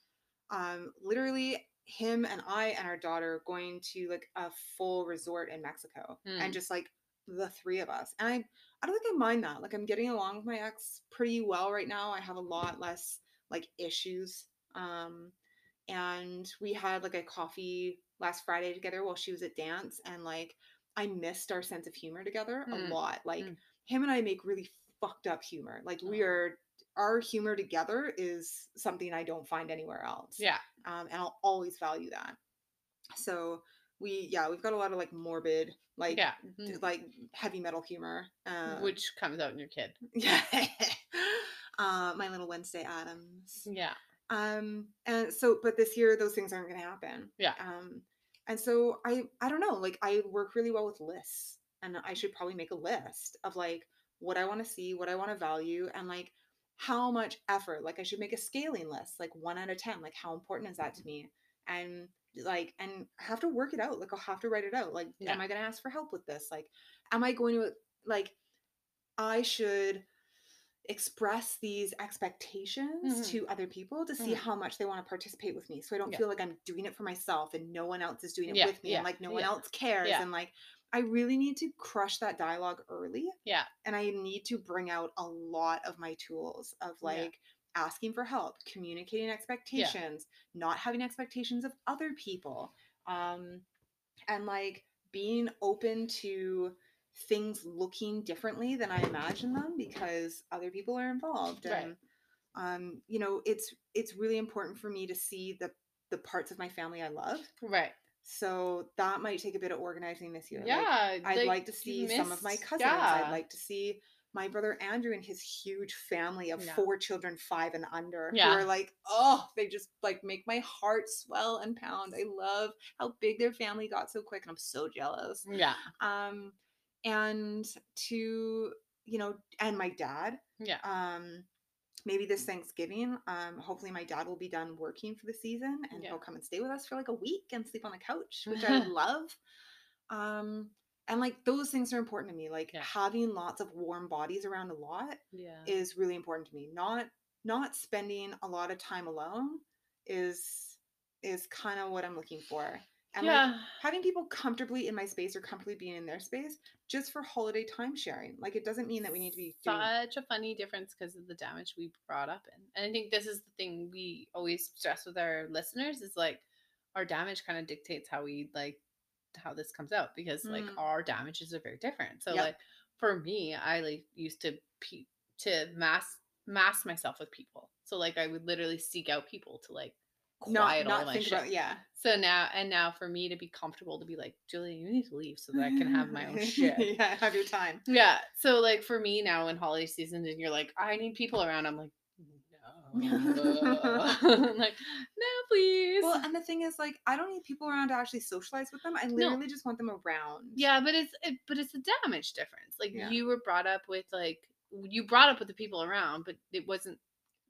Speaker 1: um, literally him and I and our daughter going to like a full resort in Mexico
Speaker 2: Hmm.
Speaker 1: and just like the three of us. And I, I don't think I mind that. Like I'm getting along with my ex pretty well right now. I have a lot less like issues. Um, and we had like a coffee last Friday together while she was at dance, and like I missed our sense of humor together
Speaker 2: Mm,
Speaker 1: a lot. Like
Speaker 2: mm.
Speaker 1: him and I make really fucked up humor. Like we
Speaker 2: Oh.
Speaker 1: are our humor together is something I don't find anywhere else.
Speaker 2: Yeah,
Speaker 1: Um, and I'll always value that. So we yeah, we've got a lot of like morbid, like
Speaker 2: yeah,
Speaker 1: d-
Speaker 2: mm,
Speaker 1: like heavy metal humor. Uh,
Speaker 2: which comes out in your kid.
Speaker 1: yeah. uh, my little Wednesday Addams.
Speaker 2: Yeah,
Speaker 1: Um, and so, but this year those things aren't going to happen.
Speaker 2: Yeah.
Speaker 1: Um, and so I, I don't know, like I work really well with lists and I should probably make a list of like what I want to see, what I want to value and like how much effort, like I should make a scaling list, like one out of 10, like how important is that to me? And like, and have to work it out. Like I'll have to write it out. Like,
Speaker 2: Yeah.
Speaker 1: am I going to ask for help with this? Like, am I going to like, I should express these expectations
Speaker 2: Mhm.
Speaker 1: to other people to see
Speaker 2: Mhm.
Speaker 1: how much they want to participate with me so i don't
Speaker 2: Yeah.
Speaker 1: feel like i'm doing it for myself and no one else is doing it
Speaker 2: Yeah,
Speaker 1: with me and like no one else cares and like i really need to crush that dialogue early
Speaker 2: yeah,
Speaker 1: and i need to bring out a lot of my tools of like asking for help communicating expectations not having expectations of other people um and like being open to things looking differently than i imagine them because other people are involved
Speaker 2: Right.
Speaker 1: and um you know it's it's really important for me to see the the parts of my family i love
Speaker 2: right.
Speaker 1: so that might take a bit of organizing this year Like,
Speaker 2: Yeah,
Speaker 1: I'd like to see some of my cousins.
Speaker 2: yeah.
Speaker 1: I'd like to see my brother Andrew and his huge family of four children, five and under,
Speaker 2: Yeah.
Speaker 1: who are like, oh, they just like make my heart swell and pound. I love how big their family got so quick, and I'm so jealous.
Speaker 2: Yeah,
Speaker 1: Um, and to you know and my dad
Speaker 2: Yeah.
Speaker 1: um maybe this thanksgiving um hopefully my dad will be done working for the season and
Speaker 2: Yeah.
Speaker 1: he'll come and stay with us for like a week and sleep on the couch which i would love um and like those things are important to me like
Speaker 2: Yeah.
Speaker 1: having lots of warm bodies around a lot
Speaker 2: Yeah.
Speaker 1: is really important to me not not spending a lot of time alone is is kind of what i'm looking for and like having people comfortably in my space or comfortably being in their space just for holiday time sharing like it doesn't mean that we need to be doing
Speaker 2: such a funny difference because of the damage we brought up in. And I think this is the thing we always stress with our listeners is like our damage kind of dictates how we like how this comes out because like
Speaker 1: Mm.
Speaker 2: our damages are very different. So
Speaker 1: Yep.
Speaker 2: like for me, I like used to pe- to mask mask myself with people. So like I would literally seek out people to like
Speaker 1: not
Speaker 2: quiet all
Speaker 1: not
Speaker 2: my
Speaker 1: think
Speaker 2: shit.
Speaker 1: about yeah
Speaker 2: So now and now for me to be comfortable to be like, Julia, you need to leave so that I can have my own shit.
Speaker 1: yeah have your time
Speaker 2: Yeah. So like for me now in holiday season and you're like, I need people around, I'm like, like, no, please.
Speaker 1: well and the thing is like i don't need people around to actually socialize with them i literally just want them around
Speaker 2: yeah, but it's it, but it's a damage difference. Like
Speaker 1: Yeah.
Speaker 2: you were brought up with like you brought up with the people around, but it wasn't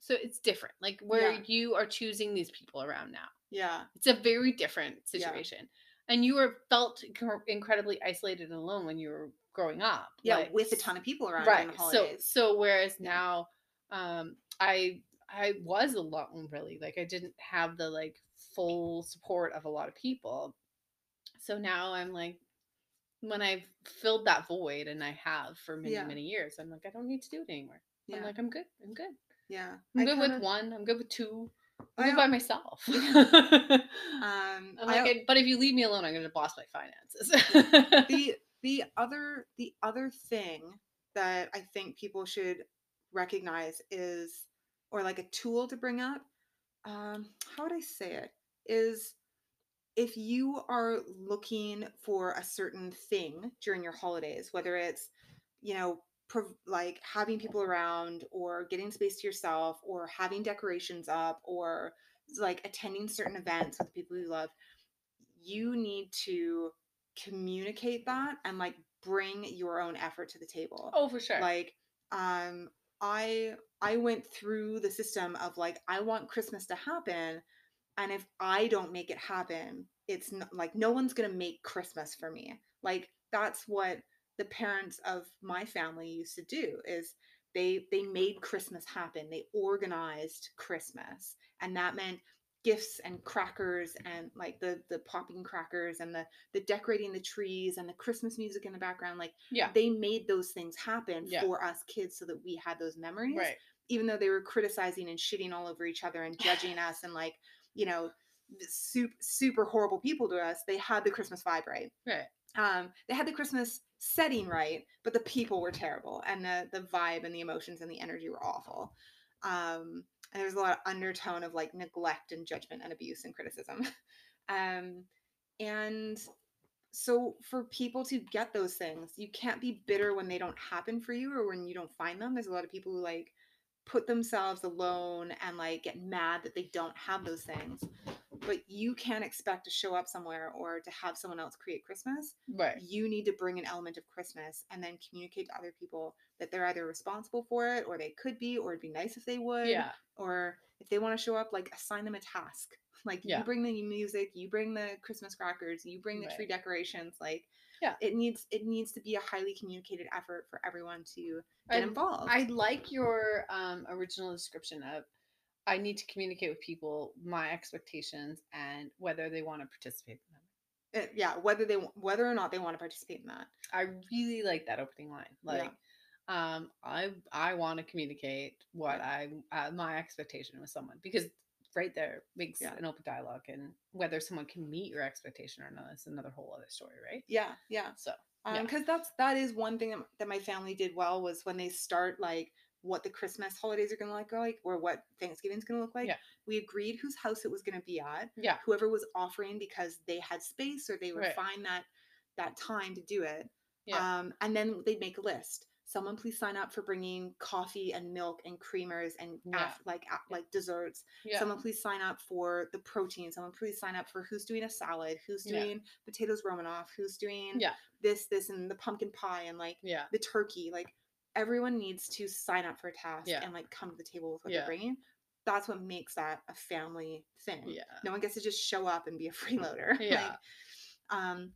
Speaker 2: so it's different. Like where
Speaker 1: Yeah.
Speaker 2: you are choosing these people around now.
Speaker 1: yeah
Speaker 2: It's a very different
Speaker 1: Yeah.
Speaker 2: situation. And you were felt incredibly isolated and alone when you were growing up.
Speaker 1: yeah
Speaker 2: like,
Speaker 1: with a ton of people around
Speaker 2: right so so whereas
Speaker 1: Yeah.
Speaker 2: now um i i was alone really like i didn't have the like full support of a lot of people. So now i'm like when i've filled that void and i have for many
Speaker 1: Yeah.
Speaker 2: many years i'm like i don't need to do it anymore.
Speaker 1: Yeah.
Speaker 2: i'm like i'm good i'm good.
Speaker 1: Yeah
Speaker 2: i'm
Speaker 1: I
Speaker 2: good
Speaker 1: kinda-
Speaker 2: with one i'm good with two i'm good by myself.
Speaker 1: Um
Speaker 2: I'm like, "I- but if you leave me alone, I'm gonna boss my finances.
Speaker 1: the the other the other thing that I think people should recognize is or like a tool to bring up um how would I say it is if you are looking for a certain thing during your holidays whether it's you know prov- like having people around or getting space to yourself or having decorations up or like attending certain events with people you love you need to communicate that and like bring your own effort to the table
Speaker 2: oh, for sure.
Speaker 1: like um i i went through the system of like i want christmas to happen and if i don't make it happen it's not like no one's gonna make christmas for me. Like that's what the parents of my family used to do is they they made christmas happen. They organized christmas and that meant gifts and crackers and like the the popping crackers and the the decorating the trees and the christmas music in the background like
Speaker 2: yeah.
Speaker 1: they made those things happen
Speaker 2: Yeah.
Speaker 1: for us kids so that we had those memories
Speaker 2: Right.
Speaker 1: even though they were criticizing and shitting all over each other and judging us and like you know super super horrible people to us they had the christmas vibe right
Speaker 2: Right.
Speaker 1: um they had the christmas setting right but the people were terrible and the the vibe and the emotions and the energy were awful um and there was a lot of undertone of like neglect and judgment and abuse and criticism. Um and so for people to get those things you can't be bitter when they don't happen for you or when you don't find them. There's a lot of people who like put themselves alone and like get mad that they don't have those things but you can't expect to show up somewhere or to have someone else create christmas
Speaker 2: Right.
Speaker 1: you need to bring an element of christmas and then communicate to other people that they're either responsible for it or they could be or it'd be nice if they would
Speaker 2: Yeah.
Speaker 1: or if they want to show up like assign them a task like
Speaker 2: Yeah.
Speaker 1: you bring the music you bring the christmas crackers you bring the tree decorations like
Speaker 2: Yeah.
Speaker 1: it needs it needs to be a highly communicated effort for everyone to
Speaker 2: I-
Speaker 1: get involved
Speaker 2: I like your um, original description of I need to communicate with people my expectations and whether they want to participate in them.
Speaker 1: Uh, yeah whether they whether or not they want to participate in that
Speaker 2: I really like that opening line.
Speaker 1: Yeah.
Speaker 2: Like, um, I I want to communicate what I uh, my expectation with someone because right there makes
Speaker 1: Yeah.
Speaker 2: an open dialogue and whether someone can meet your expectation or not is another whole other story, right?
Speaker 1: yeah yeah
Speaker 2: So
Speaker 1: um
Speaker 2: Yeah.
Speaker 1: because that's that is one thing that, that my family did well was when they start like what the christmas holidays are going to look like or what thanksgiving's going to look like
Speaker 2: Yeah.
Speaker 1: we agreed whose house it was going to be at
Speaker 2: yeah,
Speaker 1: whoever was offering because they had space or they would
Speaker 2: Right.
Speaker 1: find that that time to do it
Speaker 2: Yeah.
Speaker 1: um and then they'd make a list someone please sign up for bringing coffee and milk and creamers and
Speaker 2: Yeah.
Speaker 1: af- like a- like desserts
Speaker 2: Yeah.
Speaker 1: someone please sign up for the protein someone please sign up for who's doing a salad who's doing potatoes romanoff who's doing
Speaker 2: Yeah.
Speaker 1: this this and the pumpkin pie and like
Speaker 2: yeah.
Speaker 1: the turkey like everyone needs to sign up for a task
Speaker 2: Yeah.
Speaker 1: and like come to the table with what
Speaker 2: Yeah.
Speaker 1: they're bringing that's what makes that a family thing
Speaker 2: Yeah.
Speaker 1: no one gets to just show up and be a freeloader
Speaker 2: Yeah.
Speaker 1: like, um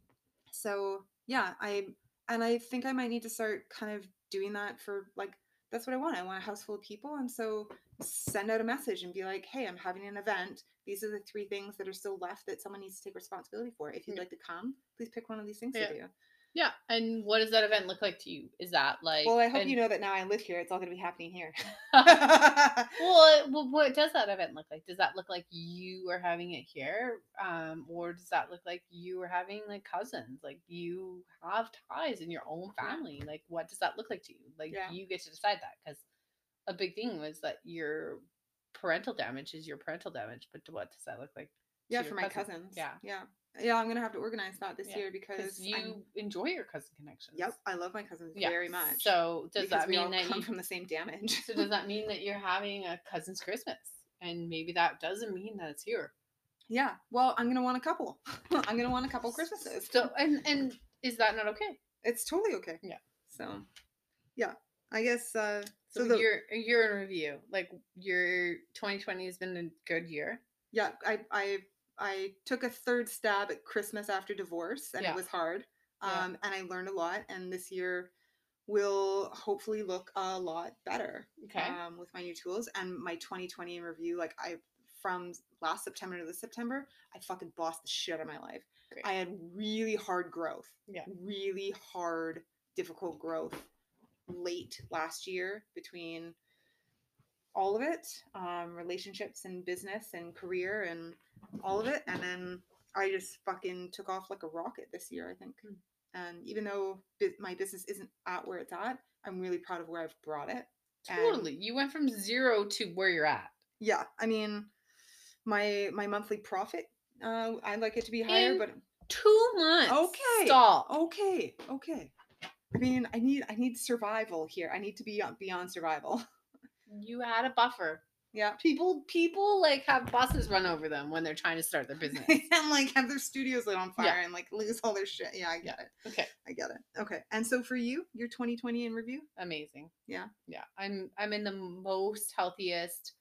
Speaker 1: so yeah i and i think i might need to start kind of doing that for like that's what i want i want a house full of people and so send out a message and be like hey i'm having an event these are the three things that are still left that someone needs to take responsibility for if you'd
Speaker 2: Yeah.
Speaker 1: like to come please pick one of these things
Speaker 2: Yeah.
Speaker 1: to do
Speaker 2: Yeah. And what does that event look like to you? Is that like
Speaker 1: well i hope
Speaker 2: an-
Speaker 1: you know that now i live here it's all going to be happening here
Speaker 2: well, it- well, what does that event look like? Does that look like you are having it here, um, or does that look like you are having like cousins, like you have ties in your own family? Like, what does that look like to you? Like,
Speaker 1: Yeah.
Speaker 2: you get to decide that because a big thing was that your parental damage is your parental damage, but what does that look like?
Speaker 1: yeah for my
Speaker 2: cousin?
Speaker 1: cousins
Speaker 2: Yeah,
Speaker 1: yeah yeah i'm going to have to organize that this
Speaker 2: Yeah,
Speaker 1: year because
Speaker 2: you
Speaker 1: I'm-
Speaker 2: enjoy your cousin connections.
Speaker 1: yep i love my cousins
Speaker 2: Yeah.
Speaker 1: very much
Speaker 2: So does that mean that
Speaker 1: come
Speaker 2: you
Speaker 1: from the same damage
Speaker 2: So does that mean that you're having a cousin's Christmas? And maybe that doesn't mean that it's here.
Speaker 1: Yeah. Well, I'm gonna want a couple. I'm gonna want a couple Christmases.
Speaker 2: So and and is that not okay?
Speaker 1: it's totally okay.
Speaker 2: Yeah.
Speaker 1: So, yeah. I guess. uh
Speaker 2: So,
Speaker 1: So the
Speaker 2: you're a year in review. Like your 2020 has been a good year.
Speaker 1: yeah, I I I took a third stab at Christmas after divorce, and
Speaker 2: Yeah.
Speaker 1: it was hard.
Speaker 2: Yeah.
Speaker 1: Um, and I learned a lot. And this year will hopefully look a lot better.
Speaker 2: Okay.
Speaker 1: Um, with my new tools and my 2020 in review, like I from last September to this September, I fucking bossed the shit out of my life.
Speaker 2: Great.
Speaker 1: I had really hard growth.
Speaker 2: Yeah.
Speaker 1: Really hard, difficult growth late last year between all of it um, relationships and business and career and all of it. And then I just fucking took off like a rocket this year, I think.
Speaker 2: Mm.
Speaker 1: And even though bu- my business isn't at where it's at, I'm really proud of where I've brought it. and-
Speaker 2: Totally. You went from zero to where you're at.
Speaker 1: Yeah, I mean, my my monthly profit, uh, I'd like it to be higher,
Speaker 2: In
Speaker 1: but
Speaker 2: Two months.
Speaker 1: Okay.
Speaker 2: Stop.
Speaker 1: okay, okay. I mean, I need I need survival here. I need to be on- beyond survival.
Speaker 2: You had a buffer.
Speaker 1: Yeah.
Speaker 2: People people like have buses run over them when they're trying to start their business.
Speaker 1: and like have their studios lit on fire
Speaker 2: Yeah.
Speaker 1: and like lose all their shit. Yeah, I get it.
Speaker 2: Okay.
Speaker 1: I get it. Okay. And so for you, your 2020 in review?
Speaker 2: amazing
Speaker 1: Yeah.
Speaker 2: yeah i'm i'm in the most healthiest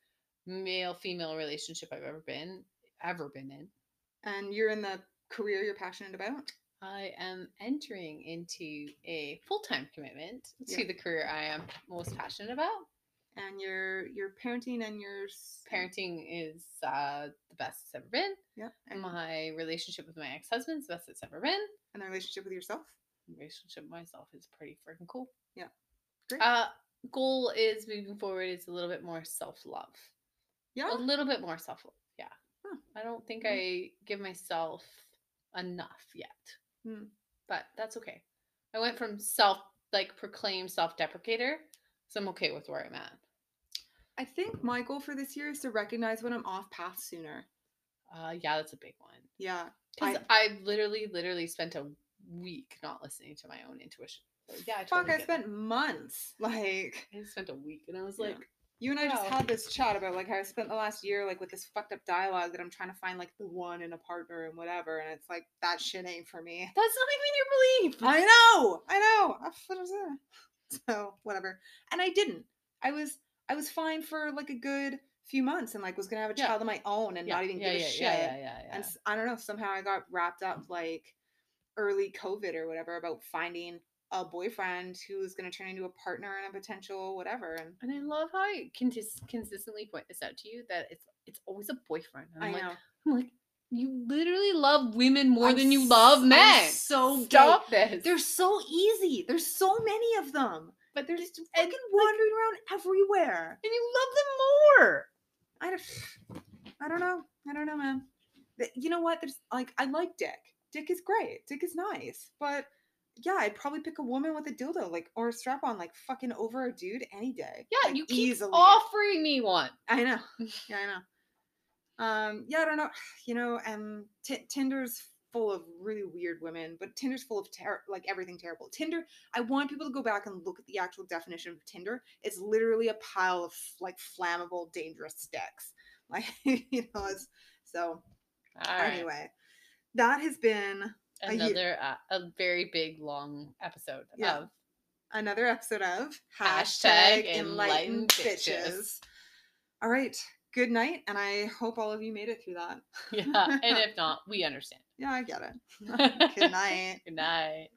Speaker 2: male female relationship i've ever been ever been in
Speaker 1: And you're in the career you're passionate about?
Speaker 2: i am entering into a full-time commitment
Speaker 1: Yeah.
Speaker 2: to the career i am most passionate about
Speaker 1: And your your parenting and your
Speaker 2: parenting is uh, the best it's ever been
Speaker 1: Yeah.
Speaker 2: and my relationship with my ex-husband is the best it's ever been
Speaker 1: and the relationship with yourself?
Speaker 2: relationship with myself is pretty freaking cool
Speaker 1: Yeah. Great.
Speaker 2: uh goal is moving forward is a little bit more self-love
Speaker 1: Yeah.
Speaker 2: a little bit more self love. Yeah.
Speaker 1: Huh.
Speaker 2: I don't think. I give myself enough yet.
Speaker 1: Hmm.
Speaker 2: But that's okay. I went from self like proclaimed self deprecator, so I'm okay with where I'm at.
Speaker 1: I think my goal for this year is to recognize when I'm off path sooner.
Speaker 2: Uh yeah, that's a big one.
Speaker 1: Yeah.
Speaker 2: Because I've literally, literally spent a week not listening to my own intuition. So, yeah, I
Speaker 1: Fuck, I spent months. Like
Speaker 2: I spent a week and I was
Speaker 1: Yeah.
Speaker 2: like,
Speaker 1: you and I just had this chat about like how I spent the last year like with this fucked up dialogue that I'm trying to find like the one in a partner and whatever, and it's like that shit ain't for me.
Speaker 2: that's not even your belief.
Speaker 1: I know, I know. I? So whatever. And I didn't. I was I was fine for like a good few months and like was gonna have a
Speaker 2: Yeah.
Speaker 1: child of my own and
Speaker 2: yeah,
Speaker 1: not even
Speaker 2: yeah,
Speaker 1: give a shit.
Speaker 2: yeah, yeah, yeah, yeah.
Speaker 1: And I don't know, somehow I got wrapped up like early COVID or whatever about finding a boyfriend who is going to turn into a partner and a potential whatever. And
Speaker 2: And I love how I can just consistently point this out to you that it's it's always a boyfriend. And
Speaker 1: I
Speaker 2: I'm like,
Speaker 1: know.
Speaker 2: I'm like, you literally love women more
Speaker 1: I'm
Speaker 2: than you love
Speaker 1: I'm
Speaker 2: men.
Speaker 1: so
Speaker 2: Stop this.
Speaker 1: They're so easy. There's so many of them.
Speaker 2: But there's
Speaker 1: Just
Speaker 2: and,
Speaker 1: fucking wandering around everywhere.
Speaker 2: and you love them more.
Speaker 1: I don't, I don't know. I don't know, man. You know what? There's like I like Dick. Dick is great. Dick is nice. But yeah, I'd probably pick a woman with a dildo, like or a strap on, like fucking over a dude any day.
Speaker 2: Yeah,
Speaker 1: like,
Speaker 2: you keep
Speaker 1: easily.
Speaker 2: offering me one.
Speaker 1: I know. Yeah, I know. Um, yeah, I don't know. You know, um, t- Tinder's full of really weird women, but Tinder's full of ter- like everything terrible. Tinder, I want people to go back and look at the actual definition of Tinder. It's literally a pile of like flammable, dangerous sticks. Like you know, it's so
Speaker 2: right.
Speaker 1: anyway. That has been a.
Speaker 2: Another uh, a very big long episode
Speaker 1: Yeah.
Speaker 2: of
Speaker 1: another episode of
Speaker 2: Hashtag
Speaker 1: hashtag enlightened
Speaker 2: enlightened
Speaker 1: bitches.
Speaker 2: bitches.
Speaker 1: All right. Good night, and I hope all of you made it through that.
Speaker 2: yeah, and if not, we understand.
Speaker 1: Yeah, I get it. Good night.
Speaker 2: Good night.